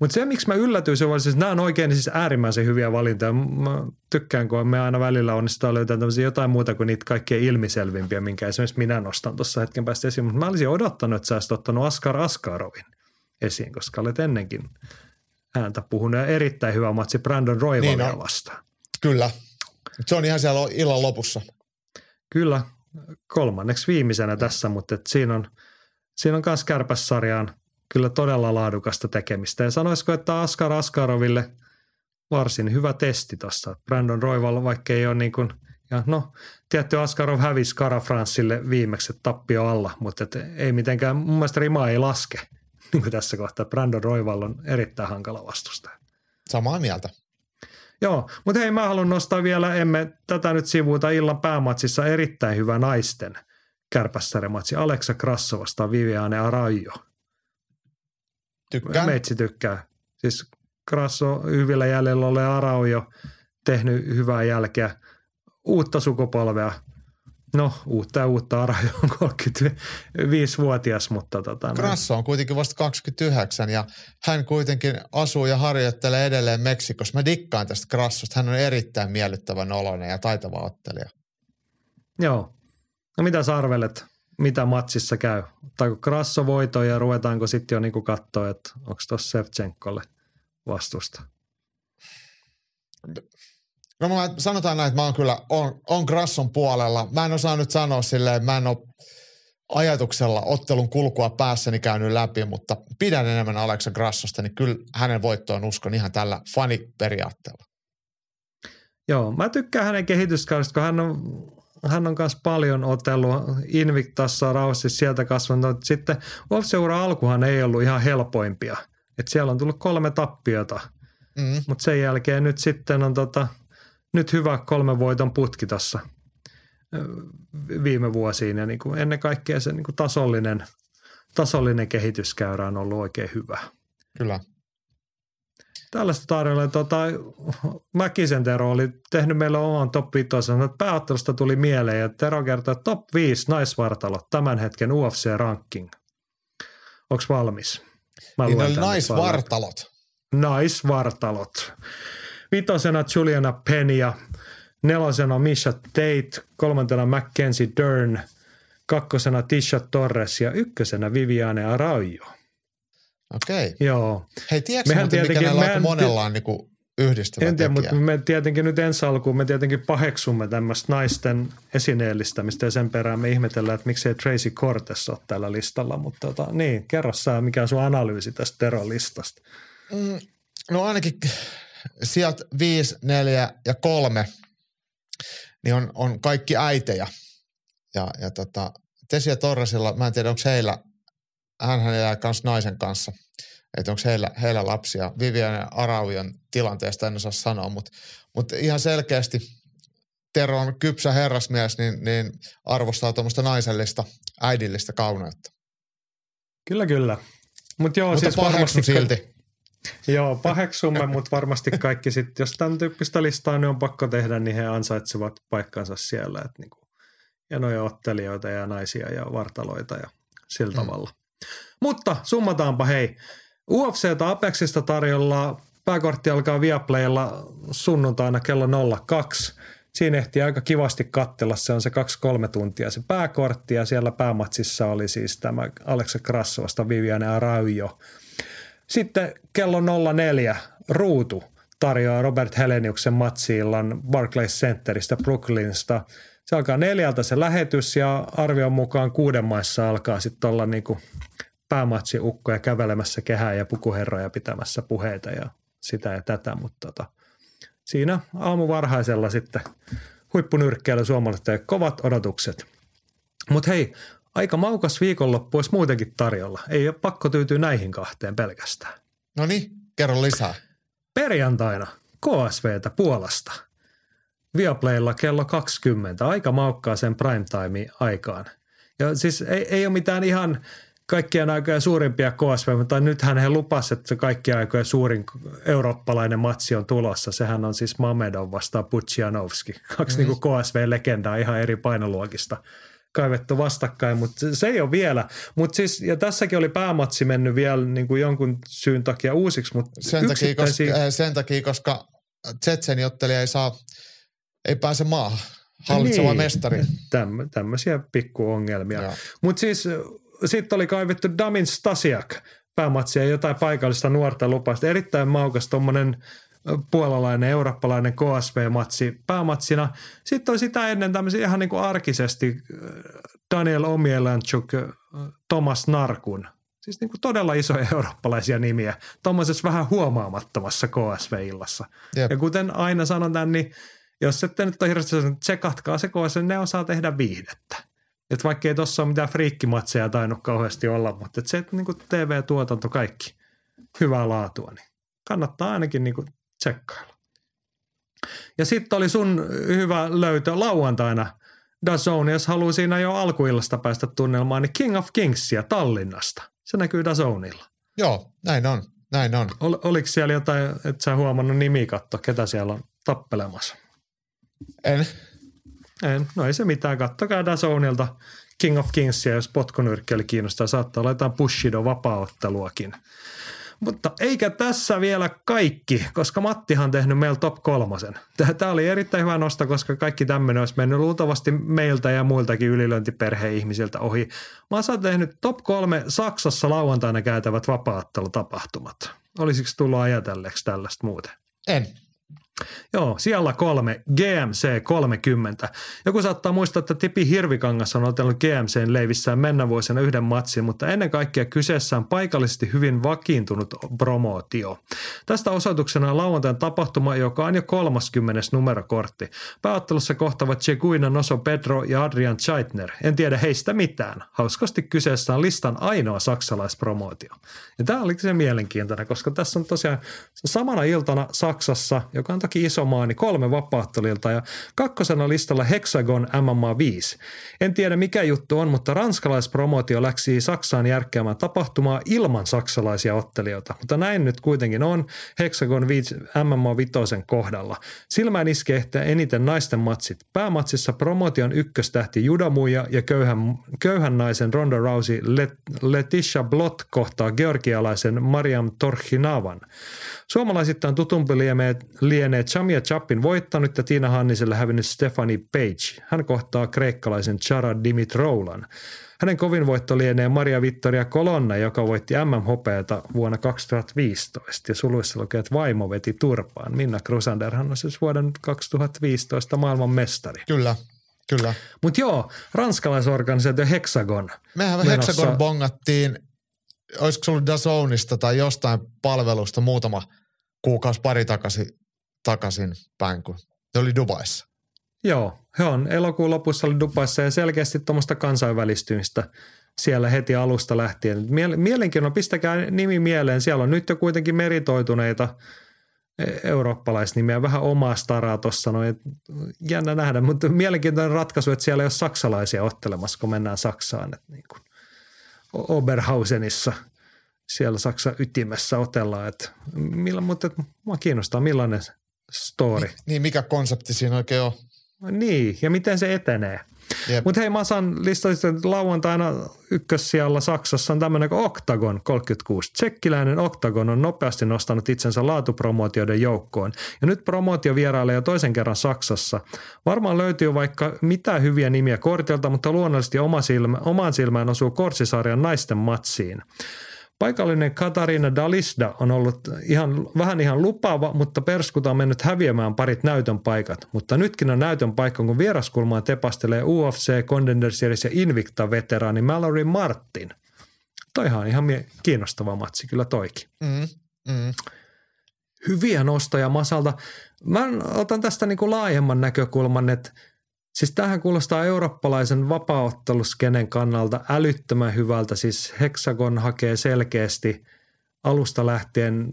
mutta se, miksi mä yllätyin, se on siis, nämä on oikein siis äärimmäisen hyviä valintoja. Mä tykkään, kun me aina välillä onnistutaan löytämään tämmöisiä jotain muuta kuin niitä kaikkein ilmiselvimpiä, minkä esimerkiksi minä nostan tuossa hetken päästä esiin. Mutta mä olisin odottanut, että sä olisit ottanut Askar Askarovin esiin, koska olet ennenkin ääntä puhunut. Ja erittäin hyvä matsi Brandon Roivalia niin vastaan. Kyllä. Se on ihan siellä illan lopussa. Kyllä, kolmanneksi viimeisenä tässä, mutta siinä on, siinä on myös kärpässarjaan – kyllä todella laadukasta tekemistä. Ja sanoisiko, että Askar Askaroville varsin hyvä testi tuossa. Brandon Roival, vaikka ei ole niin kuin, ja no, tietty Askarov hävisi Kara Franssille viimeksi tappio alla, mutta et ei mitenkään, mun mielestä rima ei laske [LAUGHS] niin kuin tässä kohtaa. Brandon Roival on erittäin hankala vastustaja. Samaa mieltä. Joo, mutta hei mä haluan nostaa vielä, emme tätä nyt sivuuta illan päämatsissa erittäin hyvä naisten kärpässärimatsi. Alexa Krasso vastaan Viviane Arajo. Tykkään. Meitsi tykkää. Siis Grasso hyvillä jäljellä ole Arau jo tehnyt hyvää jälkeä. Uutta sukupolvea. No, uutta ja uutta Arau on 35-vuotias, mutta tota... Grasso on kuitenkin vasta 29 ja hän kuitenkin asuu ja harjoittelee edelleen Meksikossa. Mä dikkaan tästä Grassosta. Hän on erittäin miellyttävä oloinen ja taitava ottelija. Joo. No mitä sä arvelet? Mitä matsissa käy. Ottaako Krasso voito ja ruvetaanko sitten jo niinku katsoa, että onko tuossa Sevchenkolle vastusta? No mä sanotaan näin, että mä oon kyllä, on, on Grasson puolella. Mä en osaa nyt sanoa silleen, mä en ole ajatuksella ottelun kulkua päässäni käynyt läpi, mutta pidän enemmän Alexa Grassosta, niin kyllä hänen voittoon uskon ihan tällä faniperiaatteella. Joo, mä tykkään hänen kehityskaudesta, kun hän on hän on myös paljon otellut Invictassa, Raussissa sieltä kasvanut. Sitten Wolfseura alkuhan ei ollut ihan helpoimpia. Et siellä on tullut kolme tappiota, mm. mutta sen jälkeen nyt sitten on tota, nyt hyvä kolmen voiton putki tuossa viime vuosiin ja niin kuin ennen kaikkea se niin kuin tasollinen, tasollinen kehityskäyrä on ollut oikein hyvä. Kyllä. Tällaista tarjolla. Tota, Mäkisen Tero oli tehnyt meille oman top 5, että pääottelusta tuli mieleen ja Tero kertoi, että top 5 naisvartalot tämän hetken UFC-ranking. Onko valmis? Mä niin oli naisvartalot. Naisvartalot. Vitosena Juliana Penia, nelosena Misha Tate, kolmantena Mackenzie Dern, kakkosena Tisha Torres ja ykkösenä Viviane Araujo. Okei. Okay. Joo. Hei, tiedätkö muuten, mikä näillä on monella on niin yhdistävä En tiedä, mutta me tietenkin nyt ensi alkuun, me tietenkin paheksumme tämmöistä naisten esineellistämistä ja sen perään me ihmetellään, että miksei Tracy Cortes ole tällä listalla. Mutta tota, niin, kerro sä, mikä on sun analyysi tästä Tero-listasta? Mm, no ainakin sieltä viisi, neljä ja kolme, niin on, on kaikki äitejä. Ja, ja tota, Tesia Torresilla, mä en tiedä onko heillä, hän elää kans naisen kanssa, että onko heillä, heillä lapsia. Vivian Araujan tilanteesta en osaa sanoa, mutta, mutta ihan selkeästi Tero on kypsä herrasmies, niin, niin arvostaa tuommoista naisellista, äidillistä kauneutta. Kyllä, kyllä. Mut joo, mutta siis varmasti silti. [LAUGHS] Joo, paheksumme, mutta varmasti kaikki sitten, jos tämän tyyppistä listaa niin on pakko tehdä, niin he ansaitsevat paikkansa siellä. Että niin kuin hienoja ottelijoita ja naisia ja vartaloita ja sillä mm. tavalla. Mutta summataanpa hei. UFCtä Apexista tarjolla pääkortti alkaa Viaplaylla sunnuntaina kello 02. Siinä ehti aika kivasti kattella, se on se 2-3 tuntia se pääkortti ja siellä päämatsissa oli siis tämä Aleksa Krassovasta Viviane Araujo. Sitten kello 04 ruutu tarjoaa Robert Heleniuksen matsiillan Barclays Centeristä Brooklynista. Se alkaa neljältä se lähetys ja arvion mukaan kuuden maissa alkaa sitten olla niinku päämatsiukkoja kävelemässä kehää ja pukuherroja pitämässä puheita ja sitä ja tätä, mutta tota, siinä aamu varhaisella sitten huippunyrkkeillä suomalaiset kovat odotukset. Mutta hei, aika maukas viikonloppu olisi muutenkin tarjolla. Ei ole pakko tyytyä näihin kahteen pelkästään. No niin, kerro lisää. Perjantaina KSVtä Puolasta. Viaplaylla kello 20, aika maukkaa sen primetime aikaan. Ja siis ei, ei ole mitään ihan kaikkien aikojen suurimpia KSV, mutta nythän he lupasivat, että kaikkien aikojen suurin eurooppalainen matsi on tulossa. Sehän on siis Mamedov vastaan Putsianovski. Kaksi mm. niin KSV-legendaa ihan eri painoluokista kaivettu vastakkain, mutta se ei ole vielä. Mut siis, ja tässäkin oli päämatsi mennyt vielä niin kuin jonkun syyn takia uusiksi, mutta sen, yksittäisiä... takia, koska, sen takia, koska Tsetseni ottelija ei saa, ei pääse maahan hallitseva niin, mestari. Täm, tämmöisiä pikkuongelmia. Mutta siis sitten oli kaivettu Damin Stasiak päämatsia jotain paikallista nuorta lupasta. Erittäin maukas tuommoinen puolalainen, eurooppalainen KSV-matsi päämatsina. Sitten oli sitä ennen tämmöisiä ihan niin kuin arkisesti Daniel Omielanchuk, Thomas Narkun. Siis niin kuin todella isoja [LAUGHS] eurooppalaisia nimiä tuommoisessa vähän huomaamattomassa KSV-illassa. Jep. Ja kuten aina sanon tämän, niin jos ette nyt ole hirveästi tsekatkaa se KSV, ne osaa tehdä viihdettä. Et vaikka ei tuossa ole mitään friikkimatseja tainnut kauheasti olla, mutta et se että niin TV-tuotanto kaikki hyvää laatua, niin kannattaa ainakin niin kuin tsekkailla. Ja sitten oli sun hyvä löytö lauantaina Dazone, jos haluaa siinä jo alkuillasta päästä tunnelmaan, niin King of Kingsia Tallinnasta. Se näkyy Dazoneilla. Joo, näin on. Näin on. Ol, oliko siellä jotain, että sä huomannut nimikatto, ketä siellä on tappelemassa? En. En. No ei se mitään. Kattokaa Dazonilta King of Kingsia, jos potkonyrkkeli kiinnostaa. Saattaa jotain Bushido vapautteluakin. Mutta eikä tässä vielä kaikki, koska Mattihan on tehnyt meillä top kolmosen. Tämä oli erittäin hyvä nosto, koska kaikki tämmöinen olisi mennyt luultavasti meiltä ja muiltakin ylilöintiperheihmisiltä ohi. Mä oon tehnyt top kolme Saksassa lauantaina käytävät vapaattelutapahtumat. Olisiko tullut ajatelleeksi tällaista muuten? En. Joo, siellä kolme, GMC 30. Joku saattaa muistaa, että Tipi Hirvikangas on otellut GMCn leivissään mennä vuosina yhden matsin, mutta ennen kaikkea kyseessä on paikallisesti hyvin vakiintunut promootio. Tästä osoituksena on lauantain tapahtuma, joka on jo 30. numerokortti. Pääottelussa kohtavat Cheguina Noso Pedro ja Adrian Scheitner. En tiedä heistä mitään. Hauskasti kyseessä on listan ainoa saksalaispromootio. Ja tämä oli se mielenkiintoinen, koska tässä on tosiaan samana iltana Saksassa, joka on montakin iso maa, niin kolme vapaattolilta ja kakkosena listalla Hexagon MMA 5. En tiedä mikä juttu on, mutta ranskalaispromotio läksi Saksaan järkkäämään tapahtumaa ilman saksalaisia ottelijoita. Mutta näin nyt kuitenkin on Hexagon 5 MMA 5 kohdalla. Silmään iskee ehkä eniten naisten matsit. Päämatsissa promotion ykköstähti Judamuja ja köyhän, köyhän naisen Ronda Rousey Let, Letitia Blot kohtaa georgialaisen Mariam Torhinavan. Suomalaisittain tutumpi lienee, lienee Chamia Chapin voittanut ja Tiina Hanniselle hävinnyt Stephanie Page. Hän kohtaa kreikkalaisen Chara Dimitroulan. Hänen kovin voitto lienee Maria Vittoria Colonna, joka voitti MM-hopeata vuonna 2015. Ja suluissa lukee, että vaimo veti turpaan. Minna Krusanderhan on siis vuoden 2015 maailman mestari. Kyllä, kyllä. Mutta joo, ranskalaisorganisaatio Hexagon. Mehän me Menossa- Hexagon bongattiin, olisiko se ollut Dazonista tai jostain palvelusta muutama kuukausi pari takaisin, takaisin päin, kun ne oli Dubaissa. Joo, he on elokuun lopussa oli Dubaissa ja selkeästi tuommoista kansainvälistymistä siellä heti alusta lähtien. Miele- Mielenkiintoinen, pistäkää nimi mieleen. Siellä on nyt jo kuitenkin meritoituneita e- eurooppalaisnimiä, vähän omaa staraa tuossa noin. Jännä nähdä, mutta mielenkiintoinen ratkaisu, että siellä ei ole saksalaisia ottelemassa, kun mennään Saksaan. Että niin kuin Oberhausenissa siellä Saksan ytimessä otellaan. Että millä, mutta että mua kiinnostaa, millainen story. Niin mikä konsepti siinä oikein on? Niin, ja miten se etenee. Mutta hei, Masan listasit, että lauantaina ykkössijalla Saksassa on tämmöinen kuin Octagon 36. Tsekkiläinen Octagon on nopeasti nostanut itsensä laatupromootioiden joukkoon. Ja nyt promootio vierailee jo toisen kerran Saksassa. Varmaan löytyy vaikka mitä hyviä nimiä kortilta, mutta luonnollisesti oma silmä, omaan silmään osuu Korsisarjan naisten matsiin. Paikallinen Katarina Dalisda on ollut ihan, vähän ihan lupaava, mutta perskuta on mennyt häviämään parit näytön paikat. Mutta nytkin on näytön paikka, kun vieraskulmaan tepastelee UFC, Contender Series ja Invicta-veteraani Mallory Martin. Toihan on ihan mie- kiinnostava matsi kyllä toikin. Mm, mm. Hyviä nostoja Masalta. Mä otan tästä niin kuin laajemman näkökulman, että Siis tähän kuulostaa eurooppalaisen vapaaotteluskenen kannalta älyttömän hyvältä. Siis Hexagon hakee selkeästi alusta lähtien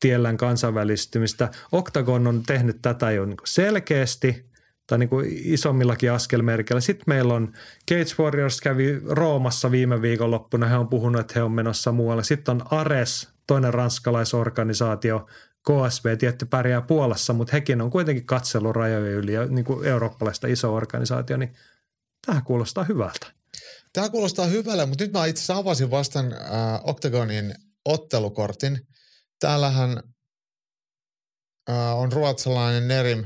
tiellään kansainvälistymistä. Octagon on tehnyt tätä jo niin selkeästi tai niin kuin isommillakin askelmerkeillä. Sitten meillä on Cage Warriors kävi Roomassa viime viikonloppuna. He on puhunut, että he on menossa muualle. Sitten on Ares, toinen ranskalaisorganisaatio, KSV tietty pärjää Puolassa, mutta hekin on kuitenkin katsellut rajojen yli ja niin kuin eurooppalaista iso organisaatio, niin tähän kuulostaa hyvältä. Tämä kuulostaa hyvälle, mutta nyt mä itse asiassa avasin vastaan äh, Octagonin ottelukortin. Täällähän äh, on ruotsalainen Nerim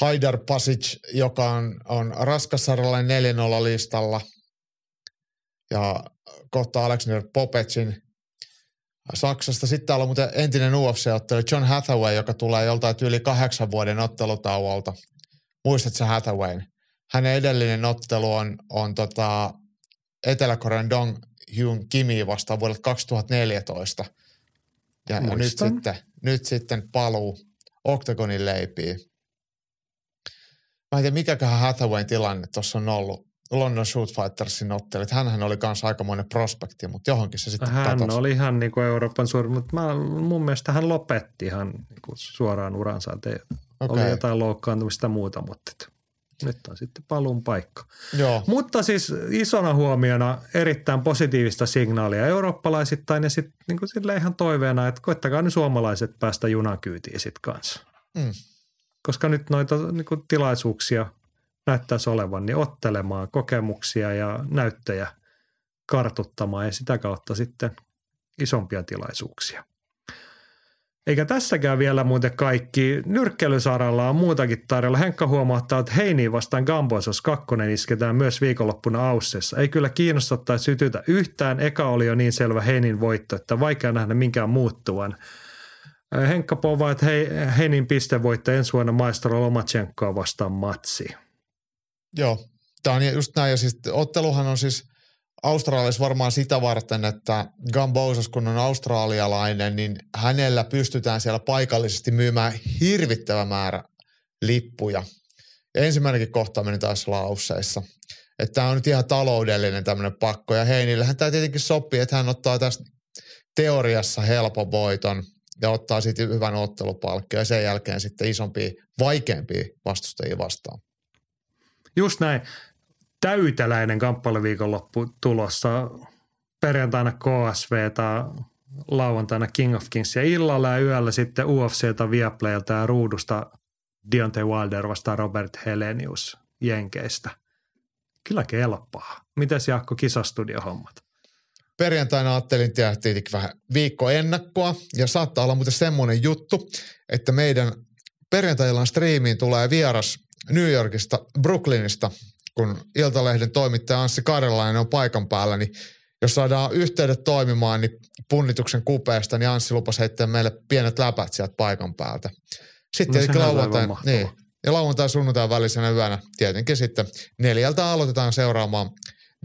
Haidar Pasic, joka on, on raskassarjalainen 4-0 listalla. Ja kohtaa Alexander Popecin Saksasta. Sitten täällä on muuten entinen UFC-ottelija John Hathaway, joka tulee joltain yli kahdeksan vuoden ottelutauolta. Muistatko sä Hathawayn? Hänen edellinen ottelu on, on tota Etelä-Korean Dong Hyun Kimi vastaan vuodelta 2014. Ja, ja nyt, Muistan. sitten, nyt sitten paluu Octagonin leipiin. Mä en tiedä, mikäköhän Hathawayn tilanne tuossa on ollut. London Shoot Fightersin ottelit. Hänhän oli kanssa aikamoinen prospekti, mutta johonkin se sitten Hän katosi. oli ihan niin kuin Euroopan suurin, mutta mä, mun mielestä hän lopetti ihan niin kuin suoraan uransa. Että Okei. Oli jotain loukkaantumista muuta, mutta et nyt on sitten paluun paikka. Joo, Mutta siis isona huomiona erittäin positiivista signaalia eurooppalaisittain ja sitten niin sille ihan toiveena, että koittakaa nyt suomalaiset päästä junakyytiin sitten kanssa. Mm. Koska nyt noita niin kuin tilaisuuksia näyttäisi olevan, niin ottelemaan kokemuksia ja näyttöjä kartuttamaan ja sitä kautta sitten isompia tilaisuuksia. Eikä tässäkään vielä muuten kaikki. Nyrkkelysaralla on muutakin tarjolla. Henkka huomauttaa, että Heini vastaan Gambosos 2 isketään myös viikonloppuna Aussessa. Ei kyllä kiinnosta tai sytytä yhtään. Eka oli jo niin selvä Heinin voitto, että vaikea nähdä minkään muuttuvan. Henkka povaa, että hei, Heinin pistevoitto ensi vuonna maistero Lomachenkoa vastaan matsi. Joo. Tämä on just näin. Ja siis otteluhan on siis Australiassa varmaan sitä varten, että Gambosas, kun on australialainen, niin hänellä pystytään siellä paikallisesti myymään hirvittävä määrä lippuja. Ja ensimmäinenkin kohtaaminen taisi olla Ausseissa. Että tämä on nyt ihan taloudellinen tämmöinen pakko. Ja Heinillähän tämä tietenkin sopii, että hän ottaa tästä teoriassa helpon voiton. ja ottaa sitten hyvän ottelupalkkion ja sen jälkeen sitten isompia, vaikeampia vastustajia vastaan. Just näin. Täyteläinen kamppailuviikonloppu tulossa. Perjantaina KSV tai lauantaina King of Kings ja illalla ja yöllä sitten UFCtä Viaplaylta ja ruudusta Deontay Wilder vastaan Robert Helenius Jenkeistä. Kyllä kelpaa. Mitäs Jaakko kisastudiohommat? Perjantaina ajattelin tietenkin vähän viikko ennakkoa ja saattaa olla muuten semmoinen juttu, että meidän perjantai striimiin tulee vieras New Yorkista, Brooklynista, kun Iltalehden toimittaja Anssi Karjalainen on paikan päällä, niin jos saadaan yhteydet toimimaan, niin punnituksen kupeesta, niin Anssi lupasi heittää meille pienet läpät sieltä paikan päältä. Sitten No, lauantai, niin, ja lauantai sunnuntai välisenä yönä tietenkin sitten neljältä aloitetaan seuraamaan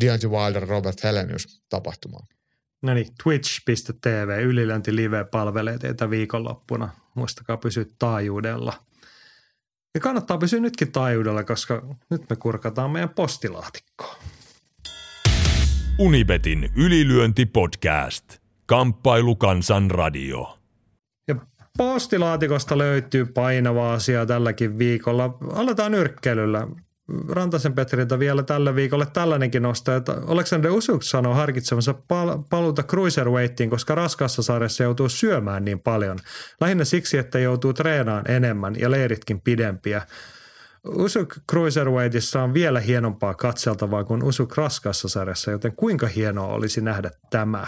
Deontay Wilder Robert Helenius tapahtumaa. No niin, twitch.tv, Ylilönti Live palvelee teitä viikonloppuna. Muistakaa pysyä taajuudella. Ja kannattaa pysyä nytkin taajuudella, koska nyt me kurkataan meidän postilaatikkoa. Unibetin ylilyöntipodcast. Kamppailu kansan radio. Ja postilaatikosta löytyy painava asia tälläkin viikolla. Aletaan nyrkkeilyllä. Rantasen Petriltä vielä tällä viikolla tällainenkin nosto, että Alexander Usyk sanoo harkitsevansa pal- paluuta cruiserweightiin, koska raskassa sarjassa joutuu syömään niin paljon. Lähinnä siksi, että joutuu treenaamaan enemmän ja leiritkin pidempiä. Usyk Cruiserweightissa on vielä hienompaa katseltavaa kuin Usyk raskassa sarjassa, joten kuinka hienoa olisi nähdä tämä?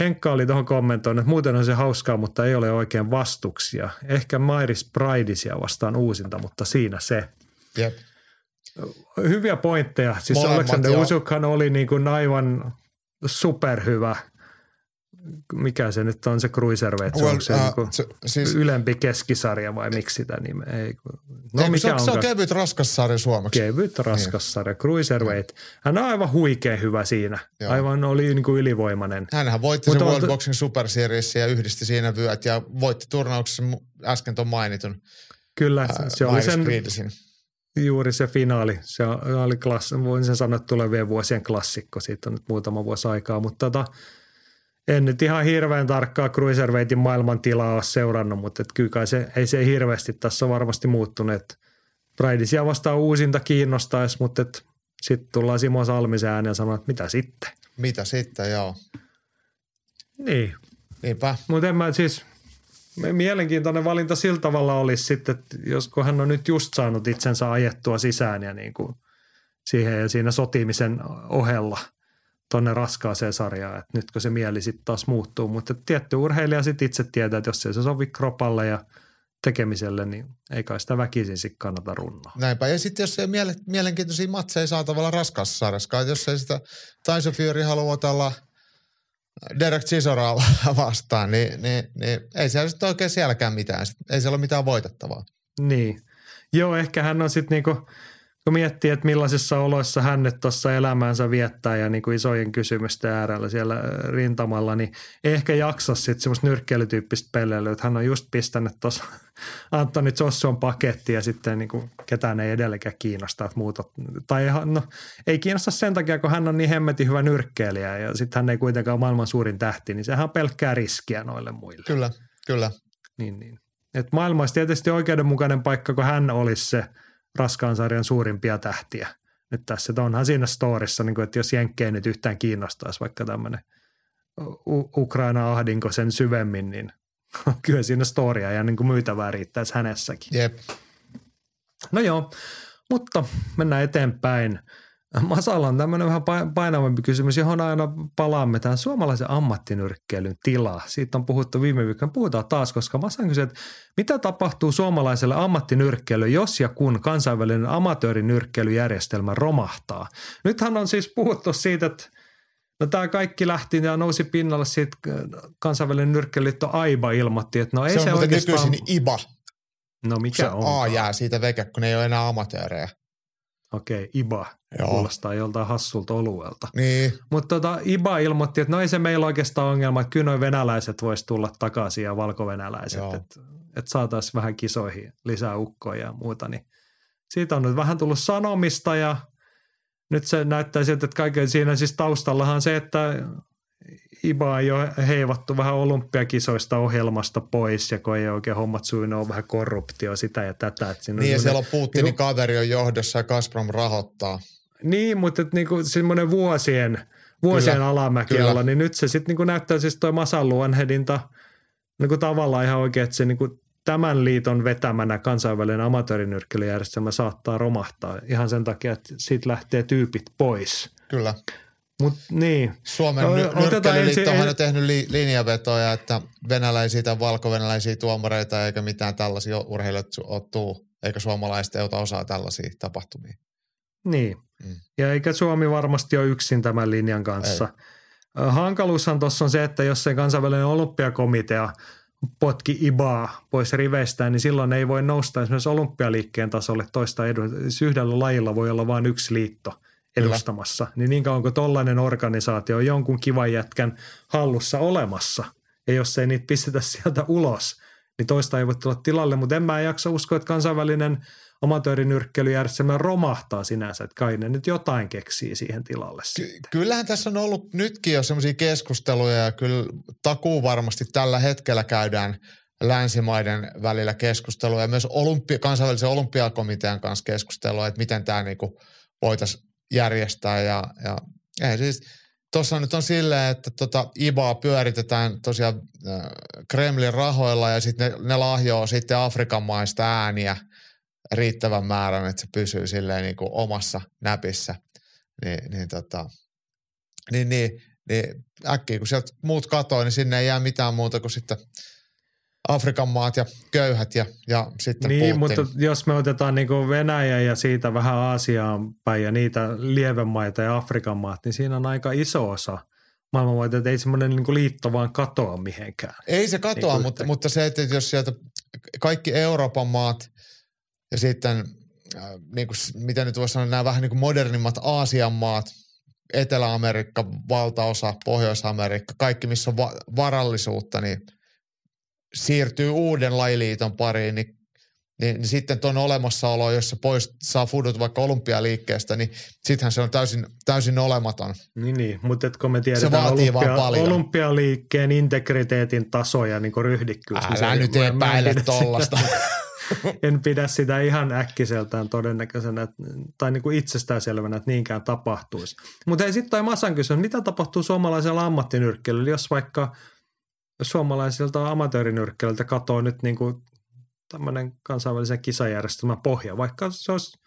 Henkka oli tuohon kommentoinut, että muuten on se hauskaa, mutta ei ole oikein vastuksia. Ehkä Mairis Prideisia vastaan uusinta, mutta siinä se. Jep. Hyviä pointteja. Siis Molemmat, Alexander joo. Usykhan oli niin kuin aivan superhyvä. Mikä se nyt on se cruiserweight? Se Well, onko se, uh, niin se- siis- ylempi keskisarja vai miksi sitä nimeä? Ei, no Eikö mikä se, on, se on kevyt raskas sarja suomeksi. kevyt raskas sarja, cruiserweight. Hän on aivan huikea hyvä siinä. Joo. Aivan oli niin kuin ylivoimainen. Hänhän voitti Mutta sen on World Boxing Super Series ja yhdisti siinä vyöt ja voitti turnauksessa äsken tuon mainitun Kyllä, ää, se oli sen, Breedsin. Juuri se finaali. Se oli klass, voin sen sanoa, että tulevien vuosien klassikko. Siitä on nyt muutama vuosi aikaa, mutta tota, en nyt ihan hirveän tarkkaa Cruiserweightin maailmantilaa ole seurannut, mutta et kyllä se, ei se hirveästi tässä ole varmasti muuttunut. Prideisia vastaan uusinta kiinnostaisi, mutta sitten tullaan Simo Salmisen ääneen ja sanoo, että mitä sitten? Mitä sitten, joo. Niin, Niinpä. Mutta en mä siis, mielenkiintoinen valinta sillä tavalla olisi sitten, että jos kun hän on nyt just saanut itsensä ajettua sisään ja niin kuin siihen ja siinä sotimisen ohella tonne raskaaseen sarjaan, että nytkö se mieli sitten taas muuttuu, mutta tietty urheilija sitten itse tietää, että jos ei se sovi kropalle ja tekemiselle, niin ei kai sitä väkisin sitten kannata runnoa. Näinpä. Ja sitten jos ei miele- mielenkiintoisia matseja saa tavallaan raskaassa sarjassa, jos ei sitä Tyson Fury halua otella Derek Chisoraa [LAUGHS] vastaan, niin, niin, niin ei siellä sitten oikein sielläkään mitään. Ei siellä ole mitään voitettavaa. Niin. Joo, ehkä hän on sitten niinku, kun miettii, että millaisissa oloissa hän nyt tuossa elämäänsä viettää ja niinku isojen kysymysten äärellä siellä rintamalla, niin ehkä jaksa sitten semmoista nyrkkeilytyyppistä pelleilyä, että hän on just pistänyt tuossa [LAUGHS] Antoni Josson paketti ja sitten niinku ketään ei edelleenkään kiinnosta, että muuta, tai ihan- no, ei kiinnosta sen takia, kun hän on niin hemmetin hyvä nyrkkeilijä ja sitten hän ei kuitenkaan ole maailman suurin tähti, niin sehän on pelkkää riskiä noille muille. Kyllä, kyllä. Niin, niin. Et maailma olisi tietysti oikeudenmukainen paikka, kun hän olisi se raskaan sarjan suurimpia tähtiä. Nyt tässä, että onhan siinä storissa, niin kuin, että jos Jenkkejä nyt yhtään kiinnostaisi vaikka tämmöinen U- Ukraina-ahdinko sen syvemmin, niin [LAUGHS] kyllä siinä storia ja niin kuin myytävää riittäisi hänessäkin. Jep. No joo, mutta mennään eteenpäin. Masalla on tämmöinen vähän pa- painavampi kysymys, johon aina palaamme tämän suomalaisen ammattinyrkkeilyn tila. Siitä on puhuttu viime viikolla. Puhutaan taas, koska Masan kysyi, että mitä tapahtuu suomalaiselle ammattinyrkkeilylle, jos ja kun kansainvälinen amatöörinyrkkeilyjärjestelmä romahtaa. Nythän on siis puhuttu siitä, että No tämä kaikki lähti ja nousi pinnalle siitä äh, kansainvälinen nyrkkeilyliitto AIBA ilmoitti, että no ei se se, on oikeastaan... nykyisin IBA. No Se mikä on? A jää siitä veke, kun ei ole enää amatöörejä. Okei, IBA. Joo. Kuulostaa joltain hassulta oluelta. Niin, Mutta tota, IBA ilmoitti, että no ei se meillä oikeastaan ongelma, että kyllä noin venäläiset vois tulla takaisin ja valkovenäläiset, että et saataisiin vähän kisoihin lisää ukkoja ja muuta. Niin siitä on nyt vähän tullut sanomista ja nyt se näyttää siltä, että kaiken siinä siis taustallahan se, että Iba ei ole heivattu vähän olympiakisoista ohjelmasta pois ja kun ei oikein hommat sujunut, on vähän korruptio sitä ja tätä. Että niin ja siellä on Putinin niinku, kaveri on johdossa ja Gazprom rahoittaa. Niin, mutta niinku semmoinen vuosien, vuosien kyllä, alamäki kyllä. olla, niin nyt se sitten niinku näyttää siis toi Masan luonhedinta niinku tavallaan ihan oikein, että se niinku tämän liiton vetämänä kansainvälinen amatöörinyrkkeilijärjestelmä saattaa romahtaa ihan sen takia, että siitä lähtee tyypit pois. Kyllä. Mut niin. Suomen no, nyrkkeiliitto on tehnyt li, linjavetoja, että venäläisiä tai valkovenäläisiä tuomareita eikä mitään tällaisia urheilijoita ole tuu, eikä suomalaiset ei ota osaa tällaisia tapahtumia. Niin. Mm. Ja eikä Suomi varmasti ole yksin tämän linjan kanssa. Ei. Hankaluushan tuossa on se, että jos se kansainvälinen olympiakomitea potki Ibaa pois riveistään, niin silloin ei voi nousta esimerkiksi olympialiikkeen tasolle toista edun. Siis yhdellä lajilla voi olla vain yksi liitto – edustamassa, Kyllä. niin niin kauan kuin tollainen organisaatio on jonkun kivan jätkän hallussa olemassa, ja jos ei niitä pistetä sieltä ulos, niin toista ei voi tulla tilalle, mutta en mä jaksa uskoa, että kansainvälinen amatöörinyrkkeilyjärjestelmä romahtaa sinänsä, että kai ne nyt jotain keksii siihen tilalle Ky- Kyllähän tässä on ollut nytkin jo semmoisia keskusteluja ja kyllä takuu varmasti tällä hetkellä käydään länsimaiden välillä keskustelua ja myös olympi- kansainvälisen olympiakomitean kanssa keskustelua, että miten tämä niinku voitaisiin järjestää ja, ja ei siis, tuossa nyt on silleen, että tota IBAa pyöritetään tosiaan äh, Kremlin rahoilla ja sitten ne, ne lahjoaa sitten Afrikan maista ääniä riittävän määrän, että se pysyy silleen niin kuin omassa näpissä. Niin, niin, tota, niin, niin, niin äkkiä kun sieltä muut katoo, niin sinne ei jää mitään muuta kuin sitten Afrikan maat ja köyhät ja, ja sitten Niin, Putin. mutta jos me otetaan niin kuin Venäjä ja siitä vähän Aasiaan päin ja niitä lievemaita ja Afrikan maat, niin siinä on aika iso osa maailmanmaita, että ei semmoinen niin liitto vaan katoa mihinkään. Ei se katoa, niin mutta, mutta se, että jos sieltä kaikki Euroopan maat ja sitten äh, niin kuin, mitä nyt voisi sanoa, nämä vähän niin kuin modernimmat Aasian maat, Etelä-Amerikka, valtaosa, Pohjois-Amerikka, kaikki missä on va- varallisuutta, niin – siirtyy uuden lajiliiton pariin, niin, niin, niin sitten tuon olemassaolo, jos se pois saa fudut vaikka olympialiikkeestä, niin sittenhän se on täysin, täysin olematon. Niin, niin. mutta kun me tiedetään se vaatii olympia, paljon. olympialiikkeen integriteetin tasoja niin ryhdikkyys. Älä niin nyt epäile tollasta. [LAUGHS] en pidä sitä ihan äkkiseltään todennäköisenä tai niin kuin itsestäänselvänä, että niinkään tapahtuisi. Mutta ei sitten toi Masan kysymys, mitä tapahtuu suomalaisella ammattinyrkkeilyllä, jos vaikka – suomalaisilta amatöörinyrkkeiltä katoaa nyt niin kuin tämmöinen kansainvälisen kisajärjestelmän pohja, vaikka se, olisi,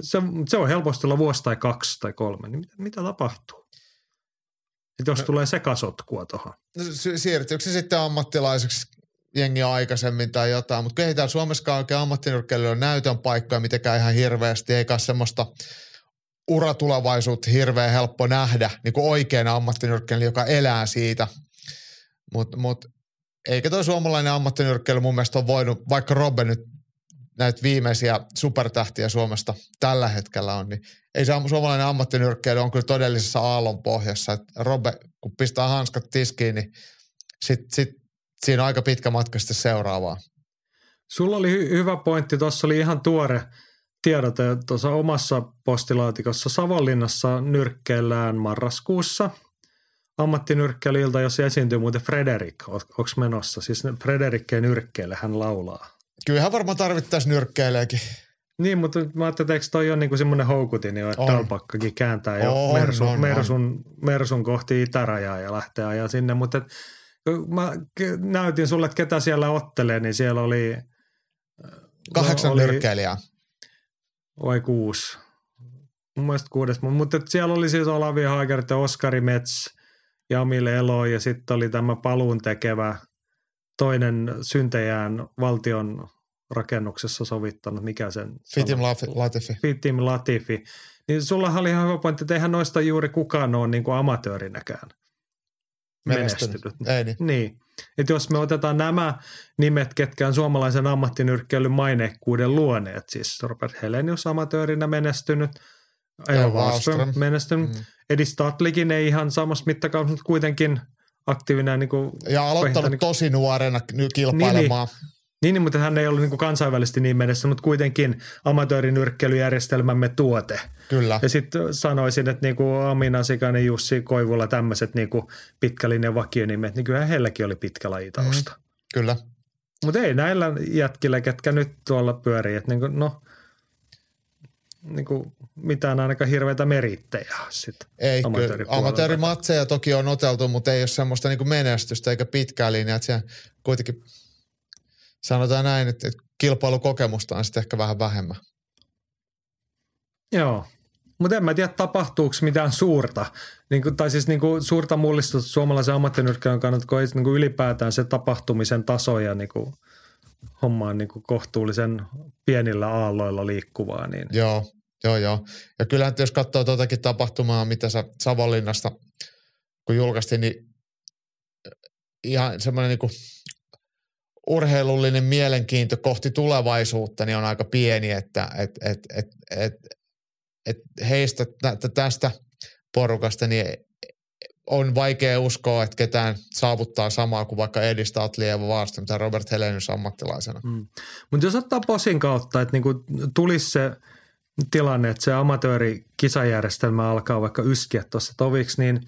se, se on helposti olla vuosi tai kaksi tai kolme, niin mitä, mitä tapahtuu? Sitten jos no, tulee sekasotkua tuohon. No, siirtyykö se sitten ammattilaiseksi jengi aikaisemmin tai jotain, mutta ei täällä Suomessa oikein ammattinyrkkeilyllä näytön paikkoja mitenkään ihan hirveästi, eikä semmoista uratulevaisuutta hirveän helppo nähdä niin kuin oikeana ammattinyrkkeilijä, joka elää siitä – mutta mut, eikä tuo suomalainen ammattinyrkkeily mun mielestä ole voinut, vaikka Robbe nyt näitä viimeisiä supertähtiä Suomesta tällä hetkellä on, niin ei se suomalainen ammattinyrkkeily on kyllä todellisessa aallon pohjassa. Robbe, kun pistää hanskat tiskiin, niin sit, sit, siinä on aika pitkä matka sitten seuraavaa. Sulla oli hy- hyvä pointti, tuossa oli ihan tuore tiedote tuossa omassa postilaatikossa. Savonlinnassa nyrkkeillään marraskuussa – ammattinyrkkeilijiltä, jos esiintyy muuten Frederik, onko menossa? Siis Frederikkeen nyrkkeille hän laulaa. Kyllähän varmaan tarvittaisiin nyrkkeilijäkin. Niin, mutta mä ajattelin, että eikö toi on niinku semmoinen houkutin jo, että Talpakkakin kääntää jo on, Mersun, on, Mersun, on. Mersun kohti itärajaa ja lähtee ajaa sinne. Mutta mä näytin sulle, että ketä siellä ottelee, niin siellä oli... Kahdeksan oli, nyrkkeilijää. Vai kuusi? Mun mielestä kuudes, mutta siellä oli siis Olavi Haagert ja Oskari Mets – Jamil Elo ja sitten oli tämä paluun tekevä toinen syntejään valtion rakennuksessa sovittanut, mikä sen Fitim Latifi. Fitim Latifi. Niin sulla oli ihan hyvä pointti, että eihän noista juuri kukaan ole niin kuin amatöörinäkään menestynyt. menestynyt. Ei niin. niin. Että jos me otetaan nämä nimet, ketkä on suomalaisen ammattinyrkkeilyn maineikkuuden luoneet, siis Robert Helenius amatöörinä menestynyt – Aivan Wallström menestynyt. Mm. Edi Statlikin ei ihan samassa mittakaavassa, mutta kuitenkin aktiivinen. Niin kuin ja aloittanut niin kuin, tosi nuorena kilpailemaan. Niin, Niin, mutta hän ei ollut niin kuin kansainvälisesti niin mennessä, mutta kuitenkin amatöörinyrkkeilyjärjestelmämme tuote. Kyllä. Ja sitten sanoisin, että niin kuin Amina Sikanen, Jussi Koivula, tämmöiset niin pitkälinjan vakionimet, niin kyllä heilläkin oli pitkä lajitausta. Mm, kyllä. Mutta ei näillä jätkillä, ketkä nyt tuolla pyörii, että niin kuin, no, niin kuin mitään ainakaan hirveitä merittejä sitten. Ei. Amatöörimatseja toki on oteltu, mutta ei ole semmoista niin kuin menestystä eikä pitkää linjaa. Että kuitenkin sanotaan näin, että kilpailukokemusta on sitten ehkä vähän vähemmän. Joo, mutta en mä tiedä, tapahtuuko mitään suurta, niin kuin, tai siis niin kuin suurta mullistusta suomalaisen ammattinyrkkeilyn kannalta, kun ei niin kuin ylipäätään se tapahtumisen taso ja niin kuin, homma on niin kuin kohtuullisen pienillä aalloilla liikkuvaa. Niin. Joo, joo, joo. Ja kyllähän jos katsoo tuotakin tapahtumaa, mitä sä Savonlinnasta, kun julkaistiin, niin ihan semmoinen niin urheilullinen mielenkiinto kohti tulevaisuutta niin on aika pieni, että et, et, et, et, et heistä tästä porukasta niin on vaikea uskoa, että ketään saavuttaa samaa kuin vaikka Edi Statlieva vasta, mitä Robert Helenius ammattilaisena. Mm. Mutta jos ottaa posin kautta, että niinku tulisi se tilanne, että se amatöörikisajärjestelmä alkaa vaikka yskiä tuossa toviksi, niin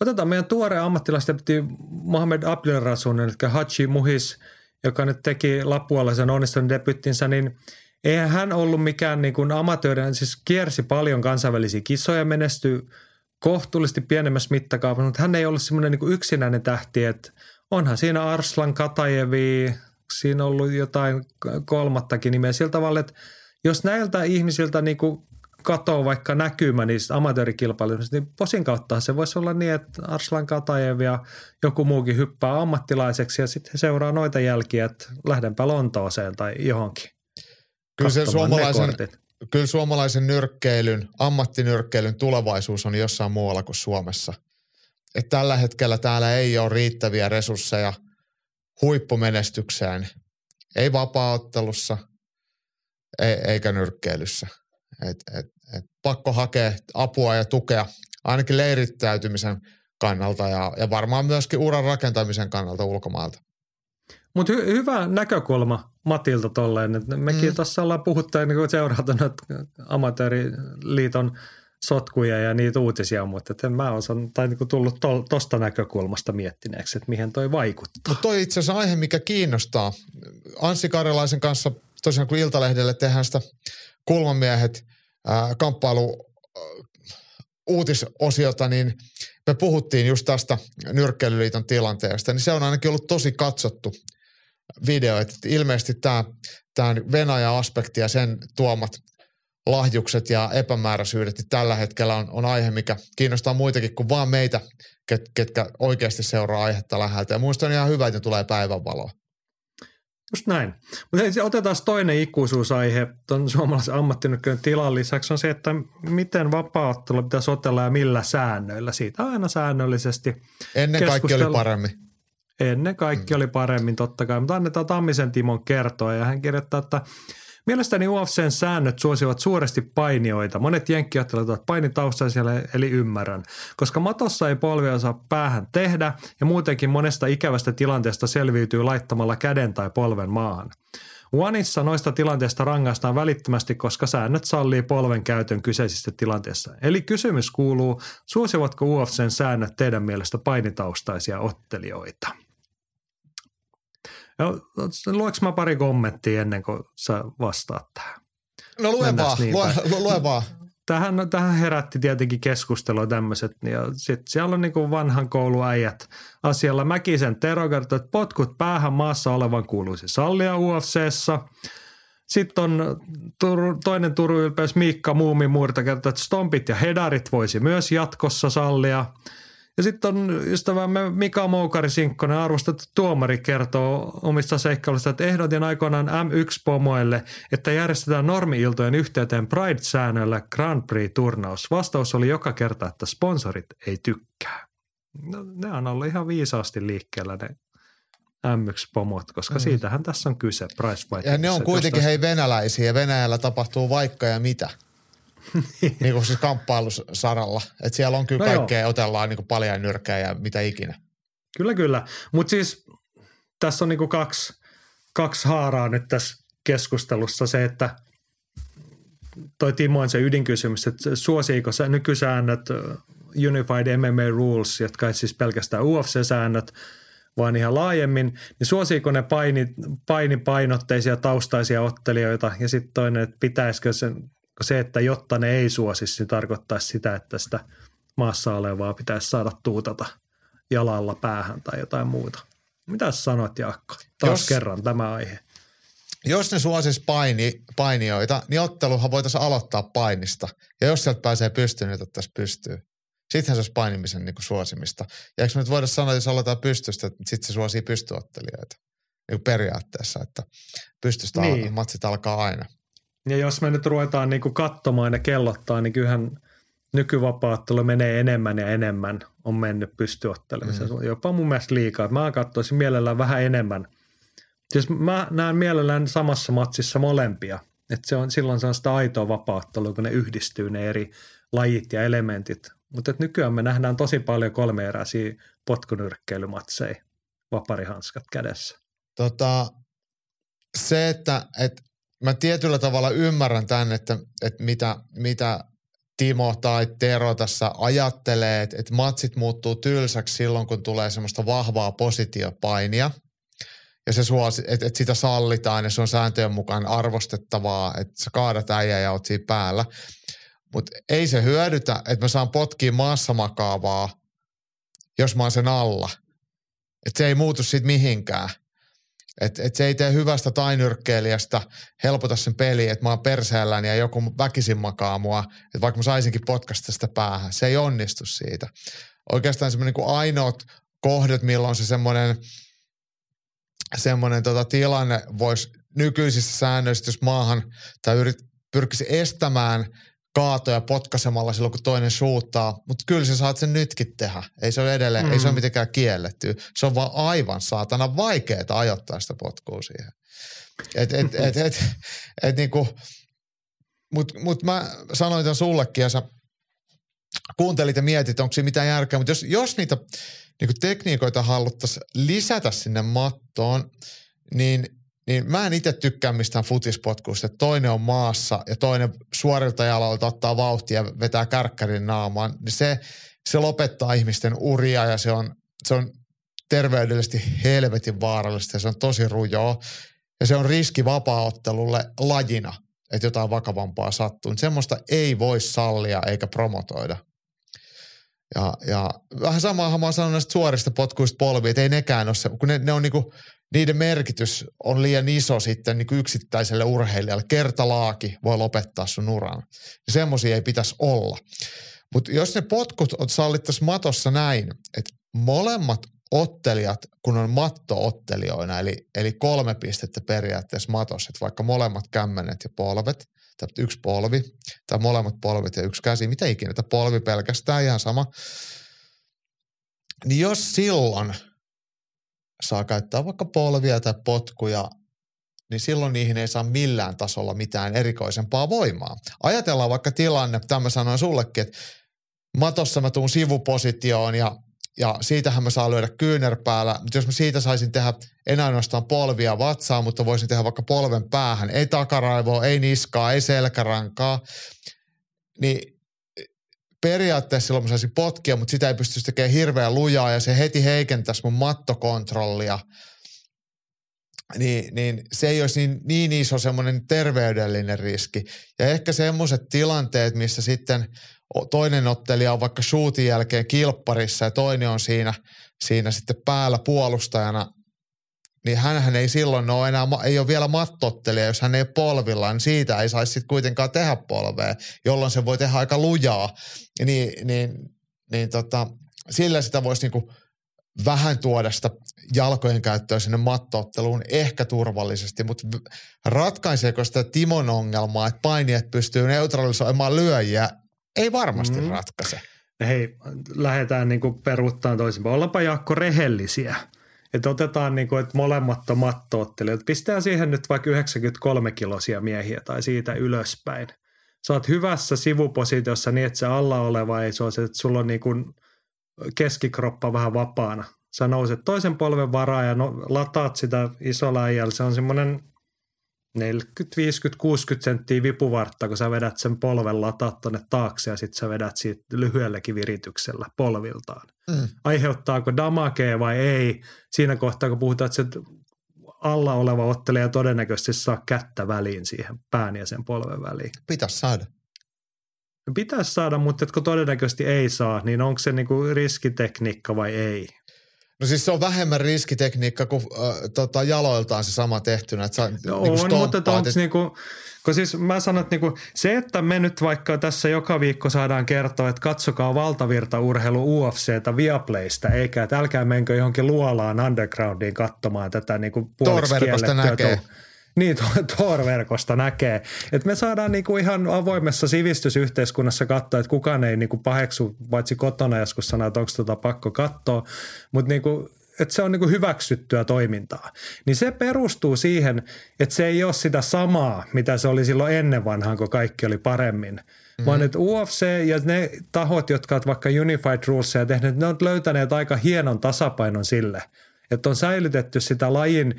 otetaan meidän tuore ammattilaisdebyti Mohamed Abdelrasun, eli Hachi Muhis – joka nyt teki Lapualaisen onnistunut debyttinsä, niin eihän hän ollut mikään niin kuin amatööri, siis kiersi paljon kansainvälisiä kisoja, menestyi kohtuullisesti pienemmässä mittakaavassa, mutta hän ei ollut semmoinen niin yksinäinen tähti, että onhan siinä Arslan Katajevi, siinä ollut jotain kolmattakin nimeä sillä tavalla, että jos näiltä ihmisiltä niin kuin katoo vaikka näkymä niistä amatöörikilpailuista, niin posin kautta se voisi olla niin, että Arslan Katajev ja joku muukin hyppää ammattilaiseksi ja sitten he seuraa noita jälkiä, että lähdenpä Lontooseen tai johonkin. Kyllä se suomalaisen, kyllä suomalaisen nyrkkeilyn, ammattinyrkkeilyn tulevaisuus on jossain muualla kuin Suomessa. Et tällä hetkellä täällä ei ole riittäviä resursseja huippumenestykseen, ei vapaaottelussa eikä nyrkkeilyssä. Et, et, et pakko hakea apua ja tukea ainakin leirittäytymisen kannalta ja, ja varmaan myöskin uran rakentamisen kannalta ulkomailta. Mutta hy- hyvä näkökulma Matilta tolleen. että mekin mm. tuossa ollaan puhuttu niin seurata amatööriliiton sotkuja ja niitä uutisia, mutta en mä osan, tai niin tullut tuosta näkökulmasta miettineeksi, että mihin toi vaikuttaa. Mutta toi itse asiassa aihe, mikä kiinnostaa. Anssi Karjalaisen kanssa tosiaan kun Iltalehdelle tehdään sitä kulmamiehet kamppailu uutisosiota, niin me puhuttiin just tästä Nyrkkeilyliiton tilanteesta, niin se on ainakin ollut tosi katsottu video, että ilmeisesti tämä, tämä Venäjä-aspekti ja sen tuomat lahjukset ja epämääräisyydet, niin tällä hetkellä on, on aihe, mikä kiinnostaa muitakin kuin vaan meitä, ket, ketkä oikeasti seuraa aihetta läheltä. Ja muista on ihan hyvä, että tulee päivänvaloa. Just näin. Mutta otetaan toinen ikuisuusaihe tuon suomalaisen ammattinykköjen tilan lisäksi on se, että miten vapaaottelu pitäisi otella ja millä säännöillä. Siitä aina säännöllisesti Ennen kaikki oli paremmin. Ennen kaikki mm. oli paremmin totta kai, mutta annetaan Tammisen Timon kertoa ja hän kirjoittaa, että Mielestäni UFCn säännöt suosivat suuresti painioita. Monet jenkkiottelut ovat painitaustaisia, eli ymmärrän. Koska matossa ei polvia saa päähän tehdä ja muutenkin monesta ikävästä tilanteesta selviytyy laittamalla käden tai polven maahan. Oneissa noista tilanteista rangaistaan välittömästi, koska säännöt sallii polven käytön kyseisissä tilanteissa. Eli kysymys kuuluu, suosivatko UFCn säännöt teidän mielestä painitaustaisia ottelijoita? Lueks mä pari kommenttia ennen kuin sä vastaat tähän? No lue vaan, niin lue, lue vaan. Tähän, tähän herätti tietenkin keskustelua tämmöiset. Ja sitten siellä on niin vanhan kouluäijät asialla. Mäkisen Tero kertoo, että potkut päähän maassa olevan kuuluisi sallia UFCssä. Sitten on toinen Turun ylpeys Miikka Muumimuurta kertoo, että stompit ja hedarit voisi myös jatkossa sallia – ja sitten on ystävämme Mika Moukari Sinkkonen, arvostettu tuomari, kertoo omista seikkailuista, että ehdotin aikoinaan M1-pomoille, että järjestetään normi-iltojen yhteyteen Pride-säännöllä Grand Prix-turnaus. Vastaus oli joka kerta, että sponsorit ei tykkää. No, ne on ollut ihan viisaasti liikkeellä ne M1-pomot, koska mm. siitähän tässä on kyse Price Ja ne on kuitenkin hei venäläisiä ja Venäjällä tapahtuu vaikka ja mitä. [LAUGHS] niin kuin siis kamppailusaralla. Että siellä on kyllä no kaikkea, joo. otellaan niin kuin paljon nyrkkejä ja mitä ikinä. Kyllä, kyllä. Mutta siis tässä on niin kuin kaksi, kaksi haaraa nyt tässä keskustelussa. Se, että toi Timo on se ydinkysymys, että suosiiko se nykysäännöt Unified MMA Rules, jotka ei siis pelkästään UFC-säännöt, vaan ihan laajemmin, niin suosiiko ne paini, painipainotteisia taustaisia ottelijoita ja sitten toinen, että pitäisikö sen, se, että jotta ne ei suosisi, niin tarkoittaisi sitä, että sitä maassa olevaa pitäisi saada tuutata jalalla päähän tai jotain muuta. Mitä sanot Jaakko? Taas Jos, kerran tämä aihe. Jos ne suosis paini, painijoita, niin otteluhan voitaisiin aloittaa painista. Ja jos sieltä pääsee pystyyn, niin otettaisiin pystyyn. Sittenhän se olisi painimisen niin kuin suosimista. Ja eikö me nyt voida sanoa, että jos aloitetaan pystystä, että sitten se suosii pystyottelijoita. Niin periaatteessa, että pystystä niin. al- matsit alkaa aina. Ja jos me nyt ruvetaan niin kuin katsomaan ja kellottaa, niin kyllähän nykyvapaattelu menee enemmän ja enemmän on mennyt pystyottelemiseen. Mm. Jopa mun mielestä liikaa. Mä katsoisin mielellään vähän enemmän. Jos mä näen mielellään samassa matsissa molempia. Että se on, silloin se on sitä aitoa vapaattelua, kun ne yhdistyy ne eri lajit ja elementit mutta nykyään me nähdään tosi paljon kolmeeräisiä potkunyrkkeilymatseja vaparihanskat kädessä. Tota, se, että, että mä tietyllä tavalla ymmärrän tämän, että, että mitä, mitä Timo tai Tero tässä ajattelee, että, että matsit muuttuu tylsäksi silloin, kun tulee semmoista vahvaa positiopainia. Ja se suosi, että, että sitä sallitaan ja se on sääntöjen mukaan arvostettavaa, että sä kaadat äijä ja oot siinä päällä. Mutta ei se hyödytä, että mä saan potkia maassa makaavaa, jos mä oon sen alla. Että se ei muutu siitä mihinkään. Että et se ei tee hyvästä tainyrkkeilijästä helpota sen peli, että mä oon perseelläni ja joku väkisin makaa mua, että vaikka mä saisinkin potkasta sitä päähän. Se ei onnistu siitä. Oikeastaan semmoinen niin ainoat kohdat, milloin se semmoinen semmoinen tota tilanne voisi nykyisissä säännöissä, jos maahan tai yrit, pyrkisi estämään – kaatoja potkasemalla silloin, kun toinen suuttaa. Mutta kyllä sä saat sen nytkin tehdä. Ei se ole edelleen, mm. ei se ole mm. mitenkään kielletty. Se on vaan aivan saatana vaikeaa ajoittaa sitä potkua siihen. Et, et, et, et, et, et niinku, mut, mut mä sanoin tämän sullekin ja sä kuuntelit ja mietit, onko siinä mitään järkeä. Mutta jos, jos niitä niinku tekniikoita haluttaisiin lisätä sinne mattoon, niin niin mä en itse tykkää mistään futispotkuista, että toinen on maassa ja toinen suorilta jaloilta ottaa vauhtia ja vetää kärkkärin naamaan, niin se, se lopettaa ihmisten uria ja se on, se on terveydellisesti helvetin vaarallista ja se on tosi rujoa. Ja se on riski vapaaottelulle lajina, että jotain vakavampaa sattuu. Niin semmoista ei voi sallia eikä promotoida. Ja, ja vähän samaa mä oon sanonut näistä suorista potkuista polviin, että ei nekään ole se, kun ne, ne on niinku, niiden merkitys on liian iso sitten niinku yksittäiselle urheilijalle. Kertalaaki voi lopettaa sun uran. Ja semmoisia ei pitäisi olla. Mutta jos ne potkut sallittaisiin matossa näin, että molemmat ottelijat, kun on mattoottelijoina, eli, eli kolme pistettä periaatteessa matossa, että vaikka molemmat kämmenet ja polvet, tai yksi polvi, tai molemmat polvet ja yksi käsi, mitä ikinä, että polvi pelkästään ihan sama. Niin jos silloin saa käyttää vaikka polvia tai potkuja, niin silloin niihin ei saa millään tasolla mitään erikoisempaa voimaa. Ajatellaan vaikka tilanne, tämä mä sanoin sullekin, että matossa mä tuun sivupositioon ja ja siitähän mä saan lyödä kyynärpäällä, mutta jos mä siitä saisin tehdä en ainoastaan polvia vatsaa, mutta voisin tehdä vaikka polven päähän, ei takaraivoa, ei niskaa, ei selkärankaa, niin periaatteessa silloin mä saisin potkia, mutta sitä ei pystyisi tekemään hirveän lujaa ja se heti heikentäisi mun mattokontrollia. Niin, niin se ei olisi niin, niin iso semmoinen terveydellinen riski. Ja ehkä semmoiset tilanteet, missä sitten – toinen ottelija on vaikka shootin jälkeen kilpparissa ja toinen on siinä, siinä sitten päällä puolustajana, niin hän ei silloin ole enää, ei ole vielä mattottelija, jos hän ei ole polvilla, niin siitä ei saisi sitten kuitenkaan tehdä polvea, jolloin se voi tehdä aika lujaa. Niin, niin, niin tota, sillä sitä voisi niinku vähän tuoda sitä jalkojen käyttöä sinne mattootteluun ehkä turvallisesti, mutta ratkaiseeko sitä Timon ongelmaa, että painijat pystyy neutralisoimaan lyöjiä ei varmasti mm. ratkaise. Hei, lähdetään niin peruuttamaan toisinpäin. Ollaanpa Jaakko rehellisiä. Että otetaan niin kuin, että molemmat on mattoottelijat. Pistää siihen nyt vaikka 93 kilosia miehiä tai siitä ylöspäin. Sä oot hyvässä sivupositiossa niin, että se alla oleva ei se se, että sulla on niin kuin keskikroppa vähän vapaana. Sä nouset toisen polven varaa ja no, lataat sitä isolla äijällä. Se on semmoinen 40, 50, 60 senttiä vipuvartta, kun sä vedät sen polven lataat tonne taakse ja sitten sä vedät siitä lyhyelläkin virityksellä polviltaan. Mm. Aiheuttaako damakea vai ei? Siinä kohtaa, kun puhutaan, että se alla oleva ottelija todennäköisesti saa kättä väliin siihen pään ja sen polven väliin. Pitäisi saada. Pitäisi saada, mutta kun todennäköisesti ei saa, niin onko se niinku riskitekniikka vai ei? No siis se on vähemmän riskitekniikka kuin äh, tota, jaloiltaan se sama tehtynä. Että sä, No niinku on, mutta onko niinku, kun siis mä sanon, että niinku, se, että me nyt vaikka tässä joka viikko saadaan kertoa, että katsokaa valtavirtaurheilu UFCtä Viaplaysta, eikä että älkää menkö johonkin luolaan undergroundiin katsomaan tätä niinku Tor-verkosta kiellettyä näkee. tou- Niin, to- [LAUGHS] Tor-verkosta näkee. Et me saadaan niinku ihan avoimessa sivistysyhteiskunnassa katsoa, että kukaan ei niinku paheksu, paitsi kotona joskus sanoa, että onko tota pakko katsoa. Mutta niinku, että se on niinku hyväksyttyä toimintaa. Niin se perustuu siihen, että se ei ole sitä samaa, mitä se oli silloin ennen vanhaan, kun kaikki oli paremmin. Mm-hmm. Vaan että UFC ja ne tahot, jotka ovat vaikka Unified Rulesia tehneet, ne on löytäneet aika hienon tasapainon sille, että on säilytetty sitä lajin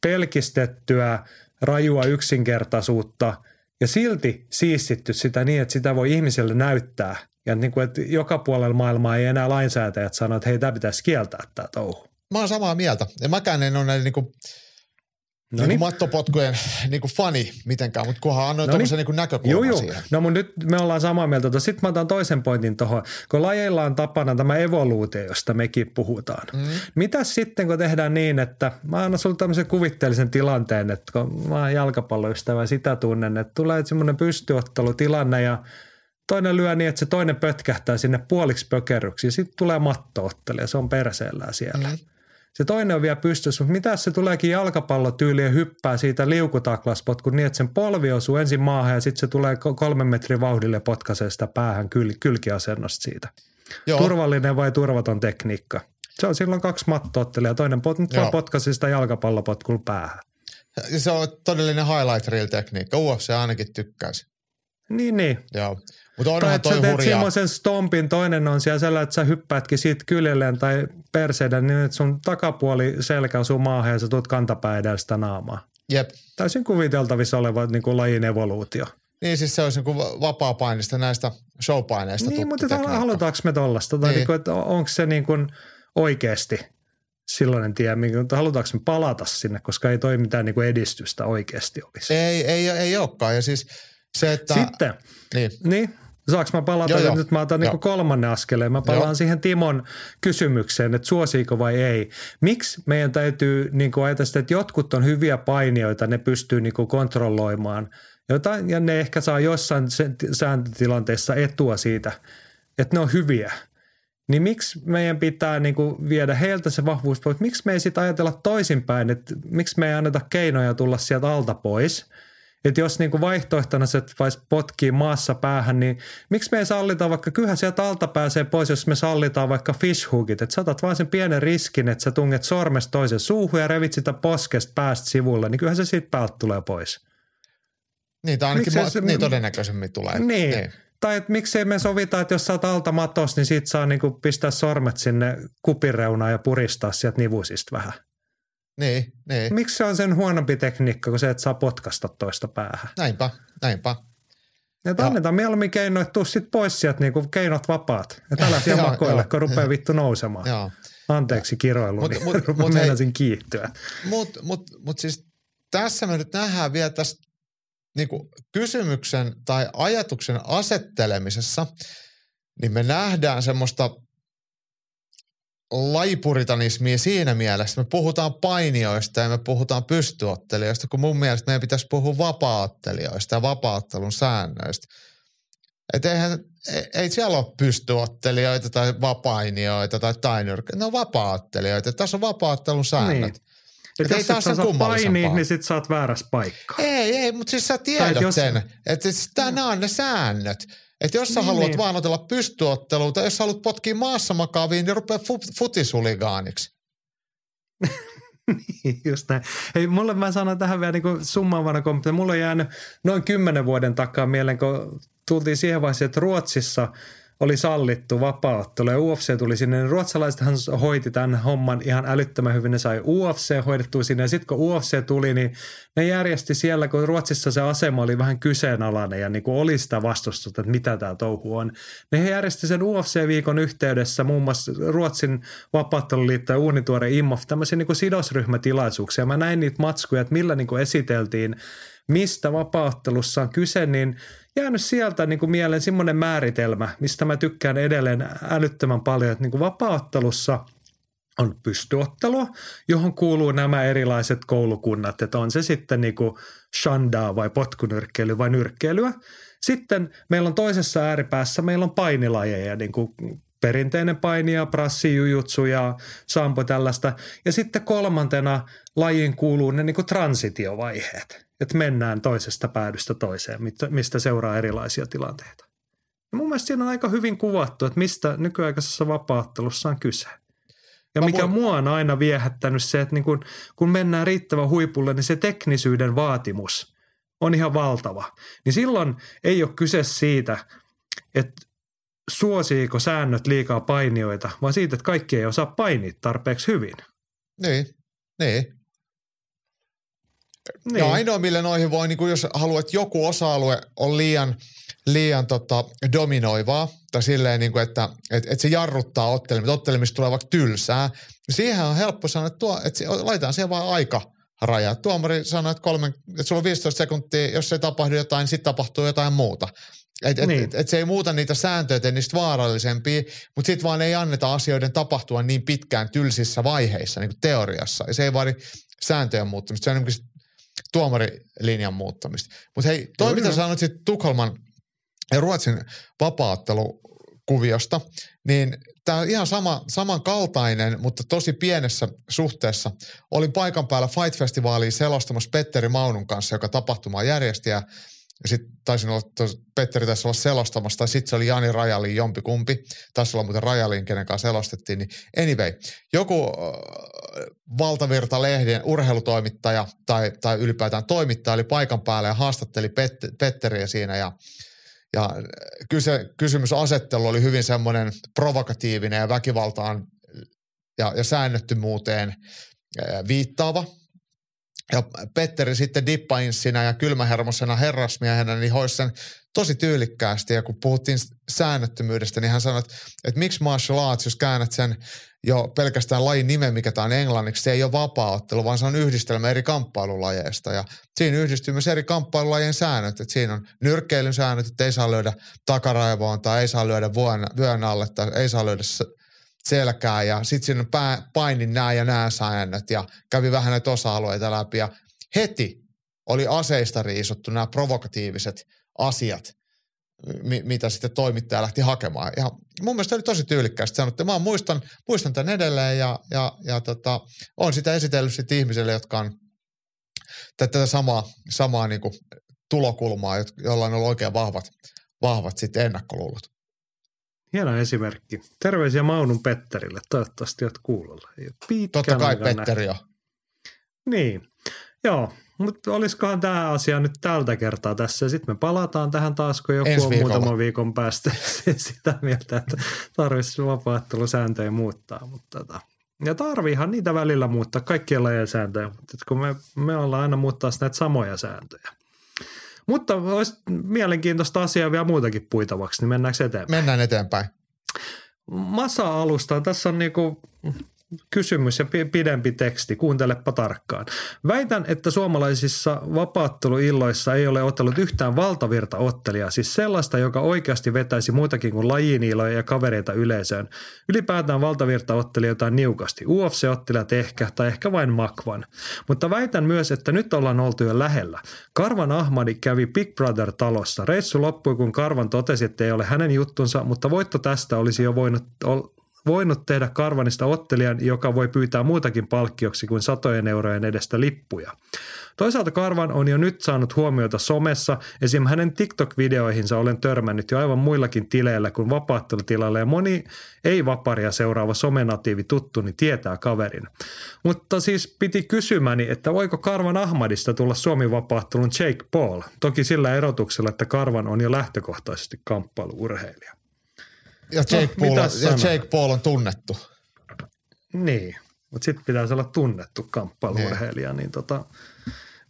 pelkistettyä, rajua yksinkertaisuutta ja silti siistitty sitä niin, että sitä voi ihmiselle näyttää. Ja niin kuin, että joka puolella maailmaa ei enää lainsäätäjät sano, että hei, tämä pitäisi kieltää tämä touhu. Mä oon samaa mieltä. Ja mäkään en ole näiden niinku, No niinku niin. mattopotkujen niinku fani mitenkään, mutta kunhan annoin No niin. niin. näkökulman joo. siihen. No mutta nyt me ollaan samaa mieltä. Sitten mä otan toisen pointin tuohon. Kun lajeilla on tapana tämä evoluutio, josta mekin puhutaan. Mm. Mitäs sitten, kun tehdään niin, että mä annan sulle tämmöisen kuvitteellisen tilanteen, että kun mä oon jalkapalloystävä ja sitä tunnen, että tulee semmoinen pystyottelutilanne ja toinen lyö niin, että se toinen pötkähtää sinne puoliksi pökerryksi. Sitten tulee mattoottelija, se on perseellä siellä. Mm. Se toinen on vielä pystyssä, mutta mitä se tuleekin jalkapallotyyliin ja hyppää siitä liukutaklaspotkuun niin, että sen polvi osuu ensin maahan ja sitten se tulee ko- kolmen metrin vauhdille potkaisee sitä päähän kyl- kylkiasennosta siitä. Joo, Turvallinen vai turvaton tekniikka? Se on silloin kaksi mattoottelijaa. Toinen pot- Joo. potkaisi sitä jalkapallopotkulla päähän. se on todellinen highlight reel tekniikka. UFC ainakin tykkäisi. Niin, niin. Joo. Mutta Tai onhan että sä toi teet semmoisen stompin, toinen on siellä sellainen, että sä hyppäätkin siitä kyljelleen tai perseiden niin, että sun takapuoli selkä osuu maahan ja sä tuut kantapää sitä naamaa. Jep. Täysin kuviteltavissa oleva niin kuin lajin evoluutio. Niin siis se olisi niinku vapaa-painista näistä showpaineista Niin, mutta halutaanko me tollasta? Tai Niin. niin. kuin, että onko se niin kuin oikeasti silloinen tie, että halutaanko me palata sinne, koska ei toi mitään niin kuin edistystä oikeasti olisi. Ei, ei, ei olekaan. Ja siis se, että... Sitten, Niin. niin, saanko mä palata? Joo, Joo. Nyt mä otan niin kolmannen askeleen. Mä palaan Joo. siihen Timon kysymykseen, että suosiiko vai ei. Miksi meidän täytyy niin kuin ajatella sitä, että jotkut on hyviä painijoita, ne pystyy niin kuin kontrolloimaan jotain, ja ne ehkä saa jossain sääntötilanteessa etua siitä, että ne on hyviä. Niin miksi meidän pitää niin kuin viedä heiltä se vahvuus pois? Miksi me ei sitten ajatella toisinpäin, että miksi me ei anneta keinoja tulla sieltä alta pois? Että jos niin kuin vaihtoehtona se vais potkii maassa päähän, niin miksi me ei sallita vaikka, kyllähän sieltä alta pääsee pois, jos me sallitaan vaikka fishhookit. Että sä otat vaan sen pienen riskin, että sä tunget sormesta toisen suuhun ja revit sitä poskesta päästä sivulle, niin kyllähän se siitä päältä tulee pois. Niin, tai ainakin Miksei ma- se- niin todennäköisemmin tulee. Niin. niin. Tai että miksei me sovita, että jos sä oot alta matos, niin sit saa niinku pistää sormet sinne kupireunaan ja puristaa sieltä nivusista vähän. Niin, niin. Miksi se on sen huonompi tekniikka kuin se, että saa potkasta toista päähän? Näinpä, näinpä. Että Joo. annetaan mieluummin keinoit, tuu sit pois sieltä niinku keinot vapaat. Ja älä siellä [LAUGHS] makoille, kun rupeaa vittu nousemaan. Joo. Anteeksi kiroilu, Mut- niin mut- [LAUGHS] mut, hei- meinasin kiihtyä. Mutta mut, mut siis tässä me nyt nähdään vielä tässä niinku kysymyksen tai ajatuksen asettelemisessa, niin me nähdään semmoista lajipuritanismia siinä mielessä. Me puhutaan painijoista ja me puhutaan pystyottelijoista, kun mun mielestä meidän pitäisi puhua vapaaottelijoista ja vapaattelun säännöistä. Et eihän, ei, ei siellä ole pystyottelijoita tai vapainijoita tai tainyrkkä. Ne on vapaaottelijoita. Tässä on vapaattelun säännöt. Niin. Et ei jos et sä painia, niin sit sä oot väärässä paikkaa. Ei, ei, mutta siis sä tiedät jos- sen, että siis nämä on ne säännöt. Että jos sä Niin, haluat niin. vaan otella pystyottelua tai jos sä haluat potkia maassa makaaviin, niin rupea fu- futisuligaaniksi. [LAUGHS] Just näin. Hei, mulle mä sanon tähän vielä niin summaavana kommenttina. Mulla on jäänyt noin kymmenen vuoden takaa mieleen, kun tultiin siihen vaiheeseen, että Ruotsissa oli sallittu vapaaottelu ja UFC tuli sinne, niin ruotsalaisethan hoiti tämän homman ihan älyttömän hyvin. Ne sai UFC hoidettua sinne ja sitten kun UFC tuli, niin ne järjesti siellä, kun Ruotsissa se asema oli vähän kyseenalainen ja niin kuin oli sitä vastustusta, että mitä tämä touhu on. Ne järjesti sen UFC-viikon yhteydessä muun muassa Ruotsin vapaatteluliitto ja Uunituore Immof tämmöisiä niin sidosryhmätilaisuuksia. Mä näin niitä matskuja, että millä niin kuin esiteltiin, mistä vapaattelussa on kyse, niin – jäänyt sieltä niin kuin mieleen semmoinen määritelmä, mistä mä tykkään edelleen älyttömän paljon, että niin kuin vapaattelussa on pystyottelua, johon kuuluu nämä erilaiset koulukunnat, että on se sitten niin kuin shandaa vai potkunyrkkeily vai nyrkkeilyä. Sitten meillä on toisessa ääripäässä, meillä on painilajeja, niin kuin perinteinen painija, prassi, jujutsu ja sampo tällaista. Ja sitten kolmantena lajiin kuuluu ne niin kuin transitiovaiheet että mennään toisesta päädystä toiseen, mistä seuraa erilaisia tilanteita. Ja mun mielestä siinä on aika hyvin kuvattu, että mistä nykyaikaisessa vapaattelussa on kyse. Ja Mä mikä mua on aina viehättänyt se, että niin kun, kun mennään riittävän huipulle, niin se teknisyyden vaatimus on ihan valtava. Niin silloin ei ole kyse siitä, että suosiiko säännöt liikaa painioita, vaan siitä, että kaikki ei osaa painia tarpeeksi hyvin. Niin, niin. Niin. Ja ainoa, millä noihin voi, niin kuin jos haluat, että joku osa-alue on liian, liian tota, dominoivaa, tai silleen, niin kuin, että, että, että se jarruttaa ottelemista, ottelemista tulee vaikka tylsää, niin siihen on helppo sanoa, että, tuo, että laitetaan siihen vain aika raja. Tuomari sanoi, että, kolmen, että sulla on 15 sekuntia, jos ei tapahdu jotain, niin sitten tapahtuu jotain muuta. Että et, niin. et, et se ei muuta niitä sääntöjä, että niistä vaarallisempia, mutta sitten vaan ei anneta asioiden tapahtua niin pitkään tylsissä vaiheissa, niin kuin teoriassa. Ja se ei vaadi sääntöjen muuttamista. Se on niin tuomarilinjan muuttamista. Mutta hei, toi mitä sanoit sitten Tukholman ja Ruotsin vapaattelukuviosta, niin tämä on ihan sama, samankaltainen, mutta tosi pienessä suhteessa. Olin paikan päällä Fight Festivaaliin selostamassa Petteri Maunun kanssa, joka tapahtumaa järjesti ja ja sitten taisin olla, tos, Petteri taisi olla selostamassa, tai sitten se oli Jani Rajalin jompikumpi. Taisi olla muuten Rajalin, kenen kanssa selostettiin. Niin anyway, joku äh, valtavirta-lehden urheilutoimittaja tai, tai ylipäätään toimittaja oli paikan päällä ja haastatteli Pet- Petteriä siinä ja ja kyse, kysymysasettelu oli hyvin semmoinen provokatiivinen ja väkivaltaan ja, ja säännöttömyyteen viittaava – ja Petteri sitten dippainssinä ja kylmähermosena herrasmiehenä, niin hoisi sen tosi tyylikkäästi. Ja kun puhuttiin säännöttömyydestä, niin hän sanoi, että, että miksi martial arts, jos käännät sen jo pelkästään lajin nimen, mikä tämä on englanniksi, se ei ole vapaaottelu, vaan se on yhdistelmä eri kamppailulajeista. Ja siinä yhdistyy myös eri kamppailulajien säännöt. Että siinä on nyrkkeilyn säännöt, että ei saa lyödä takaraivoon tai ei saa lyödä vyön, alle tai ei saa lyödä selkää ja sitten pää, painin nämä ja nämä säännöt ja kävi vähän näitä osa-alueita läpi ja heti oli aseista riisuttu nämä provokatiiviset asiat, mi- mitä sitten toimittaja lähti hakemaan. Ja mun mielestä oli tosi tyylikkäästi sanottu. Mä muistan, muistan tämän edelleen ja, ja, ja tota, on sitä esitellyt sitten ihmisille, jotka on tätä samaa, samaa niin kuin tulokulmaa, jolla on ollut oikein vahvat, vahvat sitten ennakkoluulot. Hieno esimerkki. Terveisiä Maunun Petterille. Toivottavasti olet kuulolla. Totta kai Petteri on. Niin. Joo, mutta olisikohan tämä asia nyt tältä kertaa tässä. Sitten me palataan tähän taas, kun joku Ensi on muutaman viikon päästä [LAUGHS] sitä mieltä, että tarvitsisi vapaattelusääntöjä muuttaa. Mutta tota. Ja tarviihan niitä välillä muuttaa, kaikkien lajien sääntöjä, mutta kun me, me ollaan aina muuttaa näitä samoja sääntöjä. Mutta olisi mielenkiintoista asiaa vielä muutakin puitavaksi, niin mennäänkö eteenpäin? Mennään eteenpäin. Masa-alusta. Tässä on niinku kysymys ja pidempi teksti, kuuntelepa tarkkaan. Väitän, että suomalaisissa vapaatteluilloissa ei ole ottanut yhtään valtavirta ottelijaa, siis sellaista, joka oikeasti vetäisi muitakin kuin lajiniiloja ja kavereita yleisöön. Ylipäätään valtavirta ottelijoita on niukasti. UFC-ottelijat ehkä, tai ehkä vain Makvan. Mutta väitän myös, että nyt ollaan oltu jo lähellä. Karvan Ahmadi kävi Big Brother-talossa. Reissu loppui, kun Karvan totesi, että ei ole hänen juttunsa, mutta voitto tästä olisi jo voinut voinut tehdä Karvanista ottelijan, joka voi pyytää muutakin palkkioksi kuin satojen eurojen edestä lippuja. Toisaalta Karvan on jo nyt saanut huomiota somessa, esim. hänen TikTok-videoihinsa olen törmännyt jo aivan muillakin tileillä kuin vapaattelutilalla ja moni ei-vaparia seuraava somenatiivi tuttuni tietää kaverin. Mutta siis piti kysymäni, että voiko Karvan Ahmadista tulla Suomi vapaattelun Jake Paul, toki sillä erotuksella, että Karvan on jo lähtökohtaisesti kamppailuurheilija. Ja Jake, No, Paul, mitäs ja? Jake Paul on tunnettu. Niin, mutta sitten pitäisi olla tunnettu kamppailurheilija, niin tota,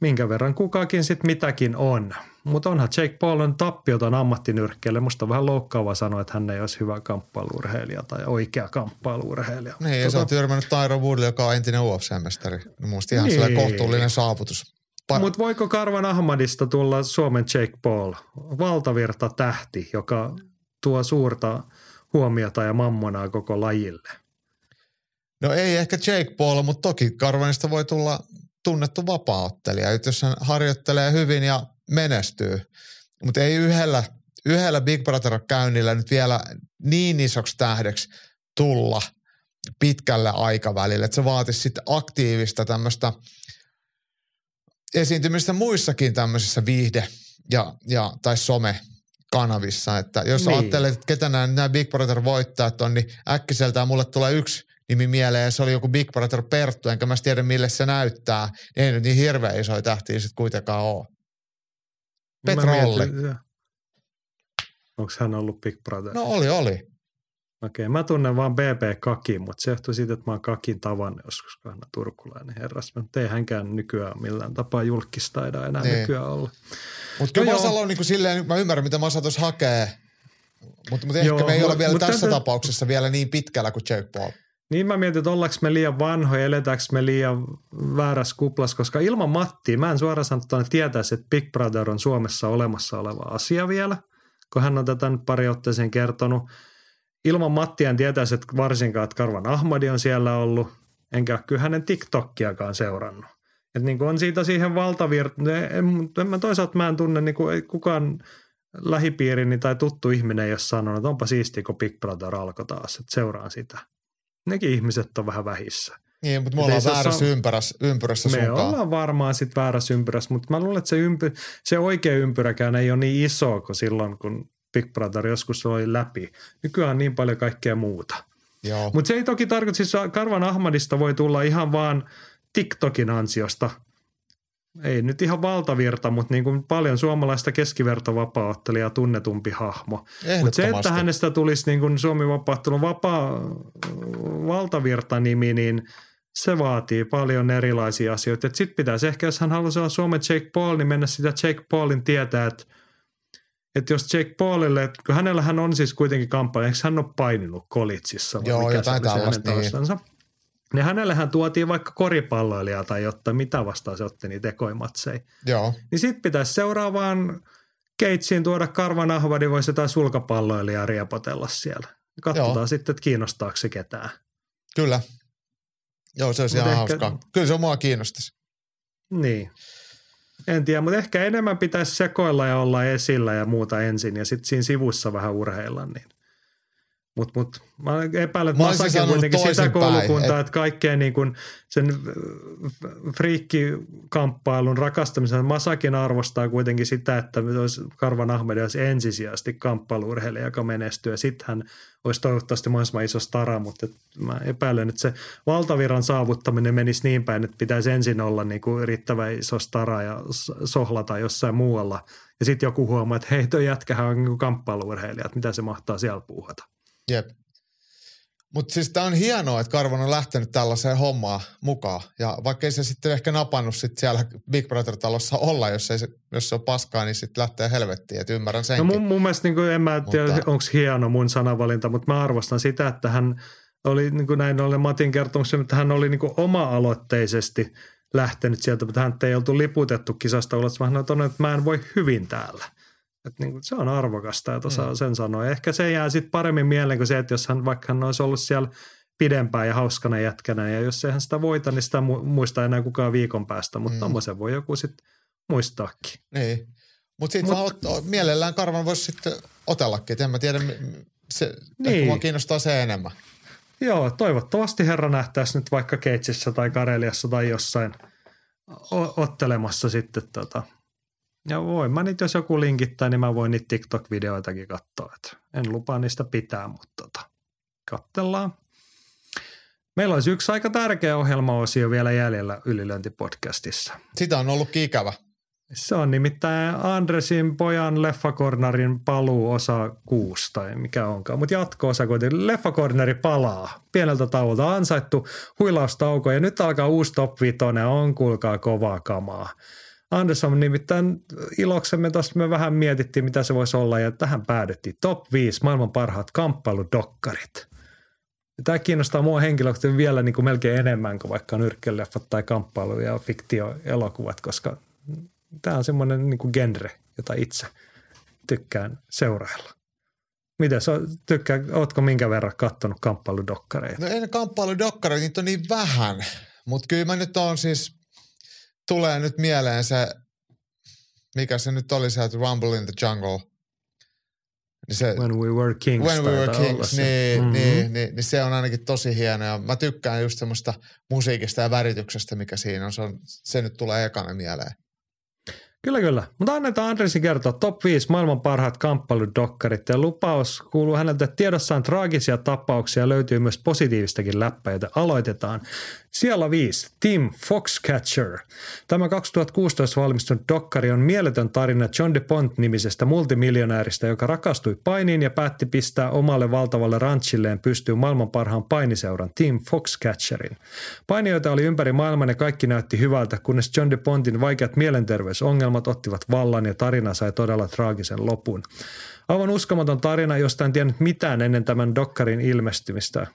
minkä verran kukakin sitten mitäkin on. Mutta onhan Jake Paul on tappioton ammattinyrkkeelle. Musta on vähän loukkaava sanoa, että hän ei olisi hyvä kamppailurheilija tai oikea kamppailurheilija. Niin, ja se on tyrmännyt Tyron Woodley, joka on entinen UFC-mestari. Mun mielestä ihan Niin. niin. kohtuullinen saavutus. Pa- Mutta voiko Karvan Ahmadista tulla Suomen Jake Paul? Valtavirta tähti, joka tuo suurta huomiota ja mammonaa koko lajille. No ei ehkä Jake Paul, mutta toki Karvanista voi tulla tunnettu vapaaottelija, jos hän harjoittelee hyvin ja menestyy. Mutta ei yhdellä, yhdellä Big Brother-käynnillä nyt vielä niin isoksi tähdeksi tulla pitkälle aikavälille, että se vaatisi sitten aktiivista tämmöistä esiintymistä muissakin tämmöisissä viihde- ja, ja, tai some-kanavissa. Että jos Niin. niin. ajattelet, että ketä nämä, nämä Big Brother voittajat on, niin äkkiseltään mulle tulee yksi nimi mieleen ja se oli joku Big Brother Perttu, enkä mä tiedä mille se näyttää. Ei nyt niin hirveän isoja tähtiä sitten kuitenkaan ole. Petra Olli. Onko hän ollut Big Brother? No oli, oli. Okei, mä tunnen vaan BB Kakin, mutta se johtuu siitä, että mä oon Kakin tavannut joskus, kun hän on turkulainen herras. Mutta ei hänkään nykyään millään tapaa julkistaida enää Niin. nykyään olla. Mutta kyllä No joo. Masalla on niin kuin silleen, mä ymmärrän mitä Masa tuossa hakee, mutta mut Joo, ehkä me ei ole vielä tässä tätä- tapauksessa vielä niin pitkällä kuin Jake Paul. Niin mä mietin, että ollaanko me liian vanhoja, eletäänkö me liian väärässä kuplassa, koska ilman Mattia mä en suoraan sanottuna tietäisi, että Big Brother on Suomessa olemassa oleva asia vielä, kun hän on tätä nyt pari otteeseen kertonut. Ilman Mattia en tietäisi, että varsinkaan, että Karvan Ahmadi on siellä ollut, enkä ole kyllä hänen TikTokkiakaan seurannut. Että niin kuin on siitä siihen valtavirta, en, en mä toisaalta mä en tunne, niin kuin ei kukaan lähipiirini tai tuttu ihminen ole sanonut, että onpa siistiä, kun Big Brother alkoi taas, että seuraan sitä. Nekin ihmiset on vähän vähissä. Niin, mutta me Et ollaan väärässä sam- ympyrässä, ympyrässä Me sunkaan. ollaan varmaan sitten väärässä ympyrässä, mutta mä luulen, että se, ympy, se oikea ympyräkään ei ole niin iso kuin silloin, kun Big Brother joskus oli läpi. Nykyään on niin paljon kaikkea muuta. Mutta se ei toki tarkoita, siis Karvan Ahmadista voi tulla ihan vaan TikTokin ansiosta. Ei nyt ihan valtavirta, mutta niin kuin paljon suomalaista keskivertovapaa-ottelijaa tunnetumpi hahmo. Mutta se, että hänestä tulisi niin kuin Suomi vapaattelun vapaa valtavirta-nimi, niin se vaatii paljon erilaisia asioita. Sitten pitäisi ehkä, jos hän haluaisi olla Suomen Jake Paul, niin mennä sitä Jake Paulin tietää, että että jos Jake Paulille, että kun hänellähän on siis kuitenkin kampanja, eikö hän ole paininut kolitsissa? Joo, mikä jotain tällaista, niin. Niin hänellähän tuotiin vaikka koripalloilijaa tai jotta mitä vastaan se otti niitä ekoimatseja. Joo. Niin sitten pitäisi seuraavaan keitsiin tuoda karvan ahvadi, voisi jotain sulkapalloilijaa riepotella siellä. Katsotaan Joo. sitten, että kiinnostaako se ketään. Kyllä. Joo, se olisi Mut ihan ehkä- hauskaa. Kyllä se mua kiinnostaisi. Niin. En tiedä, mutta ehkä enemmän pitäisi sekoilla ja olla esillä ja muuta ensin ja sitten siinä sivussa vähän urheilla. Niin. Mutta mut, mä epäilen, että Masakin on kuitenkin sitä koulukuntaa, et- että kaikkeen niin kuin sen äh, friikkikamppailun rakastamisen Masakin arvostaa kuitenkin sitä, että olisi Karvan Ahmed olisi ensisijaisesti kamppailuurheilija, joka menestyy ja sitten hän olisi toivottavasti mahdollisimman iso stara, mutta mä epäilen, että se valtaviran saavuttaminen menisi niin päin, että pitäisi ensin olla niin kuin riittävän iso stara ja sohlata jossain muualla. Ja sitten joku huomaa, että hei, toi jätkähän on niin kamppailuurheilija, että mitä se mahtaa siellä puuhata. Jep. Mutta siis tämä on hienoa, että Karvan on lähtenyt tällaiseen hommaan mukaan. Ja vaikka ei se sitten ehkä napannut sit siellä Big Brother-talossa olla, jos, ei se, jos se on paskaa, niin sitten lähtee helvettiin. Että ymmärrän No senkin. mun, mun mielestä niin kuin, en mä tiedä, Mutta- onko hieno mun sanavalinta, mutta mä arvostan sitä, että hän oli niin kuin näin ollen Matin kertomuksen, että hän oli niin kuin oma-aloitteisesti lähtenyt sieltä, mutta hän ei oltu liputettu kisasta ulos, vaan hän on todennut, että mä en voi hyvin täällä. Että niin kuin, se on arvokasta, että osaa Mm. sen sanoa. Ehkä se jää sitten paremmin mieleen kuin se, että jos hän vaikka hän olisi ollut siellä pidempään ja hauskana jätkänä, ja jos ei hän sitä voita, niin sitä mu- muista enää kukaan viikon päästä, mutta Mm. tommosen voi joku sitten muistaakin. Niin. Mutta sitten Mut- Mut, mielellään Karvan voisi sitten otellakin. En mä tiedä, se, niin. Mua kiinnostaa se enemmän. Joo, toivottavasti herra nähtäisi nyt vaikka Keitsissä tai Kareliassa tai jossain o- ottelemassa sitten tota. Ja voin mä niitä, jos joku linkittää, niin mä voin niitä TikTok-videoitakin katsoa. Et en lupaa niistä pitää, mutta tota, kattellaan. Meillä olisi yksi aika tärkeä ohjelmaosio vielä jäljellä Ylilöintipodcastissa. Sitä on ollutkin ikävä. Se on nimittäin Andresin pojan Leffakornarin paluu osa kuusi tai mikä onkaan. Mutta jatko-osa kuitenkin. Leffakorneri palaa. Pieneltä tauolta ansaittu huilaustauko ja nyt alkaa uusi top 5. On kuulkaa kovaa kamaa. Anderson nimittäin iloksemme tuosta me vähän mietittiin, mitä se voisi olla ja tähän päädyttiin. Top 5 maailman parhaat kamppailudokkarit. Tämä kiinnostaa mua henkilökohtaisesti vielä niin kuin melkein enemmän kuin vaikka nyrkkeleffat tai kamppailu- ja fiktioelokuvat, koska tämä on semmoinen niin kuin genre, jota itse tykkään seurailla. Miten sä tykkää, ootko minkä verran kattonut kamppailudokkareita? No en kamppailudokkareita, niitä on niin vähän. Mutta kyllä mä nyt on siis, tulee nyt mieleen se, mikä se nyt oli se, Rumble in the Jungle. Niin se, when We Were Kings. When We Were Kings, niin, mm-hmm. niin, niin, niin, se on ainakin tosi hieno. Ja mä tykkään just semmoista musiikista ja värityksestä, mikä siinä on. Se, on, se nyt tulee ekana mieleen. Kyllä, kyllä. Mutta annetaan Andresi kertoa top 5 maailman parhaat kamppailudokkarit ja lupaus kuuluu häneltä, että tiedossa on traagisia tapauksia löytyy myös positiivistakin läppää, joten aloitetaan. Siellä 5. Tim Foxcatcher. Tämä 2016 valmistunut dokkari on mieletön tarina John DePont-nimisestä multimiljonääristä, joka rakastui painiin ja päätti pistää omalle valtavalle ranchilleen pystyyn maailman parhaan painiseuran Tim Foxcatcherin. Painijoita oli ympäri maailman ja kaikki näytti hyvältä, kunnes John DePontin vaikeat mielenterveysongelmat ottivat vallan ja tarina sai todella traagisen lopun. Aivan uskomaton tarina, josta en tiennyt mitään ennen tämän dokkarin ilmestymistä.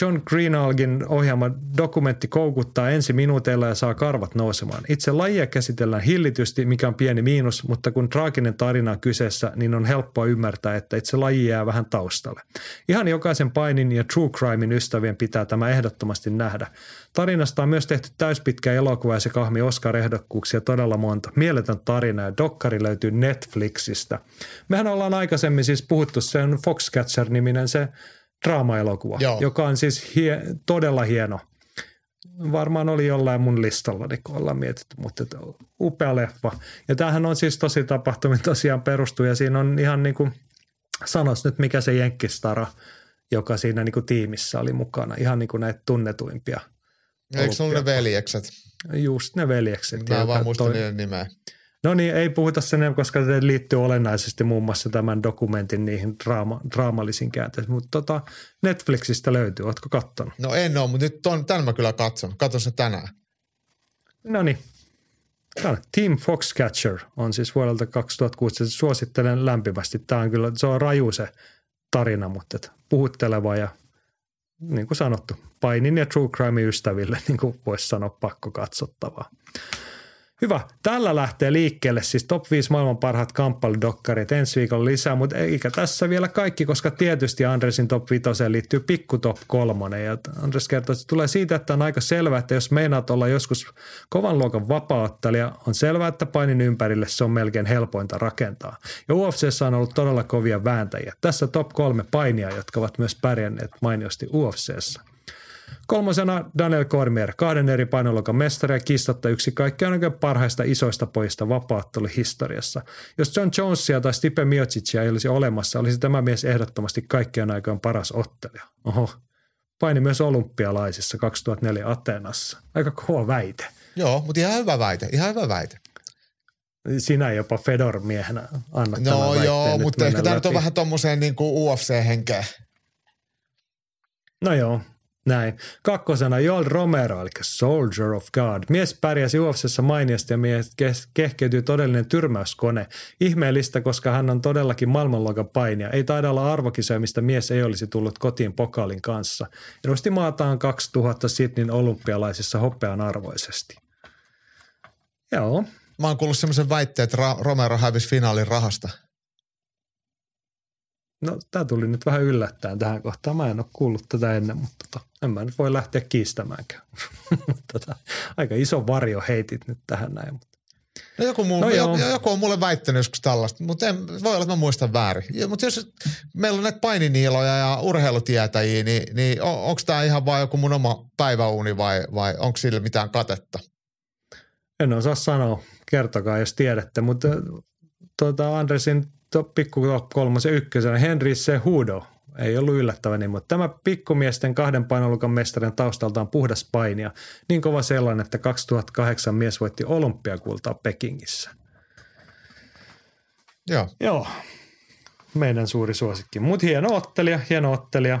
John Greenalgin ohjaama dokumentti koukuttaa ensi minuuteilla ja saa karvat nousemaan. Itse lajia käsitellään hillitysti, mikä on pieni miinus, mutta kun traaginen tarina on kyseessä, niin on helppoa ymmärtää, että itse laji jää vähän taustalle. Ihan jokaisen painin ja true crimein ystävien pitää tämä ehdottomasti nähdä. Tarinasta on myös tehty täyspitkä elokuva ja se kahmi Oscar-ehdokkuuksia todella monta. Mieletön tarina ja dokkari löytyy Netflixistä. Mehän ollaan aikaisemmin siis puhuttu, se on Foxcatcher-niminen se draama-elokuva, Joo. joka on siis hie, todella hieno. Varmaan oli jollain mun listalla, niin kun ollaan mietitty, mutta upea leffa. Ja tämähän on siis tosi tapahtuminen tosiaan perustu ja siinä on ihan niin kuin, sanois nyt mikä se jenkkistara, joka siinä niin kuin tiimissä oli mukana. Ihan niin kuin näitä tunnetuimpia. Eikö ollut ne veljekset? Just ne veljekset. Mä vaan muistan toi... niiden nimeä. No niin, ei puhuta sen, koska se liittyy olennaisesti muun muassa tämän dokumentin niihin draama, draamallisiin käänteisiin. Mutta tota, Netflixistä löytyy, ootko kattonut? No en ole, mutta nyt on, tämän mä kyllä katson. Katon se tänään. No niin. Team Foxcatcher on siis vuodelta 2016. Suosittelen lämpimästi. Tämä on kyllä, se on raju se tarina, mutta puhutteleva ja niin kuin sanottu, painin ja true crime ystäville, [LAUGHS] niin kuin voisi sanoa, pakko katsottavaa. Hyvä. Tällä lähtee liikkeelle siis top 5 maailman parhaat kamppailudokkarit ensi viikolla lisää, mutta eikä tässä vielä kaikki, koska tietysti Andresin top 5 liittyy pikku top 3. Ja Andres kertoo, että se tulee siitä, että on aika selvää, että jos meinaat olla joskus kovan luokan vapauttelija, on selvää, että painin ympärille se on melkein helpointa rakentaa. Ja UFCssä on ollut todella kovia vääntäjiä. Tässä top kolme painia, jotka ovat myös pärjänneet mainiosti UFCssä. Kolmosena Daniel Cormier, kahden eri painoluokan mestari ja kistatta yksi kaikkein parhaista isoista pojista vapaatteluhistoriassa. Jos John Jonesia tai Stipe Miocicia ei olisi olemassa, olisi tämä mies ehdottomasti kaikkien aikojen paras ottelija. Oho, paini myös olympialaisissa 2004 Ateenassa. Aika kova väite. Joo, mutta ihan hyvä väite, ihan hyvä väite. Sinä jopa Fedor-miehenä annat No joo, mutta ehkä tämä nyt on vähän tuommoiseen niin UFC-henkeä. No joo, näin. Kakkosena Joel Romero, eli Soldier of God. Mies pärjäsi UFCssä mainiosti ja mies kehkeytyi todellinen tyrmäyskone. Ihmeellistä, koska hän on todellakin maailmanluokan painija. Ei taida olla arvokisoja, mistä mies ei olisi tullut kotiin pokaalin kanssa. Edusti maataan 2000 Sydneyn olympialaisissa hopean arvoisesti. Joo. Mä oon kuullut semmoisen väitteen, että Romero hävisi finaalin rahasta – No tämä tuli nyt vähän yllättäen tähän kohtaan. Mä en ole kuullut tätä ennen, mutta tota, en mä nyt voi lähteä kiistämäänkään. [LAUGHS] tota, aika iso varjo heitit nyt tähän näin. Mutta. No joku, muu, no joku, joku on mulle väittänyt joskus tällaista, mutta en, voi olla, että mä muistan väärin. Ja, mutta jos meillä on näitä paininiiloja ja urheilutietäjiä, niin, niin on, onko tämä ihan vain joku mun oma päiväuni vai, vai onko sillä mitään katetta? En osaa sanoa. Kertokaa, jos tiedätte. Mutta tuota Andresin pikku kolmosen ykkösenä Henry Cejudo, ei ollut yllättävä niin, mutta tämä pikkumiesten kahden painolukan mestarin taustaltaan puhdas painia. Niin kova sellainen, että 2008 mies voitti olympiakultaa Pekingissä. Joo. Joo, meidän suuri suosikki. Mutta hieno ottelija, hieno ottelija,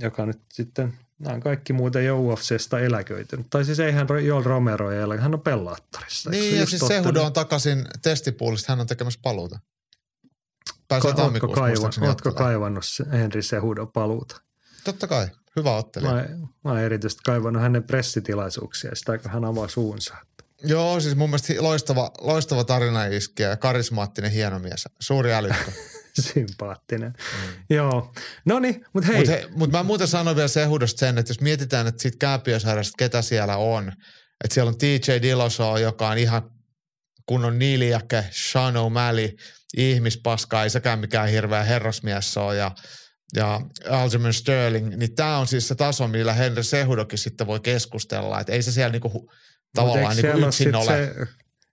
joka nyt sitten, nämä on kaikki muuten jo UFCstä eläköitynyt. Tai siis eihän Joel Romero ei hän on se Niin, ja siis? Sehudo on takaisin testipuolista, hän on tekemässä paluuta. Pääsee Ootko, tammikuussa kaivan, ootko kaivannut se Henri Sehudo paluuta? Totta kai, hyvä ottelija. Mä, mä oon erityisesti kaivannut hänen pressitilaisuuksia, sitä kun hän avaa suunsa. Joo, siis mun mielestä loistava, loistava tarina iskiä ja karismaattinen hieno mies. Suuri älykkö. [LAUGHS] Sympaattinen. Mm. Joo. No niin, mutta hei. Mutta he, mut mä muuten sanon vielä Sehudosta sen, että jos mietitään, että siitä kääpiösarjasta, ketä siellä on, että siellä on TJ Dilloso, joka on ihan kunnon niiliäke, Sean O'Malley, ihmispaska, ei sekään mikään hirveä herrasmies ole, ja, ja Aljamain Sterling, niin tämä on siis se taso, millä Henry Sehudokin sitten voi keskustella, että ei se siellä niinku, tavallaan niinku yksin ole. Se,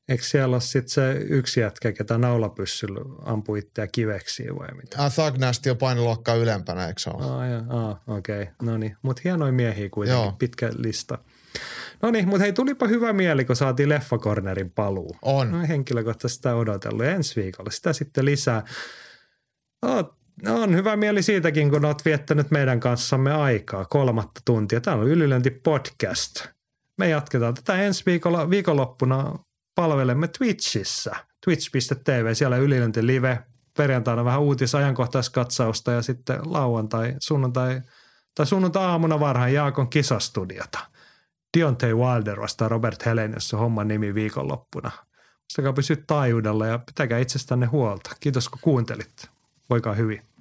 eikö siellä ole sitten se yksi jätkä, ketä naulapyssyllä ampui itseä kiveksiin vai mitä? Ah, Thug Nasty on painoluokkaa ylempänä, eikö se ole? Ah, okei. Okay. No niin, mutta hienoja miehiä kuitenkin, Joo. pitkä lista. No niin, mutta hei, tulipa hyvä mieli, kun saatiin Leffakornerin paluu. On. No, henkilökohtaisesti sitä odotellut. Ensi viikolla sitä sitten lisää. Oot, on hyvä mieli siitäkin, kun olet viettänyt meidän kanssamme aikaa kolmatta tuntia. Tämä on Ylilönti podcast. Me jatketaan tätä ensi viikolla, viikonloppuna palvelemme Twitchissä. Twitch.tv, siellä Ylilönti live. Perjantaina vähän uutis ajankohtaiskatsausta ja sitten lauantai, sunnuntai tai sunnuntai-aamuna varhain Jaakon kisastudiota. Deontay Wilder vastaa Robert Helenius on homman nimi viikonloppuna. Muistakaa pysyä taajuudella ja pitäkää itsestänne huolta. Kiitos kun kuuntelit. Voikaa hyvin.